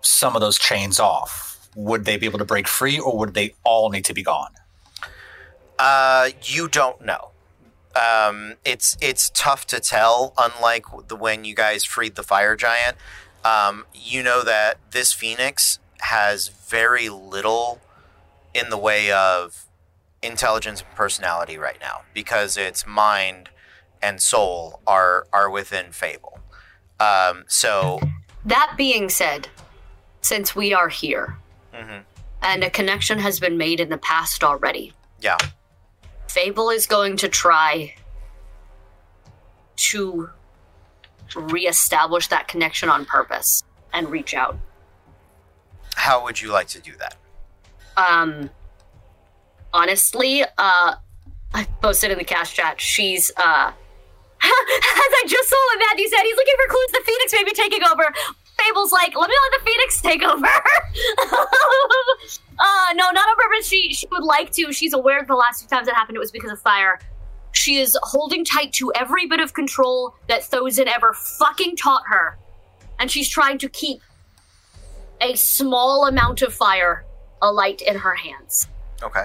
S5: some of those chains off, would they be able to break free, or would they all need to be gone?
S1: Uh, you don't know. Um, it's it's tough to tell. Unlike the when you guys freed the fire giant, um, you know that this phoenix has very little in the way of intelligence and personality right now because its mind and soul are are within Fable. Um, so
S3: That being said, since we are here
S1: Mhm.
S3: and a connection has been made in the past already,
S1: yeah,
S3: Fable is going to try to reestablish that connection on purpose and reach out.
S1: how would you like to do that?
S3: Um, honestly, uh, I posted in the cash chat. She's uh [LAUGHS] as I just saw what Matthew said, he's looking for clues the Phoenix may be taking over. Fable's like, let me let the Phoenix take over. [LAUGHS] uh no, not on purpose. She she would like to. She's aware the last two times it happened it was because of fire. She is holding tight to every bit of control that Thosin ever fucking taught her. And she's trying to keep a small amount of fire alight in her hands
S1: Okay.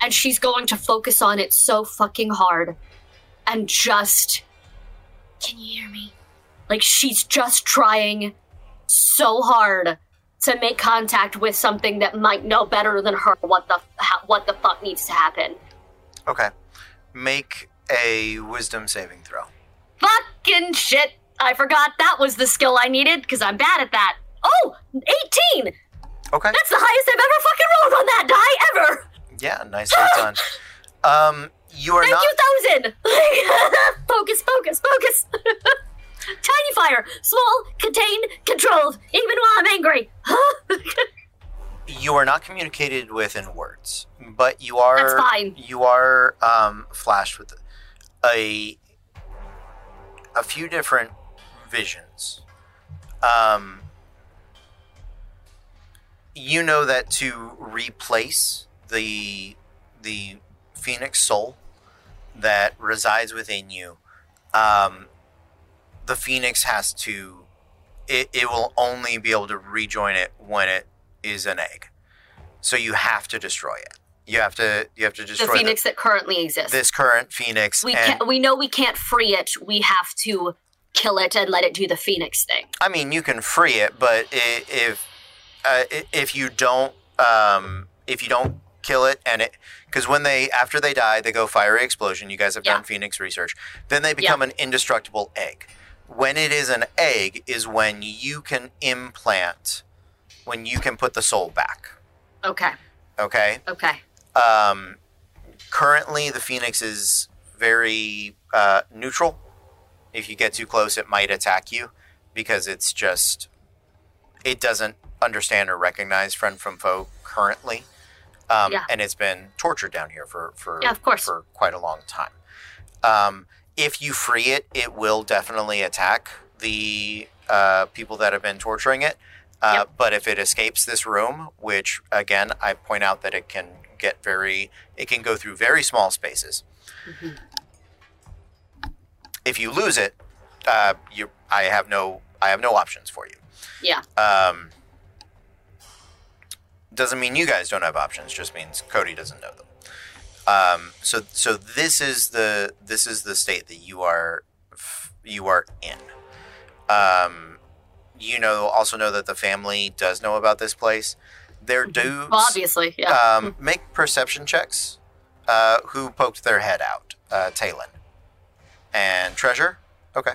S3: And she's going to focus on it so fucking hard. And just can you hear me? Like she's just trying so hard to make contact with something that might know better than her what the what the fuck needs to happen.
S1: Okay. Make a wisdom saving throw.
S3: fucking shit. I forgot that was the skill i needed because i'm bad at that. Oh 18
S1: Okay.
S3: that's the highest i've ever fucking rolled on that die ever
S1: Yeah, nicely [GASPS] done. Um, you are
S3: Thank
S1: not.
S3: you, Thousand! [LAUGHS] focus, focus, focus! [LAUGHS] Tiny fire, small, contained, controlled, even while I'm angry.
S1: you are not communicated with in words, but you are.
S3: That's fine.
S1: You are um, flashed with a a few different visions. Um, you know that to replace the the phoenix soul that resides within you, um, the phoenix has to. It, it will only be able to rejoin it when it is an egg. So you have to destroy it. You have to you have to destroy the
S3: phoenix that currently exists.
S1: this current phoenix.
S3: we
S1: and
S3: can we know we can't free it. We have to kill it and let it do the phoenix thing.
S1: I mean, you can free it, but if uh, if you don't um, if you don't kill it and it because when they after they die they go fiery explosion. You guys have
S3: Yeah.
S1: done phoenix research. Then they become an indestructible egg. When it is an egg is when you can implant when you can put the soul back.
S3: Okay.
S1: Okay.
S3: Okay.
S1: Um, currently, the Phoenix is very uh, neutral. If you get too close, it might attack you because it's just it doesn't understand or recognize friend from foe currently, um,
S3: Yeah.
S1: and it's been tortured down here for for
S3: Yeah, of course.
S1: for quite a long time. Um, if you free it, it will definitely attack the uh, people that have been torturing it. Uh,
S3: Yep.
S1: But if it escapes this room, which again I point out that it can get very, it can go through very small spaces.
S3: Mm-hmm.
S1: If you lose it, uh, you, I have no, I have no options for you.
S3: Yeah.
S1: Um, doesn't mean you guys don't have options. Just means Cody doesn't know them. Um, so, so this is the this is the state that you are you are in. Um, you know, also know that the family does know about this place. Their dudes
S3: Well, obviously, yeah.
S1: um, [LAUGHS] make perception checks. Uh, who poked their head out? Uh, Talon and Treasure. Okay,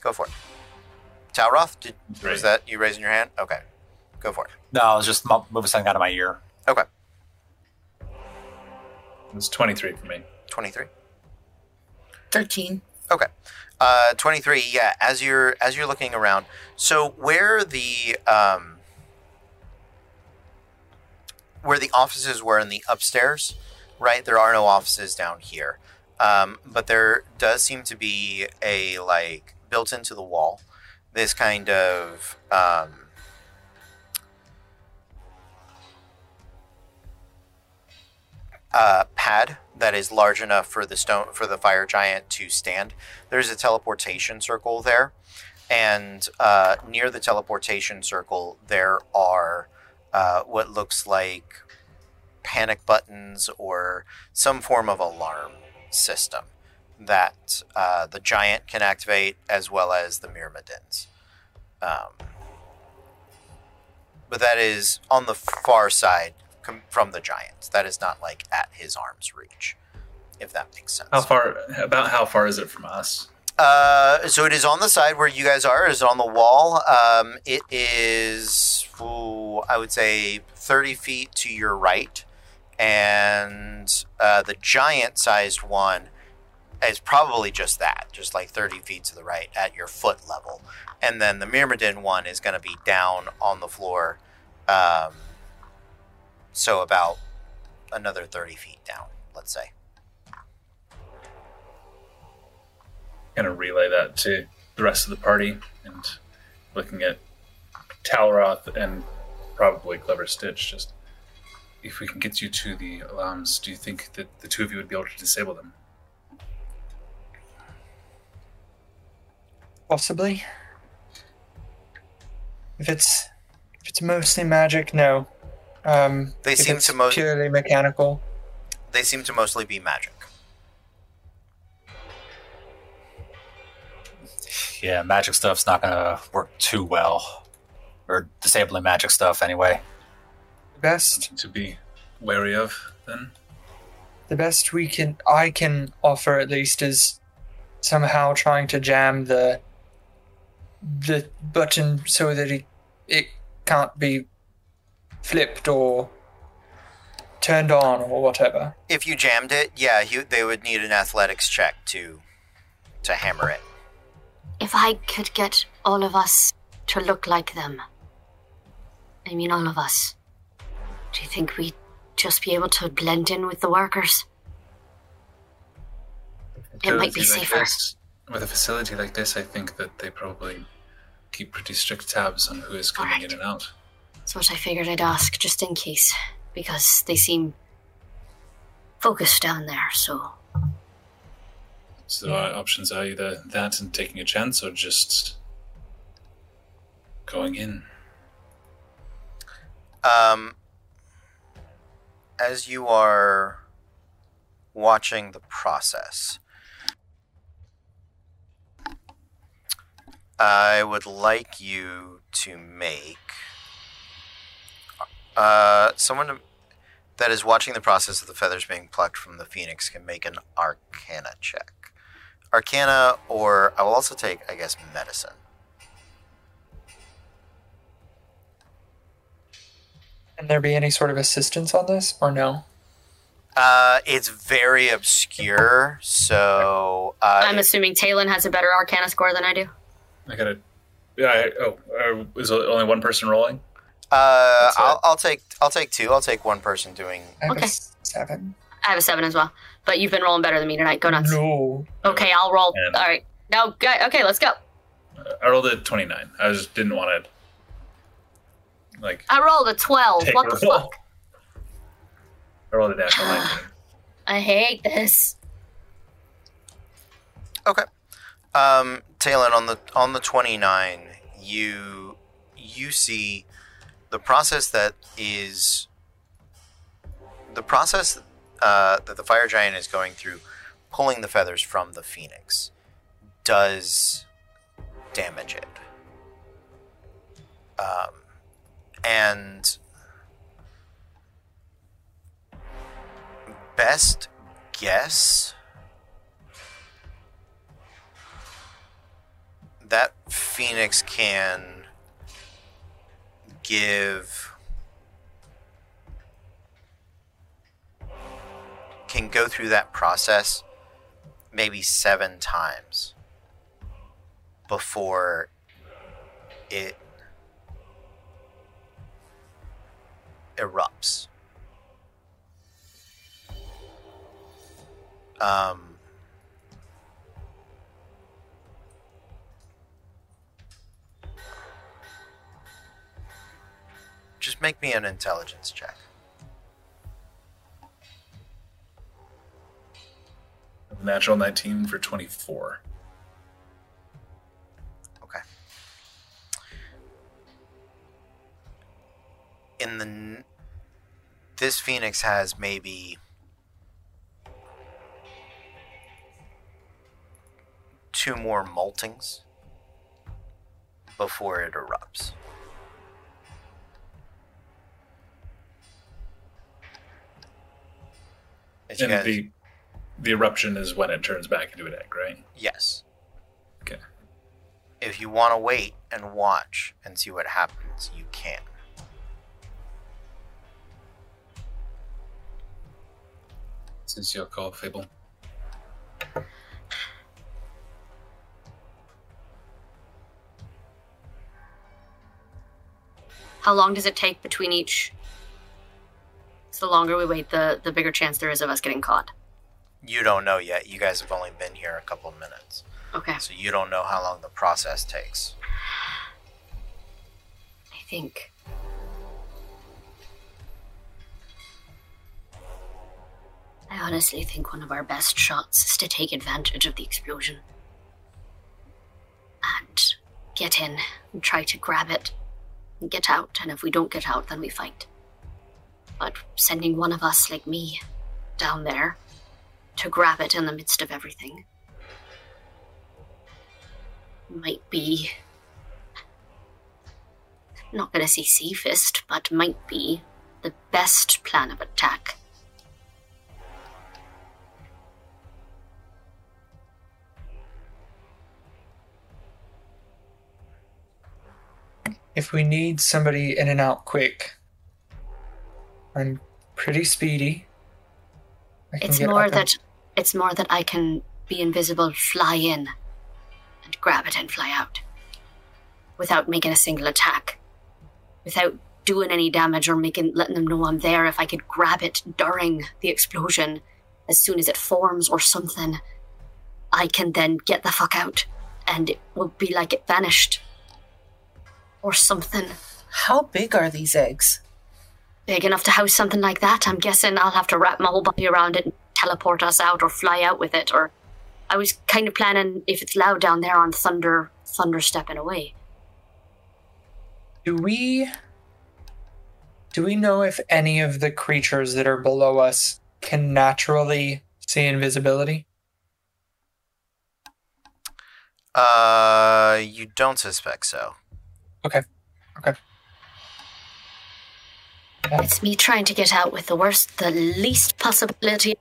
S1: go for it. Talroth, did was
S4: Right.
S1: that you raising your hand? Okay, go for it.
S5: No, I was just mo- moving something out of my ear.
S1: Okay,
S4: It's 23 for me.
S1: twenty-three.
S6: 13.
S1: Okay. Uh, 23, yeah, as you're as you're looking around. So where the um where the offices were in the upstairs, right? There are no offices down here. Um, but there does seem to be a like built into the wall this kind of um uh, pad that is large enough for the stone for the fire giant to stand. There's a teleportation circle there, and uh, near the teleportation circle there are uh, what looks like panic buttons or some form of alarm system that uh, the giant can activate as well as the myrmidons. Um, but that is on the far side from the giant. That is not like at his arm's reach, if that makes sense.
S4: How far? About how far is it from us?
S1: Uh, so it is on the side where you guys are. It is on the wall. Um, it is, ooh, I would say, thirty feet to your right, and uh, the giant-sized one is probably just that, just like thirty feet to the right at your foot level, and then the Myrmidon one is going to be down on the floor, um, so about another thirty feet down, let's say.
S4: kind of relay that to the rest of the party and looking at Talroth and probably Clever Stitch. Just if we can get you to the alarms, do you think that the two of you would be able to disable them?
S2: Possibly. If it's if it's mostly magic, no. Um,
S1: They seem to most-
S2: purely mechanical.
S1: They seem to mostly be magic.
S5: Yeah, magic stuff's not gonna work too well. Or disabling magic stuff anyway.
S2: The best
S4: To be wary of, then?
S2: the best we can I can offer at least is somehow trying to jam the the button so that it it can't be flipped or turned on or whatever.
S1: If you jammed it, yeah, you, they would need an athletics check to to hammer it.
S3: If I could get all of us to look like them, I mean all of us, do you think we'd just be able to blend in with the workers? It might be
S4: Facility like
S3: safer.
S4: this- with a facility like this, I think that they probably keep pretty strict tabs on who is coming
S3: Alright.
S4: in and out.
S3: That's what I figured I'd ask, just in case, because they seem focused down there, so.
S4: So our options are either that and taking a chance, or just going in.
S1: Um, as you are watching the process, I would like you to make uh, someone that is watching the process of the feathers being plucked from the phoenix can make an Arcana check. Arcana, or I will also take, I guess, medicine.
S2: Can there be any sort of assistance on this or no?
S1: Uh, it's very obscure, so uh,
S3: I'm assuming Talon has a better Arcana score than I do.
S4: I gotta. Yeah. I, oh, uh, is only one person rolling?
S1: Uh, I'll, I'll take I'll take two. I'll take one person doing.
S2: I have
S3: Okay.
S2: a seven.
S3: I have a seven as well, but you've been rolling better than me tonight. Go nuts.
S2: No.
S3: Okay, I'll roll.
S4: And-
S3: All right. No, go- okay, let's go.
S4: I rolled a twenty-nine. I just didn't want to. Like
S3: I rolled a 12. what the
S4: roll.
S3: fuck?
S4: I rolled a natural nineteen. [SIGHS]
S3: I hate this.
S1: Okay. Um, Talon on the on the twenty nine, you you see the process that is the process uh, that the fire giant is going through, pulling the feathers from the phoenix, does damage it. Um, and best guess that phoenix can give can go through that process maybe seven times before it erupts. Um Just make me an intelligence check.
S4: Natural nineteen for twenty-four.
S1: Okay. In the this phoenix has maybe two more moltings before it erupts. As
S4: And
S1: guys-
S4: the the eruption is when it turns back into an egg, right?
S1: yes.
S4: Okay.
S1: if you want to wait and watch and see what happens, you can.
S4: This is your call, Fable.
S3: How long does it take between each? The longer we wait, the, the bigger chance there is of us getting caught.
S1: You don't know yet. You guys have only been here a couple of minutes.
S3: Okay.
S1: So you don't know how long the process takes.
S3: I think. I honestly think one of our best shots is to take advantage of the explosion. And get in and try to grab it and get out, and if we don't get out, then we fight. But sending one of us like me down there to grab it in the midst of everything might be not gonna say safest, but might be the best plan of attack.
S2: If we need somebody in and out quick, I'm pretty speedy.
S3: It's more
S2: up and-
S3: that it's more that I can be invisible, fly in, and grab it and fly out. Without making a single attack. Without doing any damage or making letting them know I'm there. If I could grab it during the explosion, as soon as it forms or something, I can then get the fuck out. And it will be like it vanished. Or something.
S6: How big are these eggs?
S3: Big enough to house something like that. I'm guessing I'll have to wrap my whole body around it and teleport us out or fly out with it. Or I was kind of planning if it's loud down there on thunder, thunder stepping away.
S2: Do we do we know if any of the creatures that are below us can naturally see invisibility?
S1: Uh, you don't suspect so.
S2: Okay. Okay.
S3: It's me trying to get out with the worst, the least possibility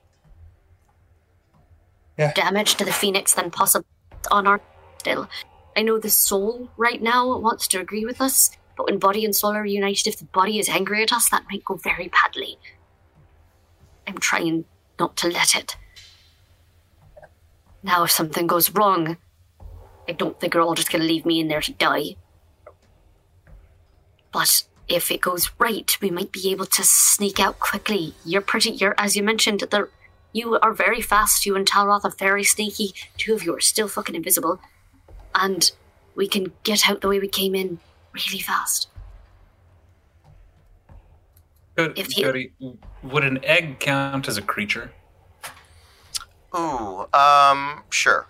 S2: Yeah.
S3: damage to the phoenix than possible on our still. I know the soul right now wants to agree with us, but when body and soul are united, if the body is angry at us, that might go very badly. I'm trying not to let it. Now, if something goes wrong, I don't think they're all just going to leave me in there to die. But if it goes right, we might be able to sneak out quickly. You're pretty, you're, as you mentioned, the, you are very fast. You and Talroth are very sneaky. Two of you are still fucking invisible. And we can get out the way we came in really fast.
S4: Cody,
S3: If you-
S4: Cody, would an egg count as a creature?
S1: Ooh, um, sure.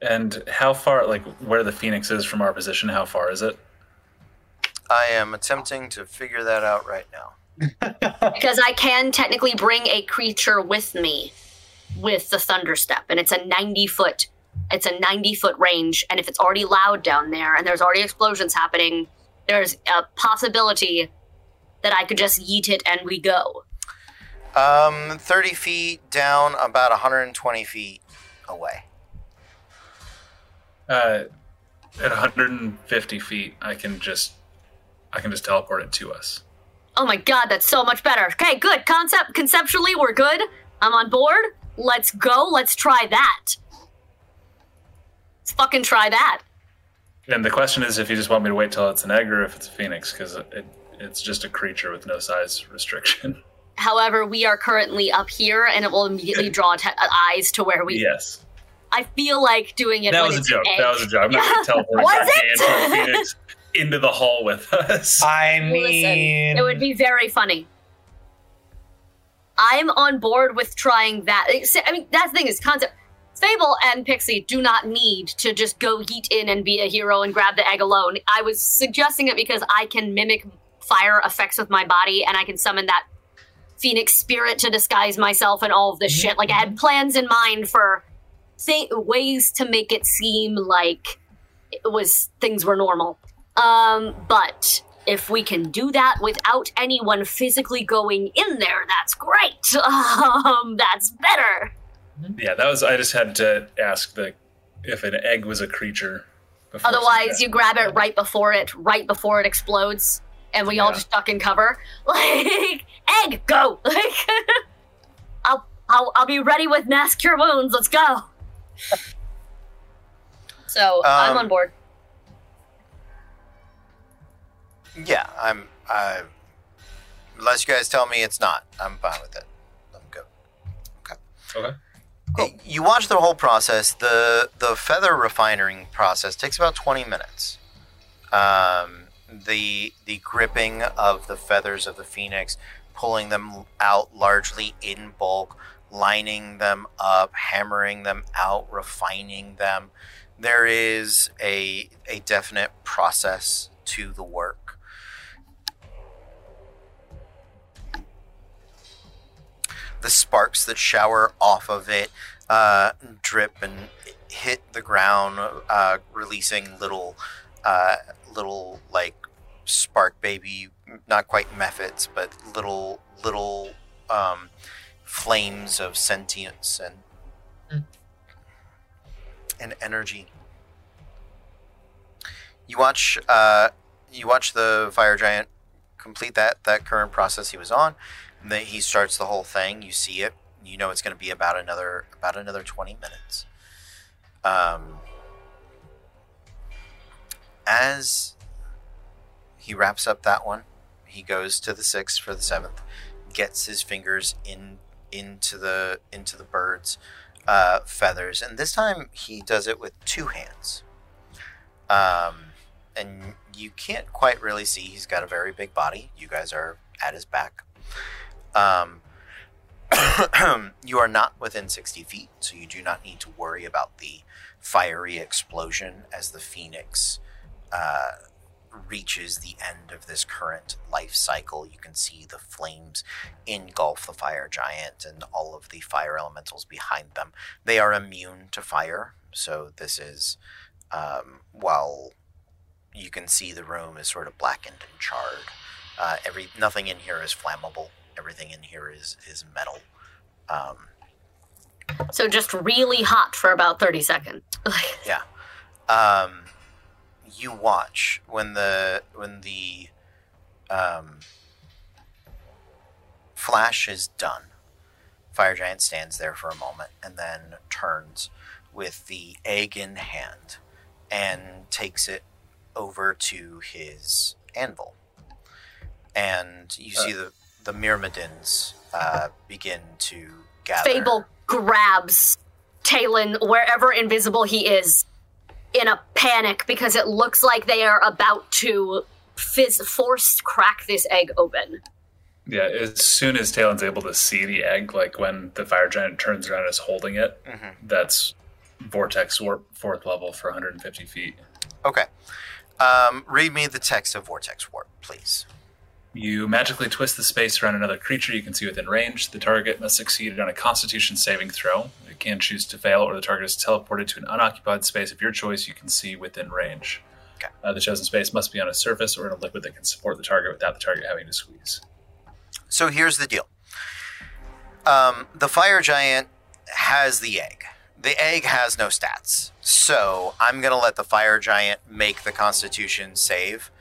S4: And how far, like where the phoenix is from our position, how far is it?
S1: I am attempting to figure that out right now. [LAUGHS]
S3: Because I can technically bring a creature with me with the thunder step, and it's a 90 foot. It's a 90 foot range, and if it's already loud down there and there's already explosions happening, there's a possibility that I could just yeet it and we go.
S1: Um, 30 feet down, about 120 feet away.
S4: Uh, at 150 feet, I can just, I can just teleport it to us.
S3: Oh my god, that's so much better. Okay, good. Concept conceptually we're good. I'm on board. Let's go. Let's try that. Let's fucking try that.
S4: And the question is, if you just want me to wait till it's an egg or if it's a phoenix, because it, it, it's just a creature with no size restriction. [LAUGHS]
S3: However, we are currently up here and it will immediately draw te- eyes to where we
S4: yes,
S3: I feel like doing it
S4: that
S3: when
S4: was a joke.
S3: an egg.
S4: That was a joke. I'm not going [LAUGHS] to teleport
S3: Was it? [LAUGHS]
S4: hand to a phoenix into the hall with us. [LAUGHS]
S2: I
S3: Listen,
S2: mean,
S3: it would be very funny. I'm on board with trying that. I mean, that's the thing is concept. Fable and Pixie do not need to just go yeet in and be a hero and grab the egg alone. I was suggesting it because I can mimic fire effects with my body and I can summon that phoenix spirit to disguise myself and all of this mm-hmm, shit. Like I had mm-hmm. plans in mind for th- ways to make it seem like it was things were normal. Um, but if we can do that without anyone physically going in there, that's great. [LAUGHS] Um, that's better.
S4: Yeah, that was. I just had to ask the if an egg was a creature.
S3: Otherwise, you grab it right before it, right before it explodes, and we all just duck and cover. [LAUGHS] Like egg, go! [LAUGHS] Like I'll, I'll, I'll be ready with mass cure wounds. Let's go. So I'm
S1: Um,
S3: on board.
S1: Yeah, I'm. I, unless you guys tell me it's not, I'm fine with it. I'm good.
S4: that. Okay.
S1: Y- you watch the whole process. The the feather refining process takes about twenty minutes. Um, the the gripping of the feathers of the phoenix, pulling them out largely in bulk, lining them up, hammering them out, refining them. There is a a definite process to the work. The sparks that shower off of it uh, drip and hit the ground, uh, releasing little, uh, little like spark baby, not quite mephits, but little little um, flames of sentience and and energy. You watch, uh, you watch the fire giant complete that that current process he was on. He starts the whole thing. You see it. You know it's going to be about another about another twenty minutes. Um, as he wraps up that one, he goes to the sixth for the seventh, gets his fingers in into the into the bird's uh, feathers, and this time he does it with two hands. Um, and you can't quite really see. He's got a very big body. You guys are at his back. Um, [COUGHS] you are not within 60 feet, so you do not need to worry about the fiery explosion as the phoenix uh, reaches the end of this current life cycle. You can see the flames engulf the fire giant and all of the fire elementals behind them. They are immune to fire, so this is um, while you can see the room is sort of blackened and charred. Uh, every nothing in here is flammable. Everything in here is is metal. Um,
S3: So just really hot for about 30 seconds. Like, [LAUGHS]
S1: yeah. Um, you watch when the when the um, flash is done. Fire giant stands there for a moment and then turns with the egg in hand and takes it over to his anvil. And you see the the myrmidons uh, begin to gather.
S3: Fable grabs Talon wherever invisible he is in a panic because it looks like they are about to fizz- force crack this egg open.
S4: Yeah, as soon as Talon's able to see the egg, like when the fire giant turns around and is holding it, that's vortex warp fourth level for 150 feet.
S1: Okay. Um, read me the text of Vortex Warp, please.
S4: You magically twist the space around another creature you can see within range. The target must succeed on a Constitution saving throw. It can choose to fail, or the target is teleported to an unoccupied space of your choice you can see within range.
S1: Okay.
S4: Uh, the chosen space must be on a surface or in a liquid that can support the target without the target having to squeeze.
S1: So here's the deal. Um, the fire giant has the egg. The egg has no stats. So I'm going to let the fire giant make the constitution save.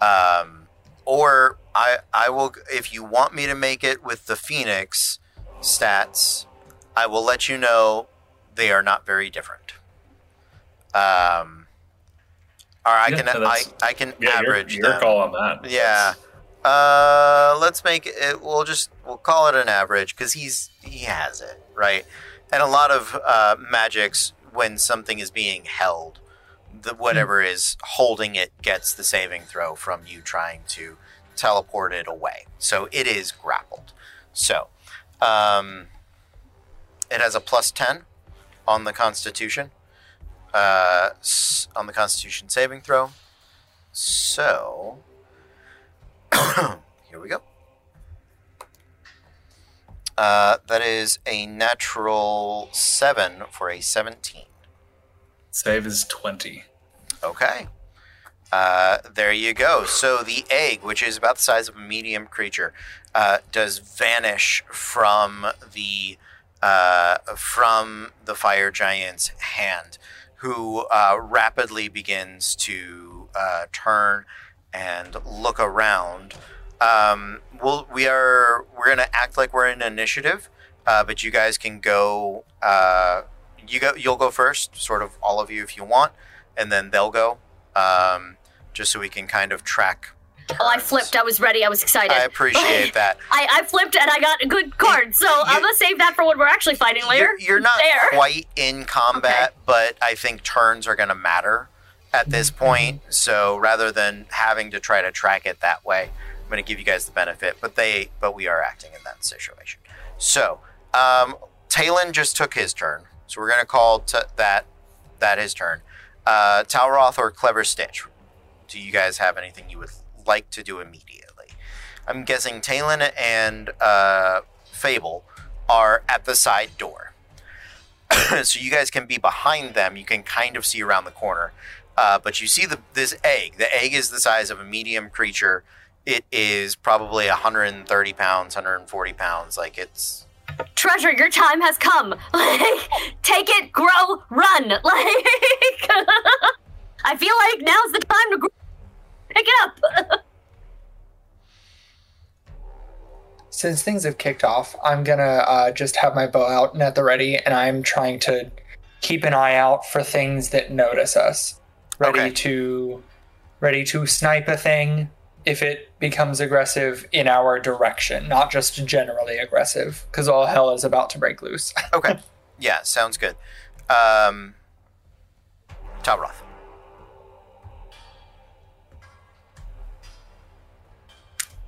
S1: Um, or I, I will, if you want me to make it with the phoenix stats, I will let you know they are not very different. Um, or I
S4: Yeah,
S1: can,
S4: no,
S1: I, I can
S4: Yeah,
S1: average
S4: your
S1: them.
S4: call on that.
S1: Yeah. Uh, let's make it. We'll just we'll call it an average because he's he has it right. And a lot of uh, magics, when something is being held, the whatever is holding it gets the saving throw from you trying to teleport it away. So it is grappled. So, um, it has a plus ten on the Constitution. Uh, on the Constitution saving throw. So, [COUGHS] here we go. Uh, that is a natural 7 for a 17.
S4: Save is 20.
S1: Okay. Uh, there you go. So the egg, which is about the size of a medium creature, uh, does vanish from the uh, from the fire giant's hand, who uh, rapidly begins to uh, turn and look around. Um, we'll, we are we're gonna act like we're in initiative, uh, but you guys can go. You go. You'll go first, sort of all of you if you want, and then they'll go. Um, just so we can kind of track
S3: Oh, I flipped. I was ready. I was excited.
S1: I appreciate [LAUGHS] that.
S3: I, I flipped and I got a good card, so I'm gonna save that for when we're actually fighting later.
S1: You're, you're not
S3: There.
S1: quite in combat, but I think turns are going to matter at this
S3: Mm-hmm.
S1: point. So rather than having to try to track it that way, I'm going to give you guys the benefit. But they, but we are acting in that situation. So um, Talon just took his turn, so we're going to call t- that that his turn. Uh, Talroth or Clever Stitch. Do you guys have anything you would like to do immediately? I'm guessing Talon and uh, Fable are at the side door. [COUGHS] so you guys can be behind them. You can kind of see around the corner. Uh, but you see the this egg. The egg is the size of a medium creature. It is probably 130 pounds, 140 pounds. Like it's
S3: Treasure, your time has come. [LAUGHS] Like, take it, grow, run. [LAUGHS] Like, [LAUGHS] I feel like now's the time to grow. Pick it up.
S2: Since things have kicked off, I'm gonna uh, just have my bow out and at the ready, and I'm trying to keep an eye out for things that notice us. Ready
S1: Okay.
S2: to ready to snipe a thing if it becomes aggressive in our direction, not just generally aggressive, because all hell is about to break loose. [LAUGHS]
S1: okay. yeah, sounds good. Um, Talroth.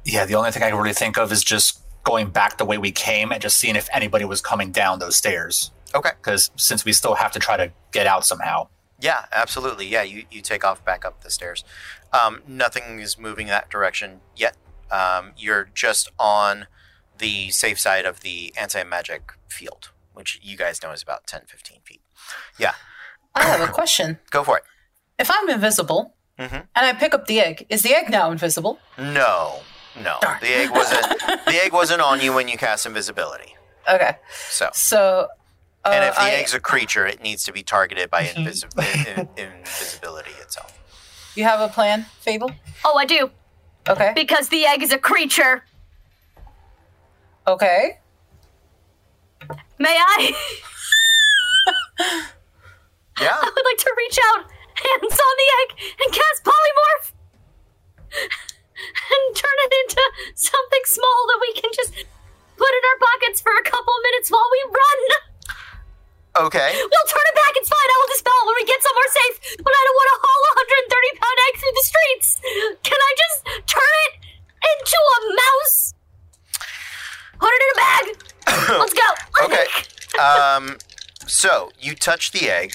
S5: Yeah, the only thing I can really think of is just going back the way we came and just seeing if anybody was coming down those stairs.
S1: Okay.
S5: Because since we still have to try to get out somehow.
S1: Yeah, absolutely. Yeah, you, you take off back up the stairs. Um, nothing is moving that direction yet. Um, you're just on the safe side of the anti magic field, which you guys know is about 10, 15 feet. Yeah,
S6: I have a question. [CLEARS THROAT]
S1: go for it.
S6: If I'm invisible
S1: Mhm.
S6: and I pick up the egg, is the egg now invisible?
S1: No, no.
S6: Darn.
S1: The egg wasn't [LAUGHS] the egg wasn't on you when you cast invisibility.
S6: Okay.
S1: So,
S6: So. Uh,
S1: and if the
S6: I-
S1: egg's a creature, it needs to be targeted by [LAUGHS] in, invisibility itself.
S6: You have a plan, Fable?
S3: Oh, I do.
S6: Okay.
S3: Because the egg is a creature.
S6: Okay.
S3: May I? [LAUGHS]
S1: Yeah.
S3: I would like to reach out, hands on the egg, and cast polymorph, and turn it into something small that we can just put in our pockets for a couple minutes while we run.
S1: Okay.
S3: We'll turn it back. It's fine. I will dispel when we get somewhere safe. But I don't want to haul a 130 pound egg through the streets. Can I just turn it into a mouse? Put it in a bag. Let's go.
S1: Okay. Um, so you touch the egg.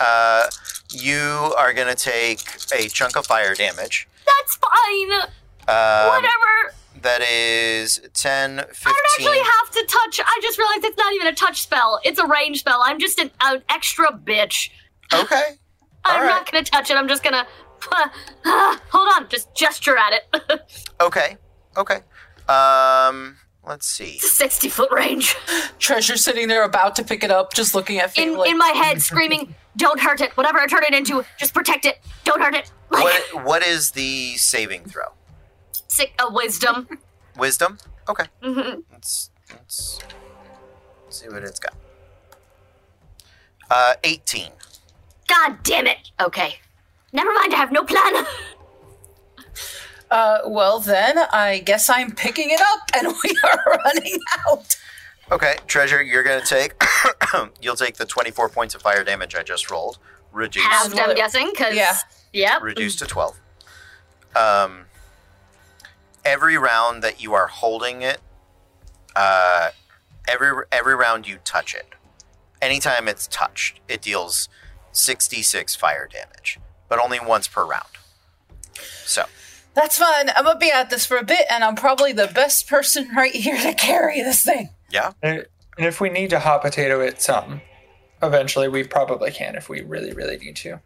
S1: Uh, you are gonna take a chunk of fire damage.
S3: That's fine.
S1: Um,
S3: Whatever.
S1: That is 10, 15.
S3: I don't actually have to touch. I just realized it's not even a touch spell. It's a range spell. I'm just an, an extra bitch.
S1: Okay. [LAUGHS]
S3: I'm
S1: All
S3: not gonna touch it. I'm just gonna. [SIGHS] hold on. Just gesture at it. [LAUGHS]
S1: Okay. Okay. Um, let's see.
S3: 60 foot range. [GASPS]
S6: Treasure sitting there about to pick it up, just looking at
S3: In
S6: like,
S3: in my head, [LAUGHS] screaming, "Don't hurt it! Whatever I turn it into, just protect it. Don't hurt it." [LAUGHS] Like
S1: What What is the saving throw?
S3: sick a wisdom.
S1: Wisdom. Okay. [LAUGHS]
S3: Mhm.
S1: Let's, let's see what it's got. Uh, 18.
S3: God damn it. Okay. Never mind. I have no plan.
S6: Uh, well then, I guess I'm picking it up, and [LAUGHS] we are running out.
S1: Okay, treasure, you're gonna take. [COUGHS] you'll take the 24 points of fire damage I just rolled. Reduce.
S3: Halved, I'm guessing, because
S6: Yeah.
S3: Yep.
S1: reduced to 12. Um, every round that you are holding it, uh, every every round you touch it, anytime it's touched, it deals 66 fire damage, but only once per round. So,
S6: That's fine. I'm gonna be at this for a bit, and I'm probably the best person [LAUGHS] right here to carry this thing.
S1: yeah,
S2: And and if we need to hot potato it some, eventually we probably can if we really, really need to.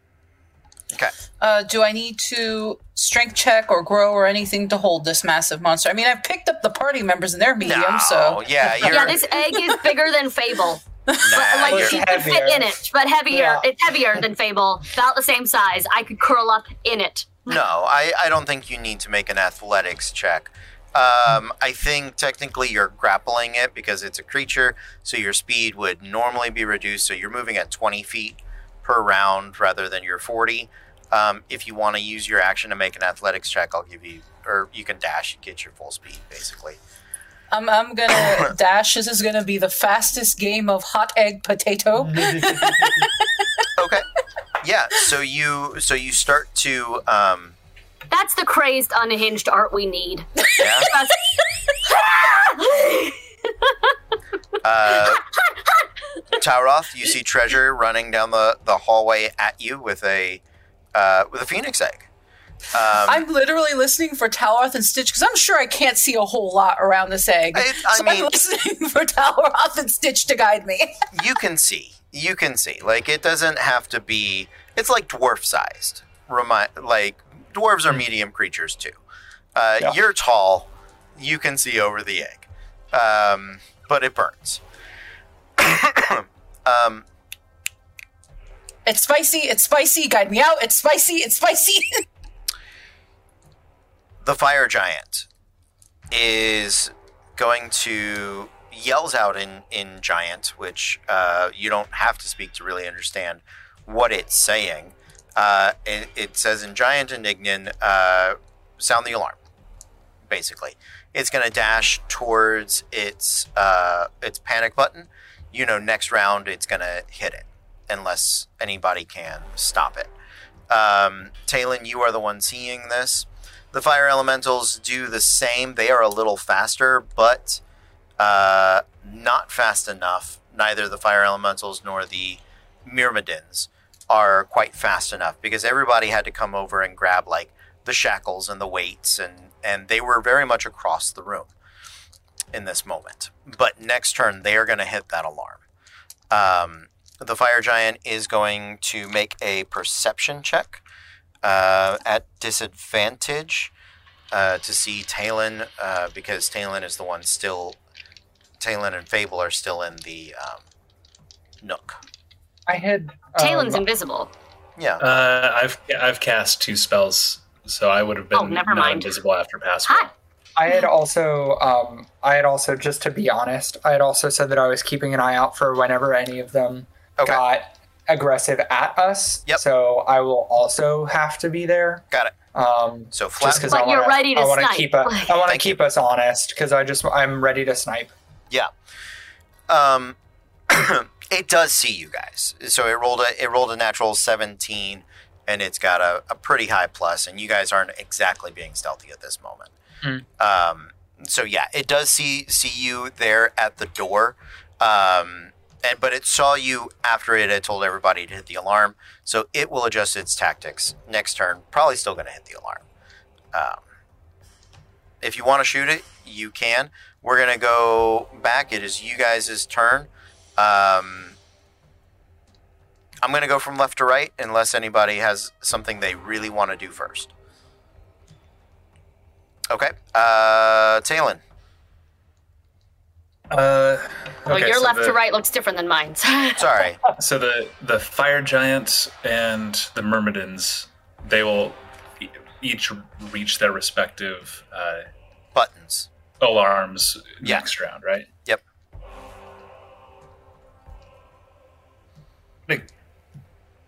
S1: okay.
S6: Uh, do I need to strength check or grow or anything to hold this massive monster? I mean, I've picked up the party members and they're medium,
S1: No,
S6: so
S1: yeah, [LAUGHS] you're,
S3: Yeah, this egg is bigger than Fable. [LAUGHS]
S1: nah,
S3: like
S1: you're-
S3: she could fit in it, but heavier.
S2: Yeah.
S3: It's heavier than Fable. About the same size. I could curl up in it.
S1: No, I, I don't think you need to make an athletics check. Um, I think technically you're grappling it because it's a creature, so your speed would normally be reduced. So you're moving at 20 feet per round rather than your 40. Um, if you want to use your action to make an athletics check, I'll give you, or you can dash and get your full speed, basically.
S6: I'm, I'm gonna [COUGHS] dash. This is gonna be the fastest game of hot egg potato. [LAUGHS]
S1: Okay. Yeah. So you so you start to um,
S3: That's the crazed, unhinged art we need.
S1: yeah. [LAUGHS] [LAUGHS] Uh, Talroth, you see Treasure running down the, the hallway at you with a uh, with a phoenix egg. Um,
S6: I'm literally listening for Talroth and Stitch because I'm sure I can't see a whole lot around this egg.
S1: I- I
S6: so
S1: mean-
S6: I'm [LAUGHS] listening for Talroth and Stitch to guide me.
S1: you can see. You can see. Like it doesn't have to be. It's like dwarf sized. Remind like dwarves are medium creatures too. Uh,
S2: Yeah.
S1: You're tall. You can see over the egg, um, but it burns. [COUGHS] um,
S6: It's spicy. It's spicy. Guide me out. It's spicy. It's spicy. [LAUGHS]
S1: the fire giant is going to yells out in in giant which uh, you don't have to speak to really understand what it's saying. Uh, it, it says in giant and ignan uh, sound the alarm basically. It's going to dash towards its uh, its panic button. You know next round it's going to hit it unless anybody can stop it. Um, Talon, you are the one seeing this. The fire elementals do the same. They are a little faster, but uh, not fast enough. Neither the fire elementals nor the myrmidons are quite fast enough because everybody had to come over and grab like the shackles and the weights, and and they were very much across the room in this moment. But next turn, they are going to hit that alarm. Um, the fire giant is going to make a perception check uh, at disadvantage uh, to see Talon uh, because Talon is the one still. Talon and Fable are still in the um, nook.
S2: I had.
S3: Talon's
S2: um,
S3: invisible.
S1: Yeah.
S4: Uh, I've I've cast two spells, so I would have been
S3: Oh, never mind.
S4: invisible after pass.
S3: Hi.
S2: I had also, um, I had also, just to be honest, I had also said that I was keeping an eye out for whenever any of them
S1: Okay.
S2: got aggressive at us.
S1: Yep.
S2: So I will also have to be there.
S1: Got it.
S2: Um,
S1: So flat.
S2: just because I want
S3: to
S2: I want to keep, a, I want to
S1: Thank you.
S2: keep us honest because I just, I'm ready to snipe.
S1: Yeah. Um, [CLEARS THROAT] it does see you guys. So it rolled a it rolled a natural seventeen, and it's got a, a pretty high plus, and you guys aren't exactly being stealthy at this moment. Um, so yeah, it does see see you there at the door. Um, and but it saw you after it had told everybody to hit the alarm. So it will adjust its tactics next turn. Probably still going to hit the alarm. Um, if you want to shoot it, you can. We're gonna go back. It is you guys' turn. Um, I'm gonna go from left to right unless anybody has something they really want to do first. Okay. Uh, Talon.
S4: Uh,
S3: Well,
S4: okay,
S3: your
S4: so
S3: left
S4: the-
S3: to right looks different than mine. [LAUGHS]
S1: Sorry.
S4: So the the fire giants and the myrmidons, they will each reach their respective uh,
S1: Buttons.
S4: Alarms
S1: Yeah.
S4: next round, right?
S1: Yep.
S4: Like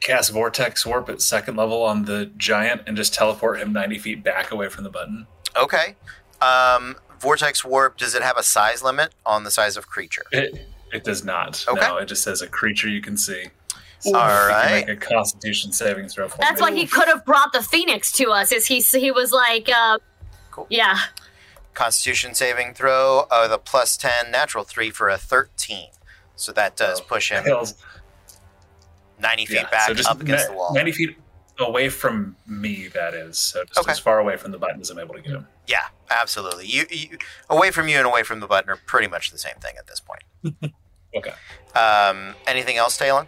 S4: cast vortex warp at second level on the giant and just teleport him ninety feet back away from the button.
S1: Okay. Um, Vortex Warp. Does it have a size limit on the size of creature?
S4: It it does not.
S1: Okay.
S4: No, it just says a creature you can see.
S1: All
S4: You can
S1: right.
S4: make a Constitution saving throw for
S3: That's
S4: me.
S3: why he could have brought the phoenix to us. Is he? He was like, uh,
S1: Cool.
S3: yeah.
S1: Constitution saving throw. Uh, the plus ten, natural three for a thirteen. So that does
S4: Oh,
S1: push him
S4: Hills.
S1: ninety feet
S4: Yeah,
S1: back
S4: so
S1: up against
S4: na-
S1: the wall.
S4: Ninety feet away from me. That is. So just
S1: Okay.
S4: as far away from the button as I'm able to get him.
S1: Yeah, absolutely. You, you away from you and away from the button are pretty much the same thing at this point. [LAUGHS]
S4: Okay.
S1: Um, anything else, Talon?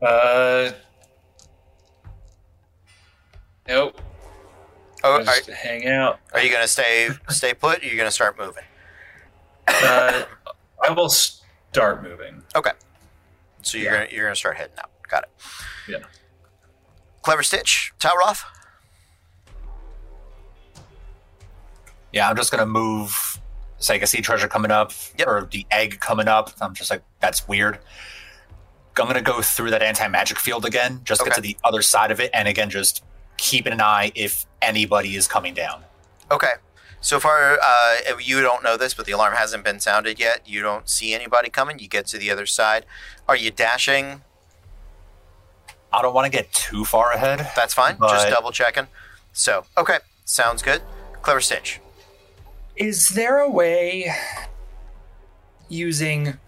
S4: Uh. Nope.
S1: Oh,
S4: I'll
S1: are,
S4: just hang out.
S1: are you gonna stay stay put? Or are you gonna start moving?
S4: Uh, I will start moving.
S1: Okay. So you're
S4: Yeah.
S1: gonna you're gonna start heading out. Got it.
S4: Yeah.
S1: Clever Stitch, Talroth.
S5: Yeah, I'm just gonna move. Say, I can see treasure coming up
S1: Yep.
S5: or the egg coming up. I'm just like, that's weird. I'm gonna go through that anti magic field again, just
S1: Okay.
S5: get to the other side of it, and again just keep an eye if anybody is coming down.
S1: Okay. So far, uh, you don't know this, but the alarm hasn't been sounded yet. You don't see anybody coming. You get to the other side. Are you dashing?
S5: I don't want to get too far ahead.
S1: That's fine. Just double checking. So, okay. Sounds good. Clever Stitch.
S2: Is there a way using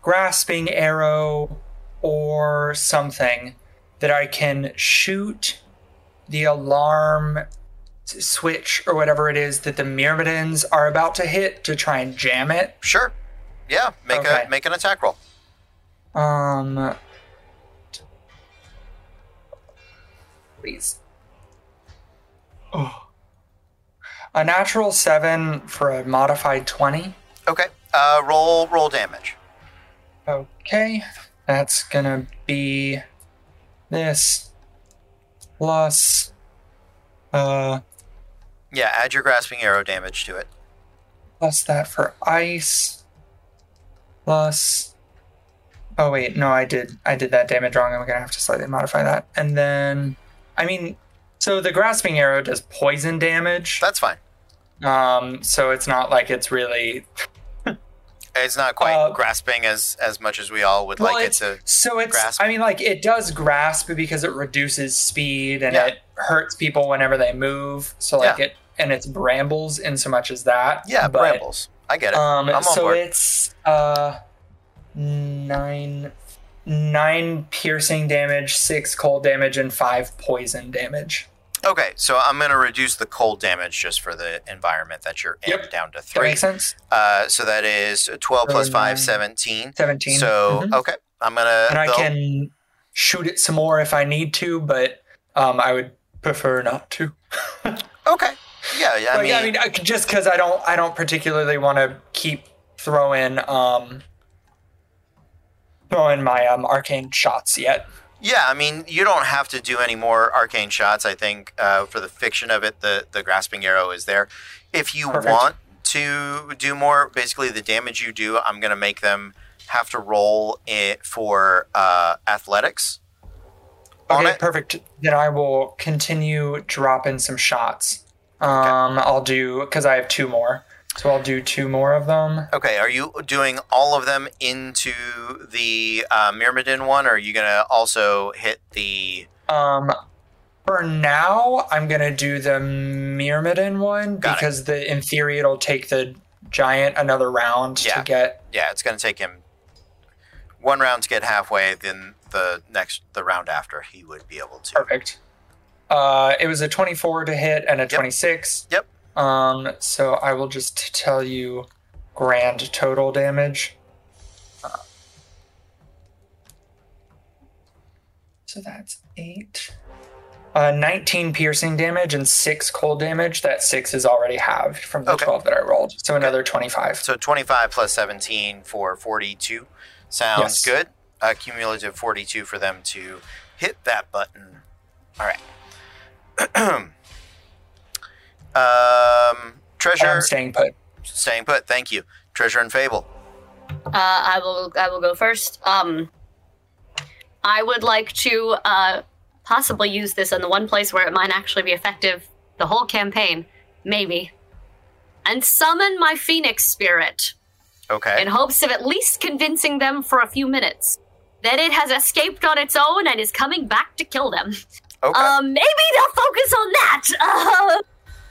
S2: grasping arrow or something that I can shoot the alarm switch or whatever it is that the myrmidons are about to hit to try and jam it?
S1: Sure. Yeah. Make
S2: Okay.
S1: a make an attack roll.
S2: Um please. Oh. A natural 7 for a modified 20.
S1: Okay. Uh, roll roll damage.
S2: Okay, that's gonna be this plus uh
S1: Yeah. Add your grasping arrow damage to it.
S2: plus that for ice plus oh wait no I did I did that damage wrong I'm gonna have to slightly modify that and then I mean so the grasping arrow does poison damage
S1: That's fine.
S2: um so it's not like it's really
S1: It's not quite
S2: Uh,
S1: grasping as as much as we all would
S2: Well,
S1: like it to.
S2: so it's
S1: grasp.
S2: I mean like it does grasp because it reduces speed and
S1: Yeah.
S2: it hurts people whenever they move. So like
S1: Yeah.
S2: it and it's brambles in so much as that.
S1: Yeah,
S2: but,
S1: brambles. I get it.
S2: Um
S1: I'm on
S2: so
S1: board.
S2: it's uh nine nine piercing damage, six cold damage, and five poison damage.
S1: Okay, so I'm going to reduce the cold damage just for the environment that you're in
S2: Yep.
S1: down to
S2: That
S1: three.
S2: makes sense?
S1: Uh, so that is 12 plus
S2: So
S1: 5, 17.
S2: Seventeen.
S1: So,
S2: Mhm.
S1: okay, I'm going to.
S2: and I can shoot it some more if I need to, but um I would prefer not to. [LAUGHS]
S1: Okay. Yeah, yeah. I
S2: Like,
S1: mean,
S2: I mean, just because I don't, I don't particularly want to keep throwing, um, throwing my um arcane shots yet.
S1: Yeah, I mean, you don't have to do any more arcane shots. I think uh, for the fiction of it, the, the grasping arrow is there. If you
S2: Perfect.
S1: want to do more, basically the damage you do, I'm going to make them have to roll it for uh, athletics.
S2: Okay, perfect. Then I will continue dropping some shots. Um, I'll do because I have two more, so I'll do two more of them.
S1: Okay, are you doing all of them into the uh, Myrmidon one, or are you gonna also hit the?
S2: Um, for now, I'm gonna do the Myrmidon one
S1: Got it.
S2: because the in theory it'll take the giant another round
S1: Yeah.
S2: to get.
S1: Yeah, it's gonna take him one round to get halfway. Then the next, the round after, he would be able to.
S2: Perfect. Uh, it was a 24 to hit and a 26.
S1: Yep.
S2: Um, so I will just tell you grand total damage. Uh, So that's eight. Uh, 19 piercing damage and six cold damage. That six is already halved from the
S1: Okay.
S2: 12 that I rolled. So another 25.
S1: So twenty-five plus seventeen for forty-two sounds
S2: Yes.
S1: good. A cumulative forty-two for them to hit that button. All right. [CLEARS THROAT] um, treasure
S2: I'm staying put.
S1: staying put. Thank you. Treasure and fable.
S3: Uh, I will. I will go first. Um, I would like to uh, possibly use this in the one place where it might actually be effective the whole campaign, maybe, and summon my phoenix spirit
S1: Okay.
S3: in hopes of at least convincing them for a few minutes that it has escaped on its own and is coming back to kill them.
S1: Okay.
S3: Um, maybe they'll focus on that. [LAUGHS] Uh,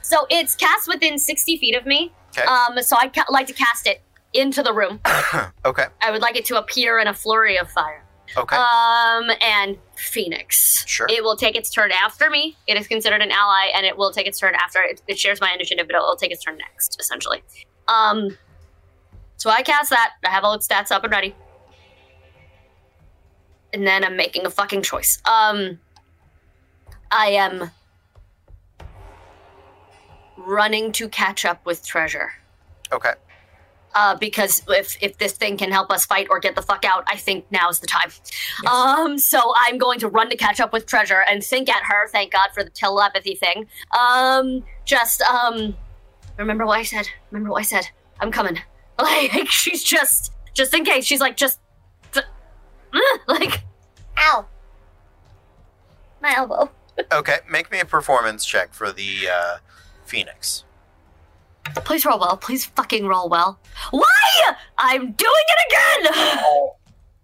S3: so it's cast within sixty feet of me.
S1: Okay.
S3: Um, so I'd ca- like to cast it into the room. [COUGHS]
S1: okay.
S3: I would like it to appear in a flurry of fire.
S1: Okay.
S3: Um, and Phoenix.
S1: Sure.
S3: It will take its turn after me. It is considered an ally, and it will take its turn after. It, it shares my initiative, but it will take its turn next, essentially. Um, so I cast that. I have all its stats up and ready. And then I'm making a fucking choice. Um, I am running to catch up with treasure
S1: okay.
S3: uh, because if if this thing can help us fight or get the fuck out, I think now's the time. Um, so I'm going to run to catch up with Treasure and think at her. Thank God for the telepathy thing. Um, just um, remember what I said. Remember what I said. I'm coming. [LAUGHS] Like she's just just in case. She's like just. like, ow, my elbow.
S1: Okay, make me a performance check for the uh, Phoenix.
S3: Please roll well. Please fucking roll well. Why? I'm doing it again!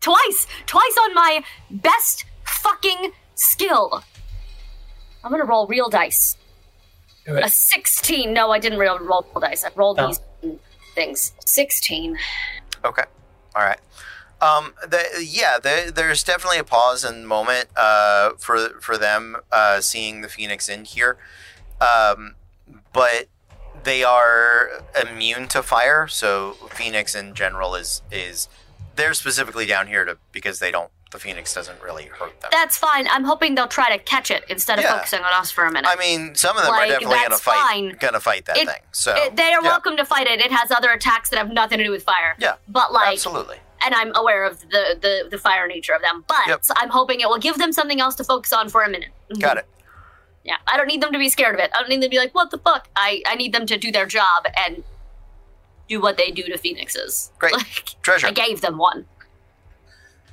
S3: Twice! Twice on my best fucking skill. I'm gonna roll real dice. A 16. No, I didn't roll, roll dice. I rolled
S2: Oh.
S3: these things. 16.
S1: Okay. All right. Um, the, yeah, the, there's definitely a pause and moment uh, for for them uh, seeing the Phoenix in here, um, but they are immune to fire. So Phoenix in general is is they're specifically down here to because they don't the Phoenix doesn't really hurt them.
S3: That's fine. I'm hoping they'll try to catch it instead of
S1: Yeah.
S3: focusing on us for a minute.
S1: I mean, some of them
S3: Like,
S1: are definitely gonna fight
S3: fine.
S1: gonna fight that
S3: It-
S1: thing. So
S3: It- they are
S1: yeah,
S3: welcome to fight it. It has other attacks that have nothing to do with fire.
S1: Yeah,
S3: But like,
S1: absolutely.
S3: and I'm aware of the, the the fire nature of them. But
S1: Yep.
S3: I'm hoping it will give them something else to focus on for a minute.
S1: Got mm-hmm. it.
S3: Yeah, I don't need them to be scared of it. I don't need them to be like, "What the fuck?" I I need them to do their job and do what they do to phoenixes.
S1: Great. [LAUGHS]
S3: Like,
S1: Treasure.
S3: I gave them one.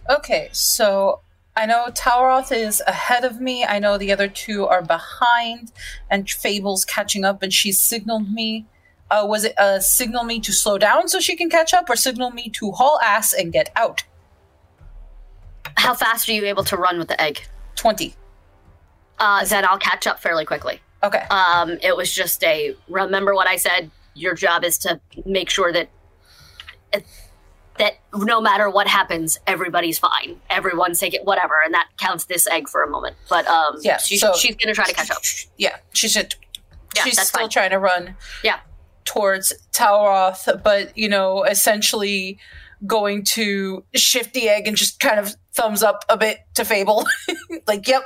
S6: Okay, so I know Talroth is ahead of me. I know the other two are behind, and Fable's catching up, and she signaled me. Uh, was it uh, signal me to slow down so she can catch up, or signal me to haul ass and get out?
S3: How fast are you able to run with the egg?
S6: 20.
S3: Uh, then I'll catch up fairly quickly.
S6: Okay.
S3: Um, it was just a remember what I said. Your job is to make sure that that no matter what happens, everybody's fine. Everyone's taking whatever, and that counts this egg for a moment. But um,
S6: Yeah,
S3: she,
S6: so-
S3: she's gonna try to catch up.
S6: Yeah, she's just,
S3: Yeah,
S6: she's still
S3: fine.
S6: trying to run
S3: Yeah,
S6: towards Talroth, but you know, essentially going to shift the egg and just kind of thumbs up a bit to Fable. [LAUGHS] like, yep,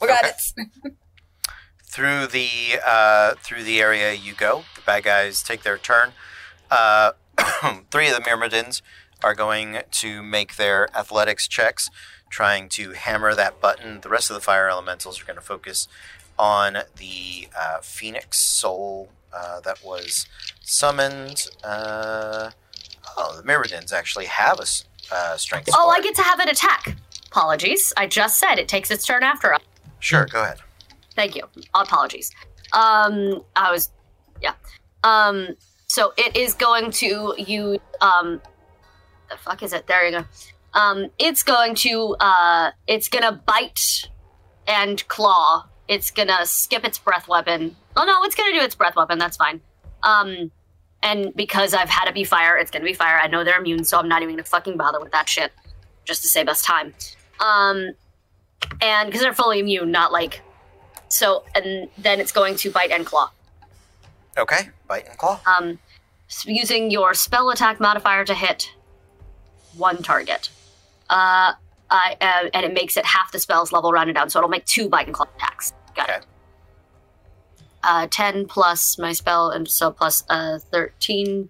S6: we got
S1: Okay.
S6: it. [LAUGHS]
S1: through the uh, through the area you go. The bad guys take their turn. Uh, [CLEARS THROAT] three of the Myrmidons are going to make their athletics checks, trying to hammer that button. The rest of the fire elementals are going to focus on the uh, Phoenix soul uh, that was summoned. Uh, oh, the Myrmidons actually have a uh, strength.
S3: Oh,
S1: score.
S3: I get to have an attack. Apologies. I just said it takes its turn after us.
S1: Sure, go ahead.
S3: Thank you. Apologies. Um, I was, yeah. Um, so it is going to use, um, the fuck is it? There you go. Um, it's going to, uh, it's gonna bite and claw. It's gonna skip its breath weapon. Oh no, it's gonna do its breath weapon. That's fine. Um, and because I've had it be fire, it's gonna be fire. I know they're immune, so I'm not even gonna fucking bother with that shit, just to save us time. Um, and because they're fully immune, not like so, and then it's going to bite and claw.
S1: Okay, bite and claw.
S3: Um, using your spell attack modifier to hit one target. Uh, I, uh, and it makes it half the spell's level rounded down, so it'll make two bite and claw attacks. Got
S1: Okay.
S3: it. Uh, 10 plus my spell, and so plus uh, 13.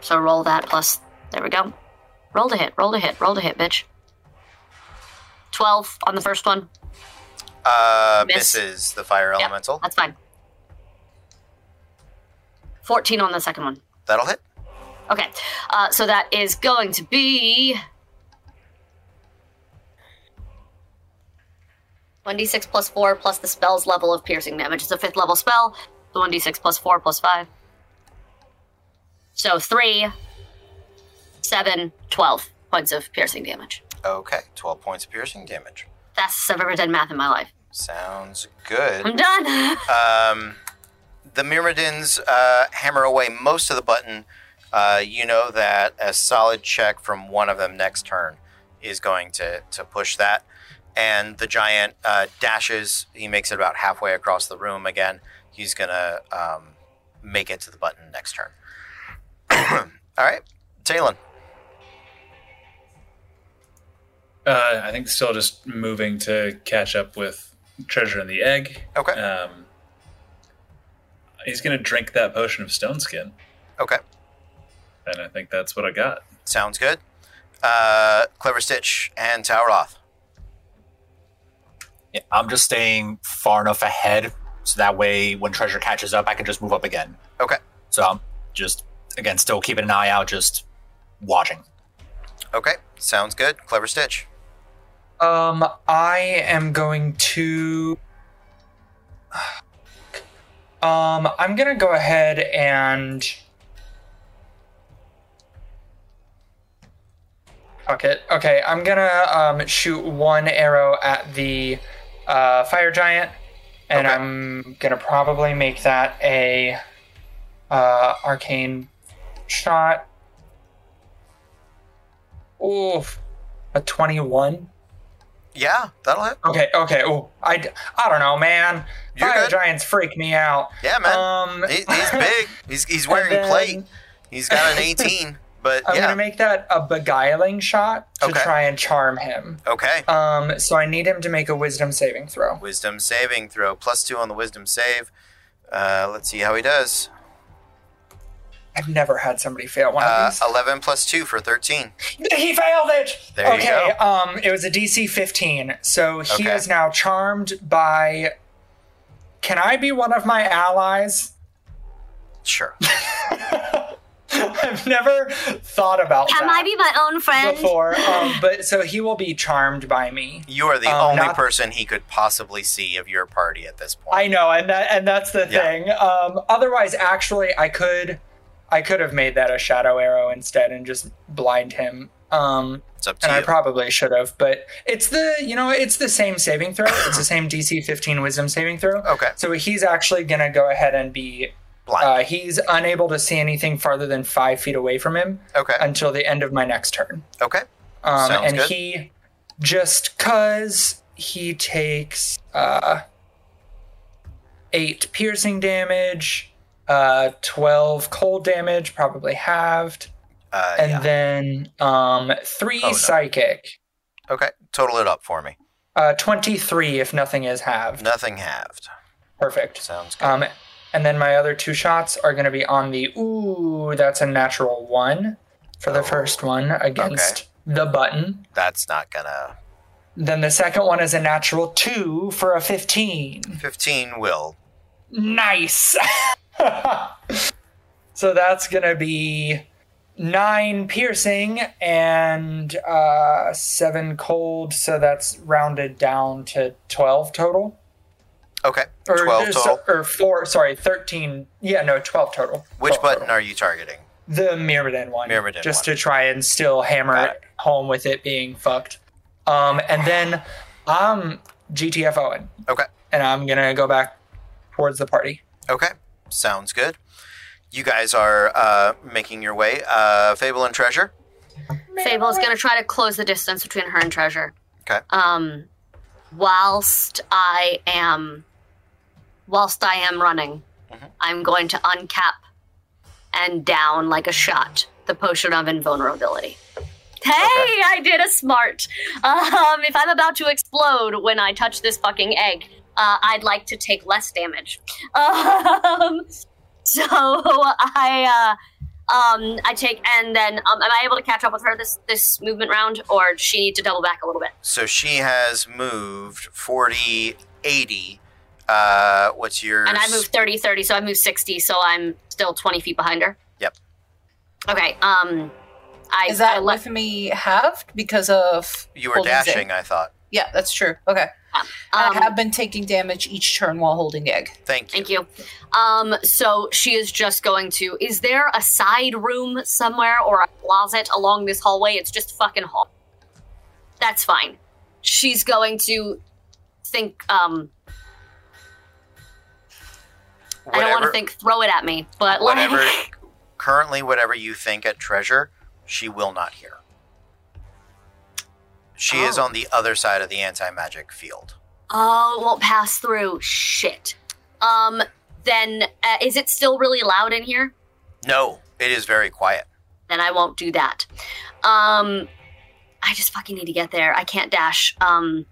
S3: So roll that plus. There we go. Roll to hit, roll to hit, roll to hit, bitch. 12 on the first one.
S1: Uh,
S3: Miss.
S1: misses the fire
S3: Yep.
S1: elemental.
S3: That's fine. 14 on the second one.
S1: That'll hit.
S3: Okay, uh, so that is going to be. 1d6 plus 4 plus the spell's level of piercing damage. It's a fifth level spell. The 1d6 plus 4 plus 5. So 3, 7, 12 points of piercing damage.
S1: Okay, 12 points of piercing damage.
S3: Fastest I've ever done math in my life.
S1: Sounds good.
S3: I'm done! [LAUGHS]
S1: Um, the Myrmidons uh, hammer away most of the button. Uh, you know that a solid check from one of them next turn is going to, to push that. And the giant uh, dashes. He makes it about halfway across the room again. He's going to um, make it to the button next turn. [CLEARS THROAT] All right, Talon.
S4: Uh, I think still just moving to catch up with Treasure in the Egg.
S1: Okay.
S4: Um, he's going to drink that potion of stone skin,
S1: Okay,
S4: and I think that's what I got.
S1: sounds good. Uh, Clever Stitch and Talroth.
S5: Yeah, I'm just staying far enough ahead so that way when treasure catches up, I can just move up again.
S1: Okay.
S5: So I'm just again still keeping an eye out, just watching.
S1: Okay, sounds good. Clever Stitch.
S2: Um, I am going to. Um, I'm gonna go ahead and. Fuck it. Okay, I'm gonna um, shoot one arrow at the uh, fire giant, and
S1: Okay.
S2: I'm gonna probably make that a uh, arcane shot. Oof, a twenty-one.
S1: Yeah, that'll hit.
S2: Okay, okay. Oh, I, I don't know, man.
S1: You're
S2: Fire
S1: good.
S2: giants freak me out.
S1: Yeah, man.
S2: Um,
S1: He, he's [LAUGHS] big. He's he's wearing
S2: then-
S1: plate. He's got an [LAUGHS] 18. But
S2: I'm
S1: yeah.
S2: gonna make that a beguiling shot to
S1: Okay.
S2: try and charm him.
S1: okay.
S2: Um, so I need him to make a wisdom saving throw.
S1: Wisdom saving throw plus two on the wisdom save. Uh, let's see how he does.
S2: I've never had somebody fail one
S1: Uh,
S2: of these.
S1: 11 plus 2 for 13.
S2: He failed it.
S1: There you go.
S2: okay, um, it was a DC 15, so he
S1: Okay.
S2: is now charmed by. Can I be one of my allies?
S1: Sure. [LAUGHS]
S2: I've never thought about
S3: Can
S2: that
S3: I be my own friend?
S2: before, um, but so he will be charmed by me.
S1: You are the
S2: Um,
S1: only
S2: not-
S1: person he could possibly see of your party at this point.
S2: I know, and that and that's the
S1: Yeah.
S2: thing. Um, otherwise, actually, I could, I could have made that a shadow arrow instead and just blind him. Um,
S1: it's up to
S2: and
S1: you.
S2: I probably should have, but it's the you know it's the same saving throw. It's the same DC 15 Wisdom saving throw.
S1: okay.
S2: So he's actually gonna go ahead and be.
S1: Blind.
S2: Uh, he's unable to see anything farther than five feet away from him
S1: okay.
S2: until the end of my next turn.
S1: okay.
S2: Um,
S1: Sounds
S2: and
S1: good.
S2: he just cause he takes uh, eight piercing damage, uh, twelve cold damage, probably halved,
S1: Uh,
S2: and
S1: yeah.
S2: then um, three
S1: Oh, no.
S2: psychic.
S1: Okay. Total it up for me.
S2: Uh, 23 if nothing is halved.
S1: Nothing halved.
S2: Perfect.
S1: Sounds good.
S2: Um, and then my other two shots are going to be on the ooh, that's a natural one for the
S1: Oh,
S2: first one against the button.
S1: That's not gonna.
S2: Then the second one is a natural two for a 15.
S1: 15 will.
S2: Nice. [LAUGHS] [LAUGHS] so that's going to be nine piercing and uh, seven cold. So that's rounded down to 12 total.
S1: Okay.
S2: Or,
S1: 12 total.
S2: Or four, sorry, 13. Yeah, no, 12 total.
S1: Which
S2: 12
S1: button
S2: total.
S1: are you targeting?
S2: The Myrmidon one.
S1: Myrmidon
S2: Just
S1: one.
S2: to try and still hammer it home with it being fucked. Um, and then I'm GTFOing.
S1: Okay.
S2: And I'm going to go back towards the party.
S1: Okay. Sounds good. You guys are uh, making your way. Uh, Fable and Treasure.
S3: Fable is going to try to close the distance between her and Treasure.
S1: Okay.
S3: Um, whilst I am, whilst I am running,
S1: Mhm.
S3: I'm going to uncap and down like a shot the potion of invulnerability. Hey, I did a smart. [LAUGHS] Um, if I'm about to explode when I touch this fucking egg, uh, I'd like to take less damage. [LAUGHS] Um, so I, uh, um, I take, and then um, am I able to catch up with her this this movement round, or does she need to double back a little bit?
S1: So she has moved 40, 80. Uh, what's your?
S3: And I moved 30, 30, so I moved 60, so I'm still 20 feet behind her.
S1: Yep.
S3: Okay, um, I,
S6: Is that
S3: I let,
S6: with me halved because of
S1: You were dashing,
S6: Zing?
S1: I thought.
S6: Yeah, that's true. Okay.
S3: Um,
S6: I have been taking damage each turn while holding egg.
S1: Thank you.
S3: Thank you. Um, so she is just going to. Is there a side room somewhere or a closet along this hallway? It's just fucking hall. That's fine. She's going to think. Um, I don't want to think. Throw it at me, but
S1: Whatever.
S3: like, [LAUGHS]
S1: currently, whatever you think at Treasure, she will not hear. She is
S3: Oh.
S1: on the other side of the anti magic field.
S3: oh, it won't pass through. Shit. Um, then uh, is it still really loud in here?
S1: No, it is very quiet.
S3: then I won't do that. Um, I just fucking need to get there. I can't dash. Um,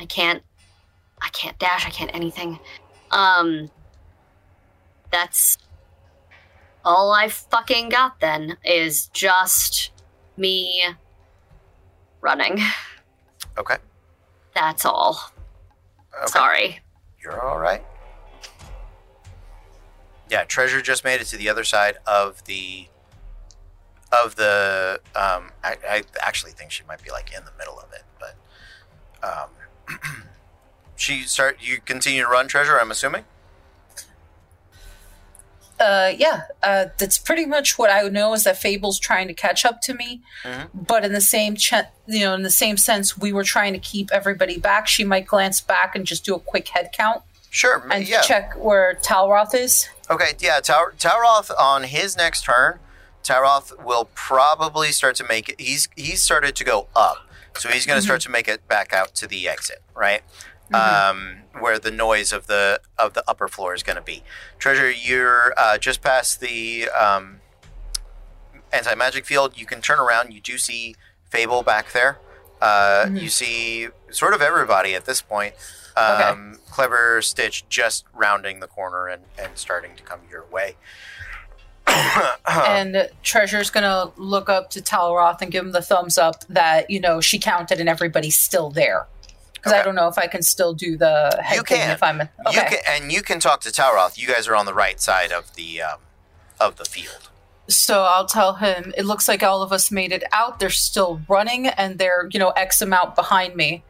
S3: I can't. I can't dash. I can't anything. Um, that's all I fucking got. Then is just me running.
S1: Okay.
S3: That's all.
S1: okay.
S3: Sorry.
S1: You're all right. Yeah, Treasure just made it to the other side of the of the. Um, I, I actually think she might be like in the middle of it, but um, [CLEARS THROAT] she start. You continue to run, treasure. I'm assuming.
S6: Uh, yeah, uh, that's pretty much what I know is that Fable's trying to catch up to me,
S1: Mhm.
S6: but in the same ch- you know, in the same sense, we were trying to keep everybody back. She might glance back and just do a quick head count
S1: Sure.
S6: and
S1: yeah.
S6: check where Talroth is.
S1: Okay, yeah, Tau- Talroth on his next turn, Talroth will probably start to make it. He's he's started to go up, so he's going to start to make it back out to the exit, right? Um, where the noise of the of the upper floor is going to be. Treasure, you're uh, just past the um, anti magic field. You can turn around. You do see Fable back there. Uh, You see sort of everybody at this point. Um, Clever Stitch just rounding the corner and, and starting to come your way. [COUGHS]
S6: and Treasure's gonna look up to Talroth and give him the thumbs up that you know she counted and everybody's still there. Because I don't know if I can still do the head
S1: You can.
S6: if I'm okay.
S1: You can, and you can talk to Talroth. You guys are on the right side of the um, of the field.
S6: So I'll tell him it looks like all of us made it out. They're still running and they're, you know, X amount behind me.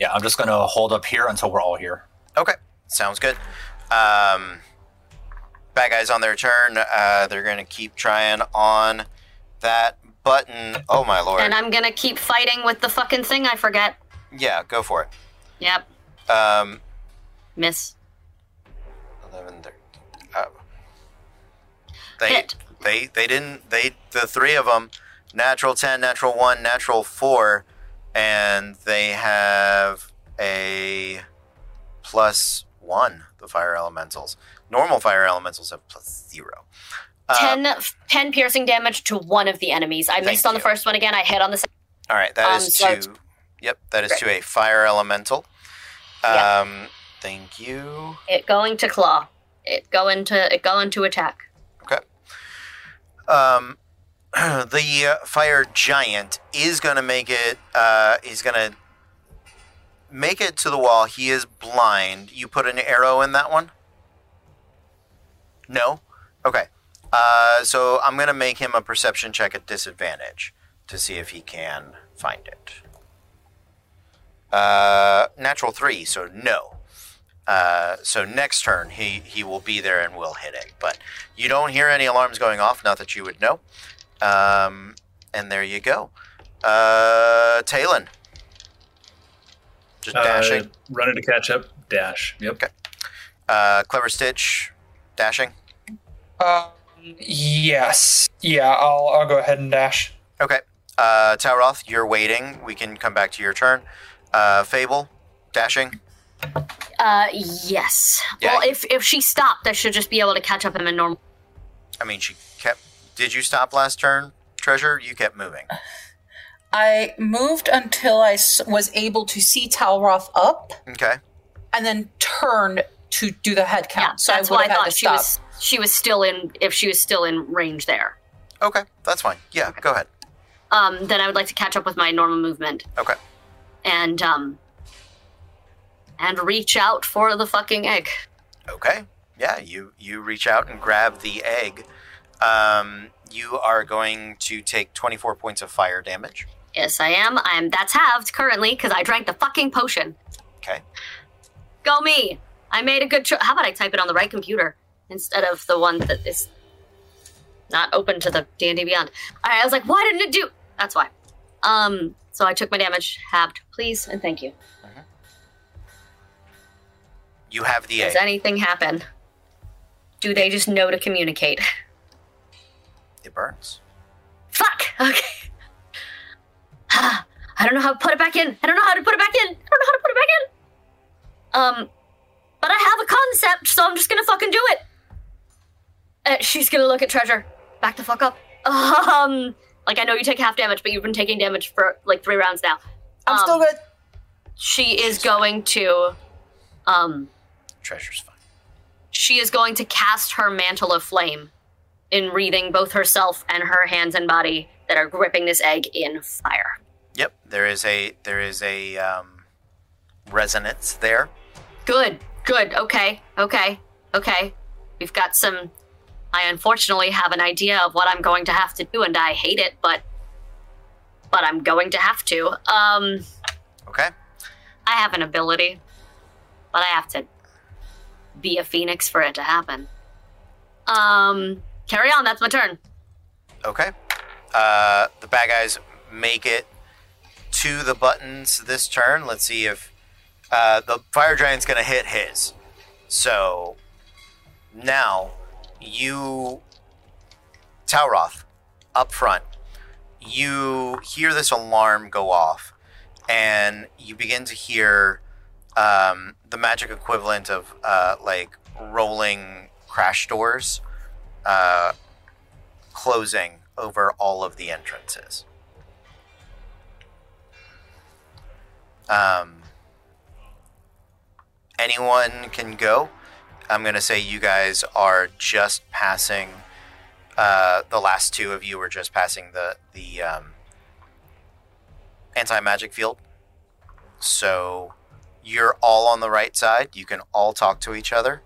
S5: Yeah, I'm just going to hold up here until we're all here.
S1: Okay, sounds good. Um, bad guys on their turn. Uh, they're going to keep trying on that button. Oh my lord!
S3: And I'm gonna keep fighting with the fucking thing I forget.
S1: yeah, go for it.
S3: Yep.
S1: Um,
S3: Miss.
S1: 11, 13. Uh, they,
S3: Hit.
S1: they, they didn't, they, the three of them, natural 10, natural 1, natural 4, and they have a plus 1, the fire elementals. Normal fire elementals have plus 0. Uh,
S3: 10, 10 piercing damage to one of the enemies. I missed on the
S1: you.
S3: first one again. I hit on the second.
S1: All right, that
S3: um,
S1: is to, yep, that is to a fire elemental.
S3: Yeah.
S1: Um, thank you.
S3: It going to claw. It going to it going to attack.
S1: Okay. Um, [CLEARS THROAT] the uh, fire giant is going to make it. Uh, he's going to make it to the wall. He is blind. You put an arrow in that one. No. Okay. Uh, so I'm going to make him a perception check at disadvantage to see if he can find it. Uh, natural three, so no. Uh, so next turn he he will be there and will hit it. But you don't hear any alarms going off, not that you would know. Um, and there you go. Uh, Talon. Just dashing.
S4: Uh, running to catch up. Dash. Yep.
S1: Okay. Uh, clever stitch. Dashing.
S2: Um, yes. Yeah, I'll I'll go ahead and dash.
S1: Okay. Uh, Talroth, you're waiting. We can come back to your turn. Uh, Fable. Dashing.
S3: Uh, yes.
S1: Yeah.
S3: Well, if if she stopped, I should just be able to catch up him in normal.
S1: I mean, she kept. Did you stop last turn, Treasure? You kept moving.
S6: I moved until I was able to see Talroth up
S1: Okay.
S6: and then turned to do the head count.
S3: Yeah,
S6: so
S3: that's
S6: I would
S3: why I
S6: have had
S3: thought
S6: to
S3: she
S6: stop.
S3: was she was still in if she was still in range there.
S1: Okay. That's fine. Yeah. Go ahead.
S3: Um, then I would like to catch up with my normal movement
S1: Okay.
S3: and um and reach out for the fucking egg.
S1: Okay. Yeah, you you reach out and grab the egg. Um, you are going to take 24 points of fire damage.
S3: Yes, I am. I'm that's halved currently because I drank the fucking potion.
S1: Okay.
S3: Go me! I made a good choice. How about I type it on the right computer instead of the one that is not open to the D and D Beyond? All right, I was like, why didn't it do? That's why. Um, so I took my damage halved, please and thank you.
S1: You have the.
S3: Does anything happen? Do they just know to communicate?
S1: It burns.
S3: Fuck. Okay. [SIGHS] I don't know how to put it back in. I don't know how to put it back in. I don't know how to put it back in. Um, but I have a concept, so I'm just gonna fucking do it. Uh, she's gonna look at treasure. Back the fuck up. Um, like I know you take half damage, but you've been taking damage for like three rounds now.
S6: I'm
S3: Um,
S6: still good.
S3: She is going to, um,
S1: Treasure's fine.
S3: she is going to cast her mantle of flame in wreathing both herself and her hands and body that are gripping this egg in fire.
S1: Yep. There is a there is a um, resonance there.
S3: Good, good, okay, okay, okay. We've got some I unfortunately have an idea of what I'm going to have to do, and I hate it, but but I'm going to have to. Um,
S1: Okay.
S3: I have an ability, but I have to be a phoenix for it to happen. Um, carry on. That's my turn.
S1: Okay. Uh, the bad guys make it to the buttons this turn. Let's see if uh, the fire giant's going to hit his. So now you, Talroth, up front, you hear this alarm go off, and you begin to hear um, the magic equivalent of uh, like rolling crash doors. Uh, closing over all of the entrances. Um, anyone can go. I'm going to say you guys are just passing. Uh, the last two of you were just passing the the um, anti magic field. So you're all on the right side. You can all talk to each other.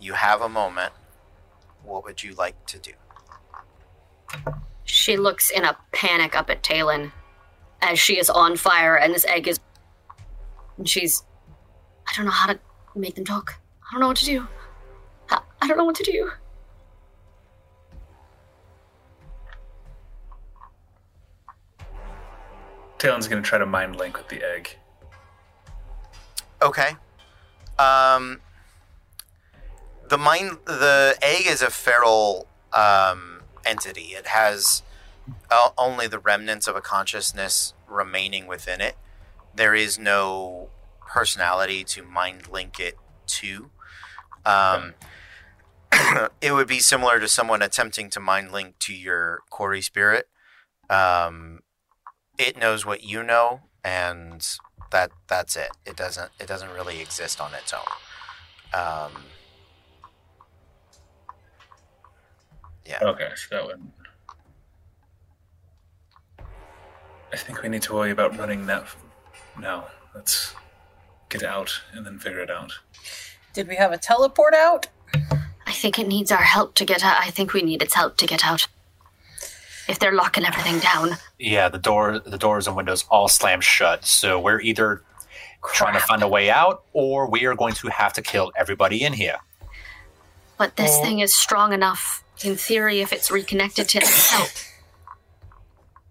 S1: You have a moment. What would you like to do?
S3: She looks in a panic up at Talon as she is on fire and this egg is. And she's. I don't know how to make them talk. I don't know what to do. I, I don't know what to do.
S4: Talon's going to try to mind link with the egg.
S1: Okay. Um, the mind, the egg is a feral um, entity. It has uh, only the remnants of a consciousness remaining within it. There is no personality to mind link it to. Um, [COUGHS] it would be similar to someone attempting to mind link to your quori spirit. Um, it knows what you know, and that that's it. It doesn't it doesn't really exist on its own. Um, yeah.
S4: Okay, so that would. I think we need to worry about running that. f- No, let's get out and then figure it out.
S6: Did we have a teleport out?
S3: I think it needs our help to get out. I think we need its help to get out. If they're locking everything down.
S5: Yeah, the door, the doors and windows all slam shut. So we're either trying to find a way out, or we are going to have to kill everybody in here.
S3: But this
S2: Oh.
S3: thing is strong enough, in theory, if it's reconnected to itself.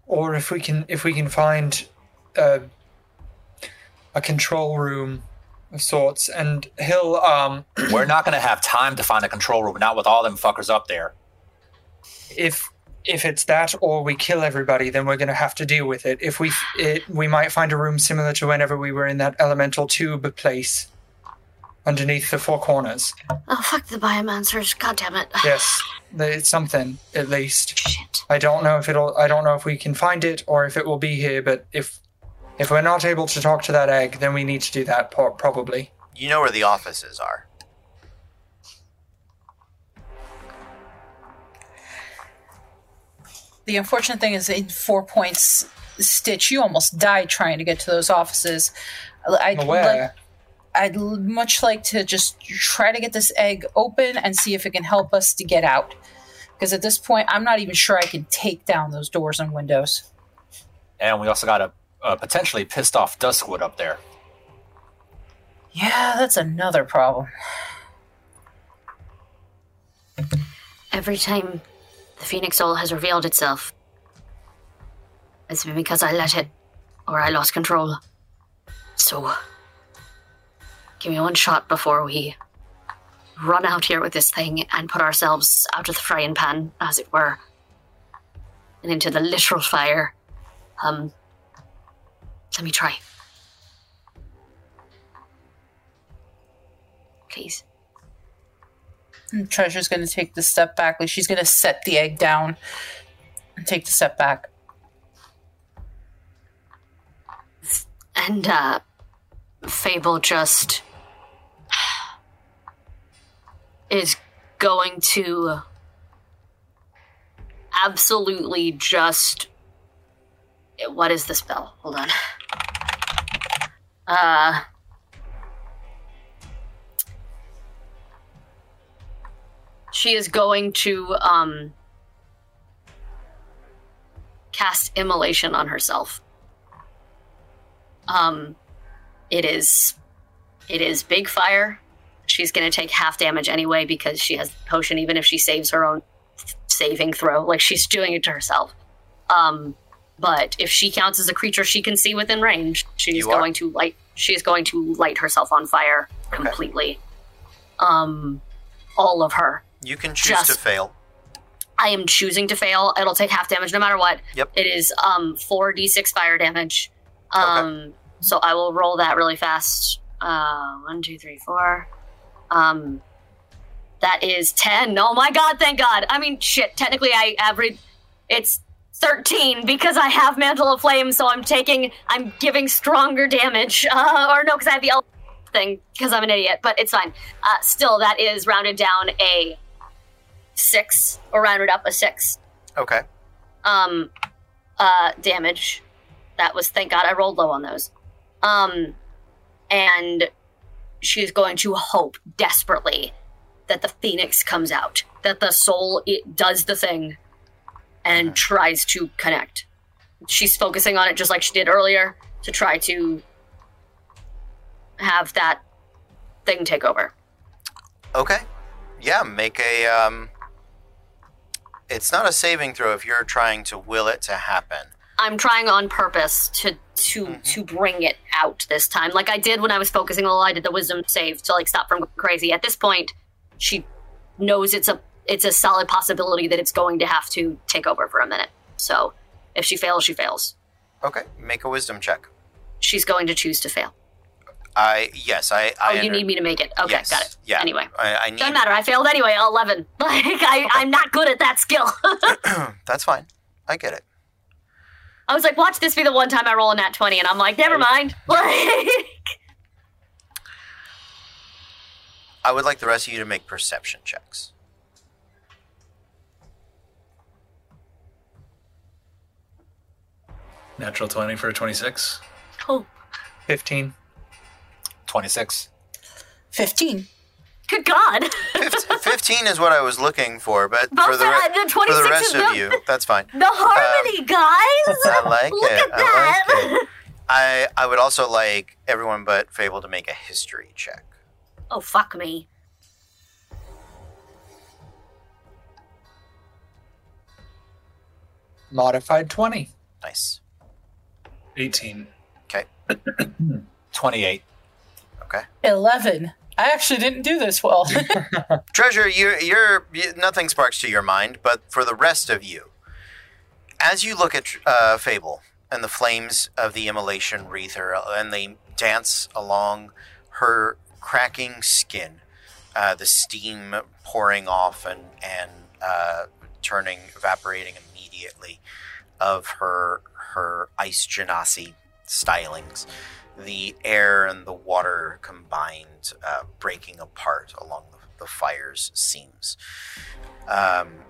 S2: Or if we can if we can find a a control room of sorts, and he'll um [CLEARS THROAT]
S5: we're not going to have time to find a control room, not with all them fuckers up there.
S2: if if it's that or we kill everybody, then we're going to have to deal with it. If we it, we might find a room similar to whenever we were in that elemental tube place underneath the four corners.
S3: Oh, fuck the biomancers. God damn it.
S2: Yes, it's something at least.
S3: Shit.
S2: I don't know if it'll. I don't know if we can find it or if it will be here. But if if we're not able to talk to that egg, then we need to do that po- probably.
S1: You know where the offices are.
S6: The unfortunate thing is, in four points, Stitch, you almost died trying to get to those offices. I'd like, I'd much like to just try to get this egg open and see if it can help us to get out. Because at this point, I'm not even sure I can take down those doors and windows.
S5: And we also got a, a potentially pissed off Duskwood up there.
S6: Yeah, that's another problem.
S3: Every time the Phoenix Soul has revealed itself, it's been because I let it, or I lost control. So, give me one shot before we run out here with this thing and put ourselves out of the frying pan, as it were, and into the literal fire. Um, let me try. Please.
S6: And Treasure's going to take the step back. Like she's going to set the egg down and take the step back.
S3: And uh Fable just is going to absolutely just what is the spell? Hold on. Uh she is going to um cast immolation on herself. Um it is it is big fire. She's going to take half damage anyway because she has the potion even if she saves her own saving throw. Like she's doing it to herself. Um but if she counts as a creature she can see within range, she's going to light she is going to light herself on fire
S1: Okay.
S3: completely. Um all of her.
S1: You can choose to fail.
S3: I am choosing to fail. It'll take half damage no matter what.
S1: Yep.
S3: It is um 4d6 fire damage. Um so I will roll that really fast. Uh one, two, three, four. Um that is ten. Oh my god, thank god. I mean shit, technically I average it's 13 because I have Mantle of Flame, so I'm taking I'm giving stronger damage. Uh or no, because I have the el- thing because I'm an idiot, but it's fine. Uh still that is rounded down a six or rounded up a six
S1: Okay.
S3: um uh damage that was thank god i rolled low on those um and she's going to hope desperately that the phoenix comes out that the soul it does the thing and tries to connect she's focusing on it just like she did earlier to try to have that thing take over
S1: Okay. Yeah, make a um It's not a saving throw if you're trying to will it to happen.
S3: I'm trying on purpose to to
S1: Mm-hmm.
S3: to bring it out this time, like I did when I was focusing a little. I did the wisdom save to like stop from going crazy. At this point, she knows it's a it's a solid possibility that it's going to have to take over for a minute. So if she fails, she fails.
S1: Okay. Make a wisdom check.
S3: She's going to choose to fail.
S1: I yes, I
S3: Oh, you need me to make it. Okay,
S1: Yes,
S3: got it.
S1: Yeah.
S3: Anyway,
S1: I, I need
S3: doesn't matter. I failed anyway. Eleven. [LAUGHS] Like I, I'm not good at that skill. [LAUGHS] [CLEARS THROAT]
S1: That's fine. I get it.
S3: I was like, watch this be the one time I roll a nat twenty, and I'm like, never mind. [LAUGHS] Like.
S1: I would like the rest of you to make perception checks.
S4: Natural 20 for a 26.
S3: Oh,
S2: 15.
S5: 26.
S6: 15.
S3: good God.
S1: Fif- Fifteen is what I was looking for, but
S3: But
S1: for the, re- uh,
S3: the
S1: for the rest of
S3: the-
S1: you, that's fine.
S3: The harmony, um, guys.
S1: I like
S3: Look
S1: it.
S3: at
S1: I
S3: that.
S1: like it. I I would also like everyone but Fable to make a history check.
S3: Oh fuck me.
S2: Modified 20.
S1: Nice.
S4: 18.
S1: Okay. [CLEARS THROAT]
S5: 28.
S1: Okay.
S6: 11. I actually didn't do this well. [LAUGHS]
S1: Treasure, you're, you're you, nothing sparks to your mind, but for the rest of you, as you look at uh, Fable and the flames of the immolation wreath her, and they dance along her cracking skin, uh, the steam pouring off and and uh, turning, evaporating immediately of her her ice genasi stylings the air and the water combined, uh, breaking apart along the, the fire's seams. Um,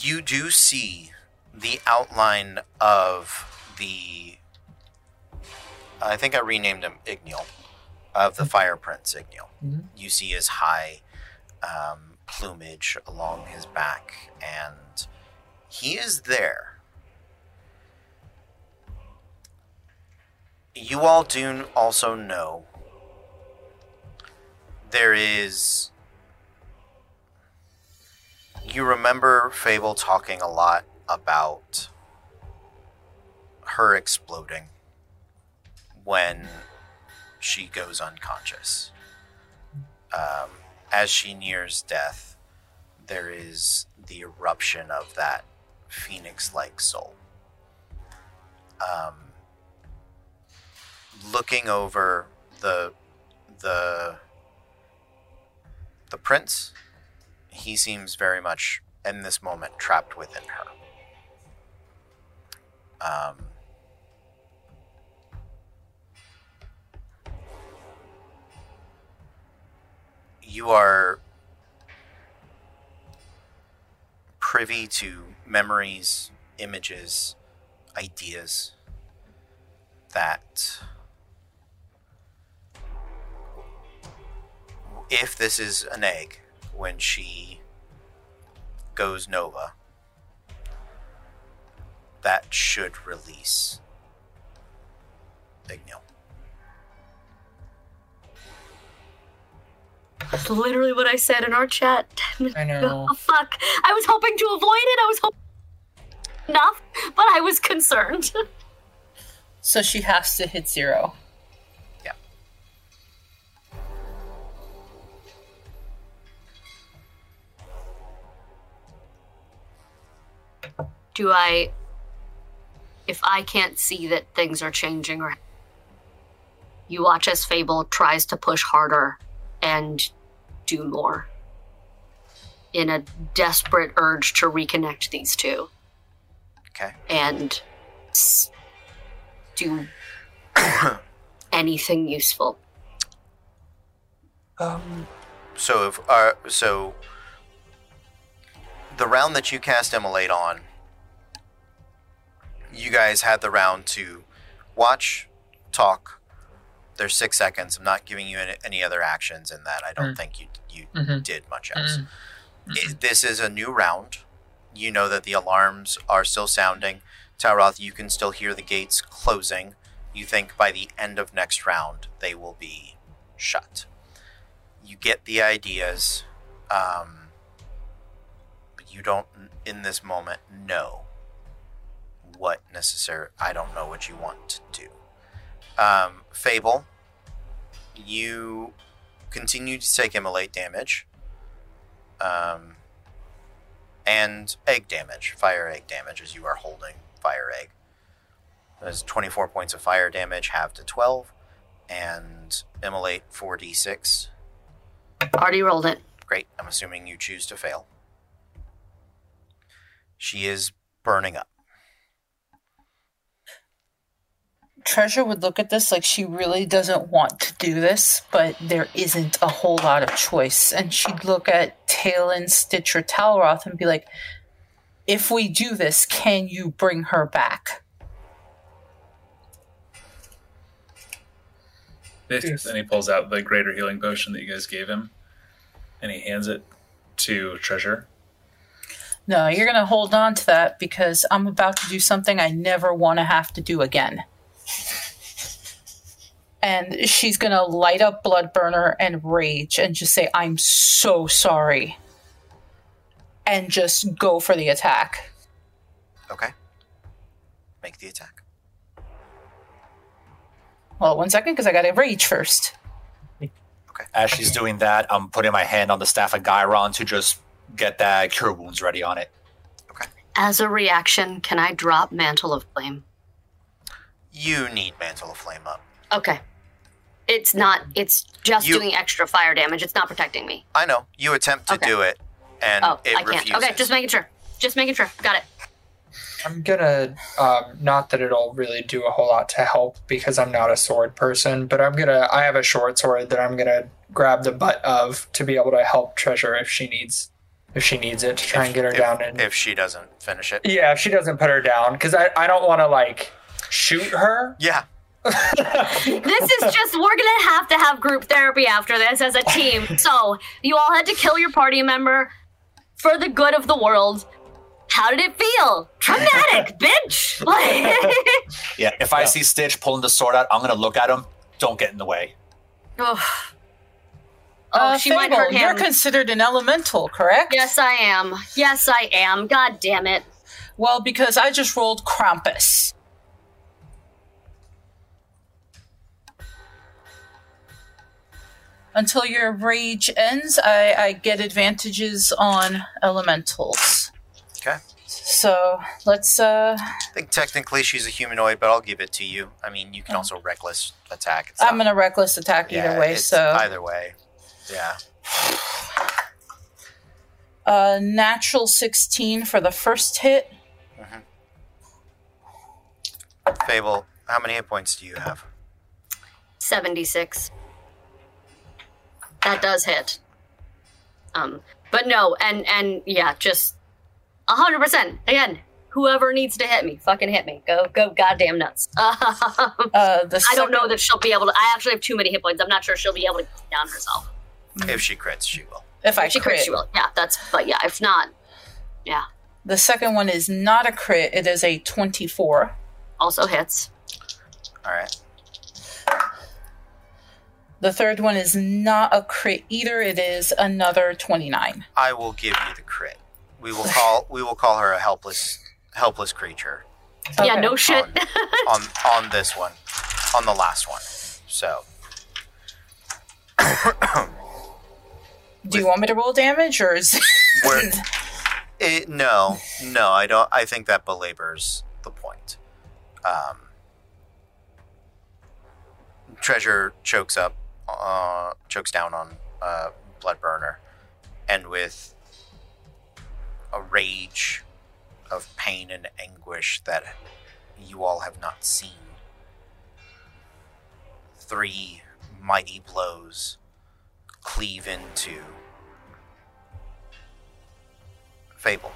S1: you do see the outline of the. I think I renamed him Ignil, of the fire prince Ignil.
S2: Mhm.
S1: You see his high um, plumage along his back, and he is there. you all do also know there is you remember fable talking a lot about her exploding when she goes unconscious um, as she nears death there is the eruption of that phoenix-like soul. Um, looking over the the the prince he seems very much in this moment trapped within her. Um you are privy to memories images ideas that if this is an egg, when she goes Nova, that should release Ignil.
S3: That's literally what I said in our chat.
S2: I know.
S3: Oh, [LAUGHS] fuck. I was hoping to avoid it. I was hoping enough, but I was concerned. [LAUGHS]
S6: So she has to hit zero.
S1: Yeah.
S3: Do I. If I can't see that things are changing, or. You watch as Fable tries to push harder and do more in a desperate urge to reconnect these two
S1: Okay.
S3: and do [COUGHS] anything useful.
S2: Um,
S1: So if uh, so, the round that you cast Immolate on, you guys had the round to watch, talk. There's six seconds. I'm not giving you any, any other actions in that. I don't
S2: Mm.
S1: think you you
S2: Mhm.
S1: did much else.
S2: Mm.
S1: It- this is a new round. You know that the alarms are still sounding. Talroth, you can still hear the gates closing. You think by the end of next round they will be shut you get the ideas, um, but you don't, in this moment, know what necessary. I don't know what you want to do. Um, Fable, you continue to take immolate damage, um, and egg damage, fire egg damage, as you are holding fire egg. There's 24 points of fire damage, half to 12, and immolate 4d6.
S3: Already rolled it.
S1: Great. I'm assuming you choose to fail. She is burning up.
S6: Treasure would look at this like she really doesn't want to do this, but there isn't a whole lot of choice. And she'd look at Talon, Stitcher, Talroth and be like, if we do this, can you bring her back?
S2: Yes.
S4: Then he pulls out the greater healing potion that you guys gave him, and he hands it to Treasure.
S6: No, you're going to hold on to that because I'm about to do something I never want to have to do again. And she's going to light up Bloodburner and Rage and just say, I'm so sorry. And just go for the attack.
S1: Okay. Make the attack.
S6: Well, one second, because I got to Rage first. Okay.
S5: As she's doing that, I'm putting my hand on the staff of Gyron to just get that cure wounds ready on it. Okay.
S3: As a reaction, can I drop Mantle of Flame?
S1: You need Mantle of Flame up.
S3: Okay. It's not, it's just
S1: You-
S3: doing extra fire damage. It's not protecting me.
S1: I know. You attempt to
S3: Okay.
S1: do it, and
S3: Oh,
S1: it
S3: I can't.
S1: refuses.
S3: Okay, just making sure. Just making sure. Got it.
S2: I'm gonna, um, not that it'll really do a whole lot to help because I'm not a sword person, but I'm gonna, I have a short sword that I'm gonna grab the butt of to be able to help Treasure if she needs, if she needs it to try and get her
S1: if,
S2: down. And
S1: if she doesn't finish it.
S2: yeah, if she doesn't put her down, because I, I don't want to like shoot her.
S1: Yeah.
S3: This is just, we're gonna have to have group therapy after this as a team. So, you all had to kill your party member for the good of the world. How did it feel? Traumatic, [LAUGHS] bitch! [LAUGHS]
S5: Yeah, if I see Stitch pulling the sword out, I'm gonna look at him. Don't get in the way.
S3: oh,
S6: Uh,
S3: she might
S6: Fable,
S3: hurt
S6: You're considered an elemental, correct?
S3: yes, I am. Yes, I am. God damn it.
S6: Well, because I just rolled Krampus. Until your rage ends, I, I get advantages on elementals.
S1: Okay.
S6: So let's uh
S1: I think technically she's a humanoid, but I'll give it to you. I mean, you can also reckless attack. It's
S6: I'm
S1: not-
S6: gonna reckless attack
S1: yeah,
S6: either way,
S1: it's
S6: so
S1: either way. Yeah. [SIGHS]
S6: uh natural sixteen for the first hit.
S1: Fable, how many hit points do you have?
S3: 76. That does hit. Um, but no, and and yeah, just hundred percent. Again, whoever needs to hit me, fucking hit me. Go go goddamn nuts. Um, [LAUGHS]
S6: Uh the
S3: I don't know that she'll be able to. I actually have too many hit points. I'm not sure she'll be able to get down herself.
S1: If she crits, she will.
S6: If I
S3: If she
S6: crit.
S3: crits, she will. Yeah, that's. But yeah, if not, yeah,
S6: The second one is not a crit. It is a 24.
S3: also hits.
S1: All right.
S6: The third one is not a crit either. It is another 29.
S1: I will give you the crit. We will call we will call her a helpless helpless creature
S3: Yeah, no shit.
S1: on on this one, on the last one. So
S6: Do you want me to roll damage or is [LAUGHS]
S1: we're it, no no I don't I think that belabors the point. Um, treasure chokes up, uh, chokes down on uh, blood burner, and with a rage of pain and anguish that you all have not seen. Three mighty blows cleave into Fable.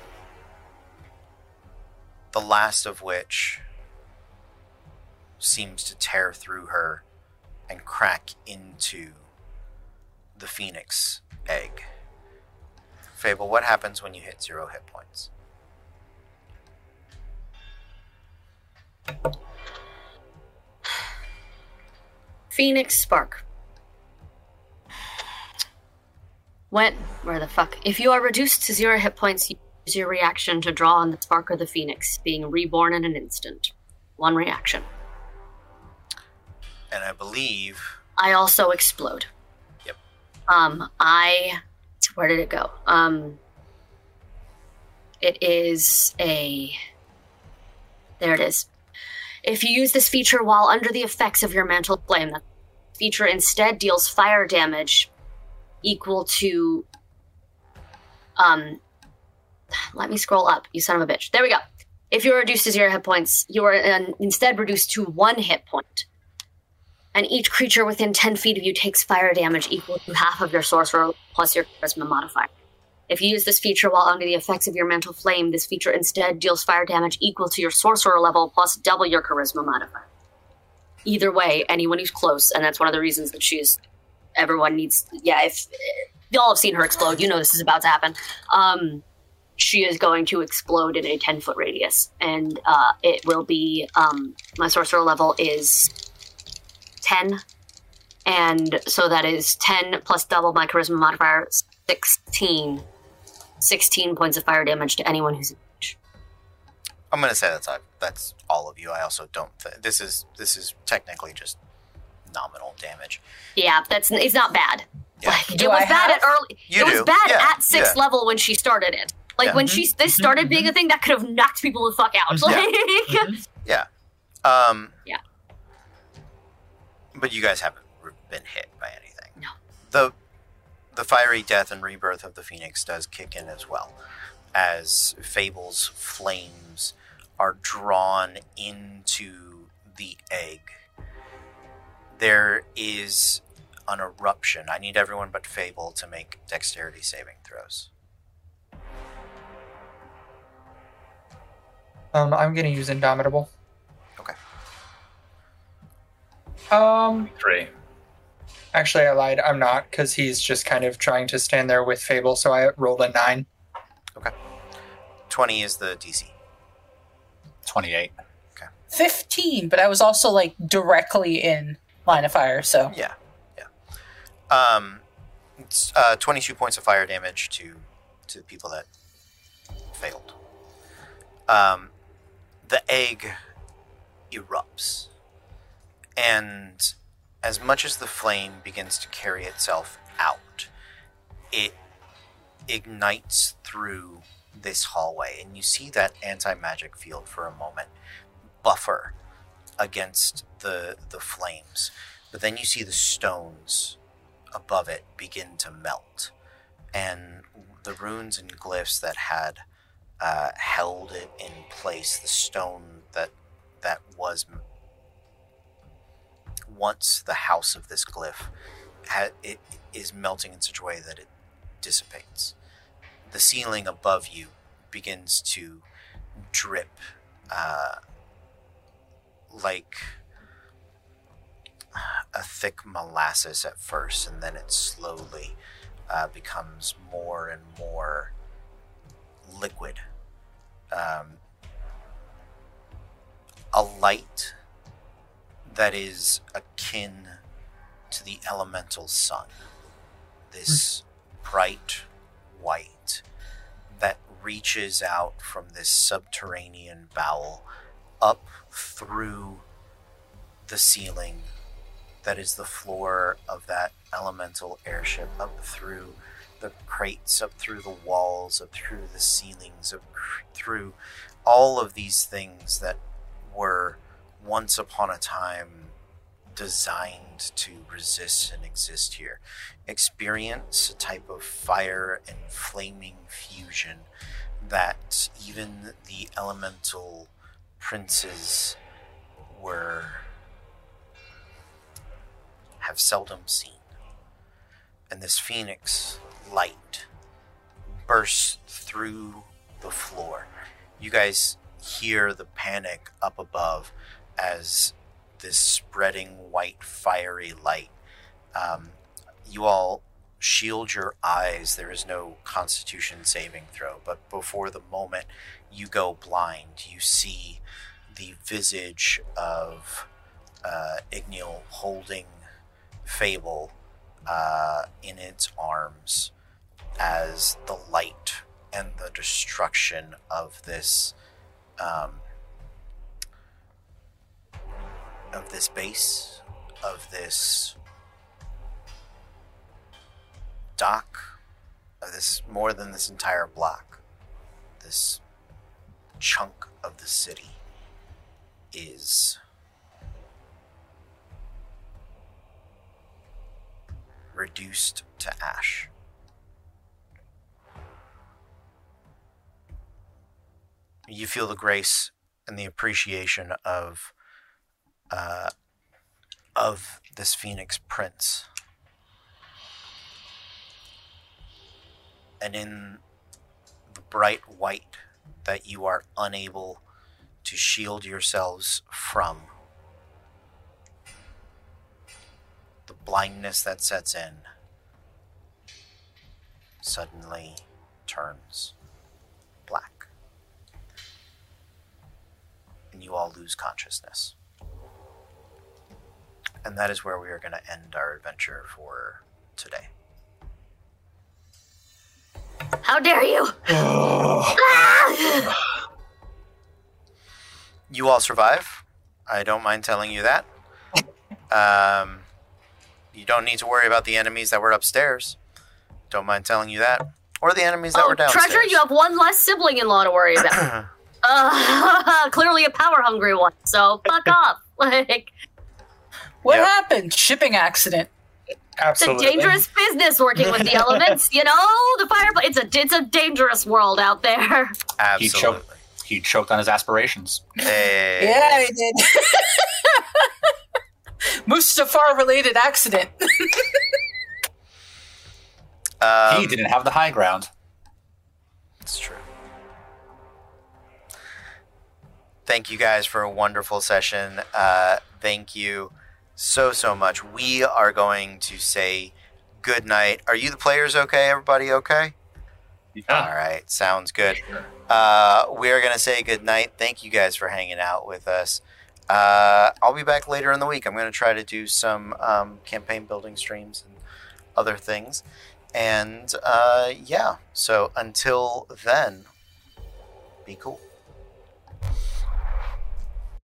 S1: The last of which seems to tear through her and crack into the phoenix egg. Fable, what happens when you hit zero hit points?
S3: Phoenix Spark. When where the fuck? If you are reduced to zero hit points, use your reaction to draw on the spark of the phoenix, being reborn in an instant. One reaction.
S1: And I believe
S3: I also explode.
S1: Yep.
S3: Um, I where did it go? Um, it is a. There it is. If you use this feature while under the effects of your mantle flame, the feature instead deals fire damage equal to. Um, let me scroll up, you son of a bitch. There we go. If you're reduced to zero hit points, you are uh, instead reduced to one hit point and each creature within 10 feet of you takes fire damage equal to half of your sorcerer plus your charisma modifier. If you use this feature while under the effects of your mantle flame, this feature instead deals fire damage equal to your sorcerer level plus double your charisma modifier. Either way, anyone who's close, and that's one of the reasons that she's. Everyone needs. Yeah, if. Y'all have seen her explode, you know this is about to happen. Um, she is going to explode in a 10 foot radius, and uh, it will be. Um, my sorcerer level is 10. And so that is 10 plus double my charisma modifier, 16. 16 points of fire damage to anyone who's in range.
S1: I'm gonna say that's that's all of you. I also don't. Th- this is this is technically just nominal damage.
S3: Yeah, that's it's not bad.
S1: Yeah.
S3: Like, it was
S6: I
S3: bad
S6: have-
S3: at early.
S1: You
S3: it was bad
S1: Yeah,
S3: at sixth
S1: yeah.
S3: level when she started it. Like
S1: Yeah.
S3: when she mm-hmm. this started being mm-hmm. a thing that could have knocked people the fuck out. Like, mm-hmm. [LAUGHS]
S1: Yeah. Um.
S3: Yeah.
S1: But you guys haven't been hit by anything.
S3: No.
S1: The the fiery death and rebirth of the phoenix does kick in as well, as Fable's flames are drawn into the egg. There is an eruption. I need everyone but Fable to make dexterity saving throws.
S2: Um, I'm gonna use Indomitable. Um,
S4: Three.
S2: actually, I lied. I'm not because he's just kind of trying to stand there with Fable. So I rolled a nine. Okay.
S1: Twenty is the DC.
S5: 28. Okay.
S6: 15, but I was also like directly in line of fire, so.
S1: Yeah, yeah. Um, it's, uh, twenty-two points of fire damage to to the people that failed. Um, the egg erupts, and as much as the flame begins to carry itself out, it ignites through this hallway, and you see that anti-magic field for a moment buffer against the the flames. But then you see the stones above it begin to melt. And the runes and glyphs that had uh, held it in place the stone that that was once the house of this glyph ha- it is melting in such a way that it dissipates the ceiling above you begins to drip uh, like a thick molasses at first, and then it slowly uh, becomes more and more liquid. Um, a light that is akin to the elemental sun. This bright white that reaches out from this subterranean bowel up through the ceiling that is the floor of that elemental airship, up through the crates, up through the walls, up through the ceilings, up through all of these things that were once upon a time designed to resist and exist here. Experience a type of fire and flaming fusion that even the elemental princes were have seldom seen. And this phoenix light bursts through the floor. You guys hear the panic up above as this spreading white fiery light. Um, you all shield your eyes. There is no constitution saving throw, but before the moment you go blind, you see the visage of uh, Ignil holding Fable uh, in its arms as the light and the destruction of this um, of this base of this dock of this more than this entire block this chunk of the city is reduced to ash. You feel the grace and the appreciation of uh, of this phoenix prince, and in the bright white that you are unable to shield yourselves from the blindness that sets in suddenly turns black. And you all lose consciousness. And that is where we are going to end our adventure for today.
S3: How dare you? Ah! [SIGHS]
S1: You all survive. I don't mind telling you that. [LAUGHS] Um, you don't need to worry about the enemies that were upstairs. Don't mind telling you that. Or the enemies that
S3: oh,
S1: were downstairs.
S3: treasure, you have one less sibling in law to worry about. [CLEARS THROAT] uh, [LAUGHS] clearly a power hungry one. So fuck [LAUGHS] off. Like
S6: What
S1: Yep.
S6: happened? Shipping accident.
S3: it's
S2: Absolutely.
S3: a dangerous business working with the [LAUGHS] elements. You know, the fire. It's a it's a dangerous world out there.
S5: He
S1: Absolutely.
S5: choked. He choked on his aspirations.
S1: Hey.
S6: Yeah, I did. [LAUGHS] Mustafar related accident. [LAUGHS]
S1: Um,
S5: he didn't have the high ground.
S1: It's true. Thank you guys for a wonderful session. Uh, thank you so, so much. We are going to say good night. Are you the players okay? Everybody okay?
S4: Yeah.
S1: All right. Sounds good. Uh, we are going to say good night. Thank you guys for hanging out with us. Uh, I'll be back later in the week. I'm going to try to do some um, campaign building streams and other things. And uh, yeah, so until then, be cool.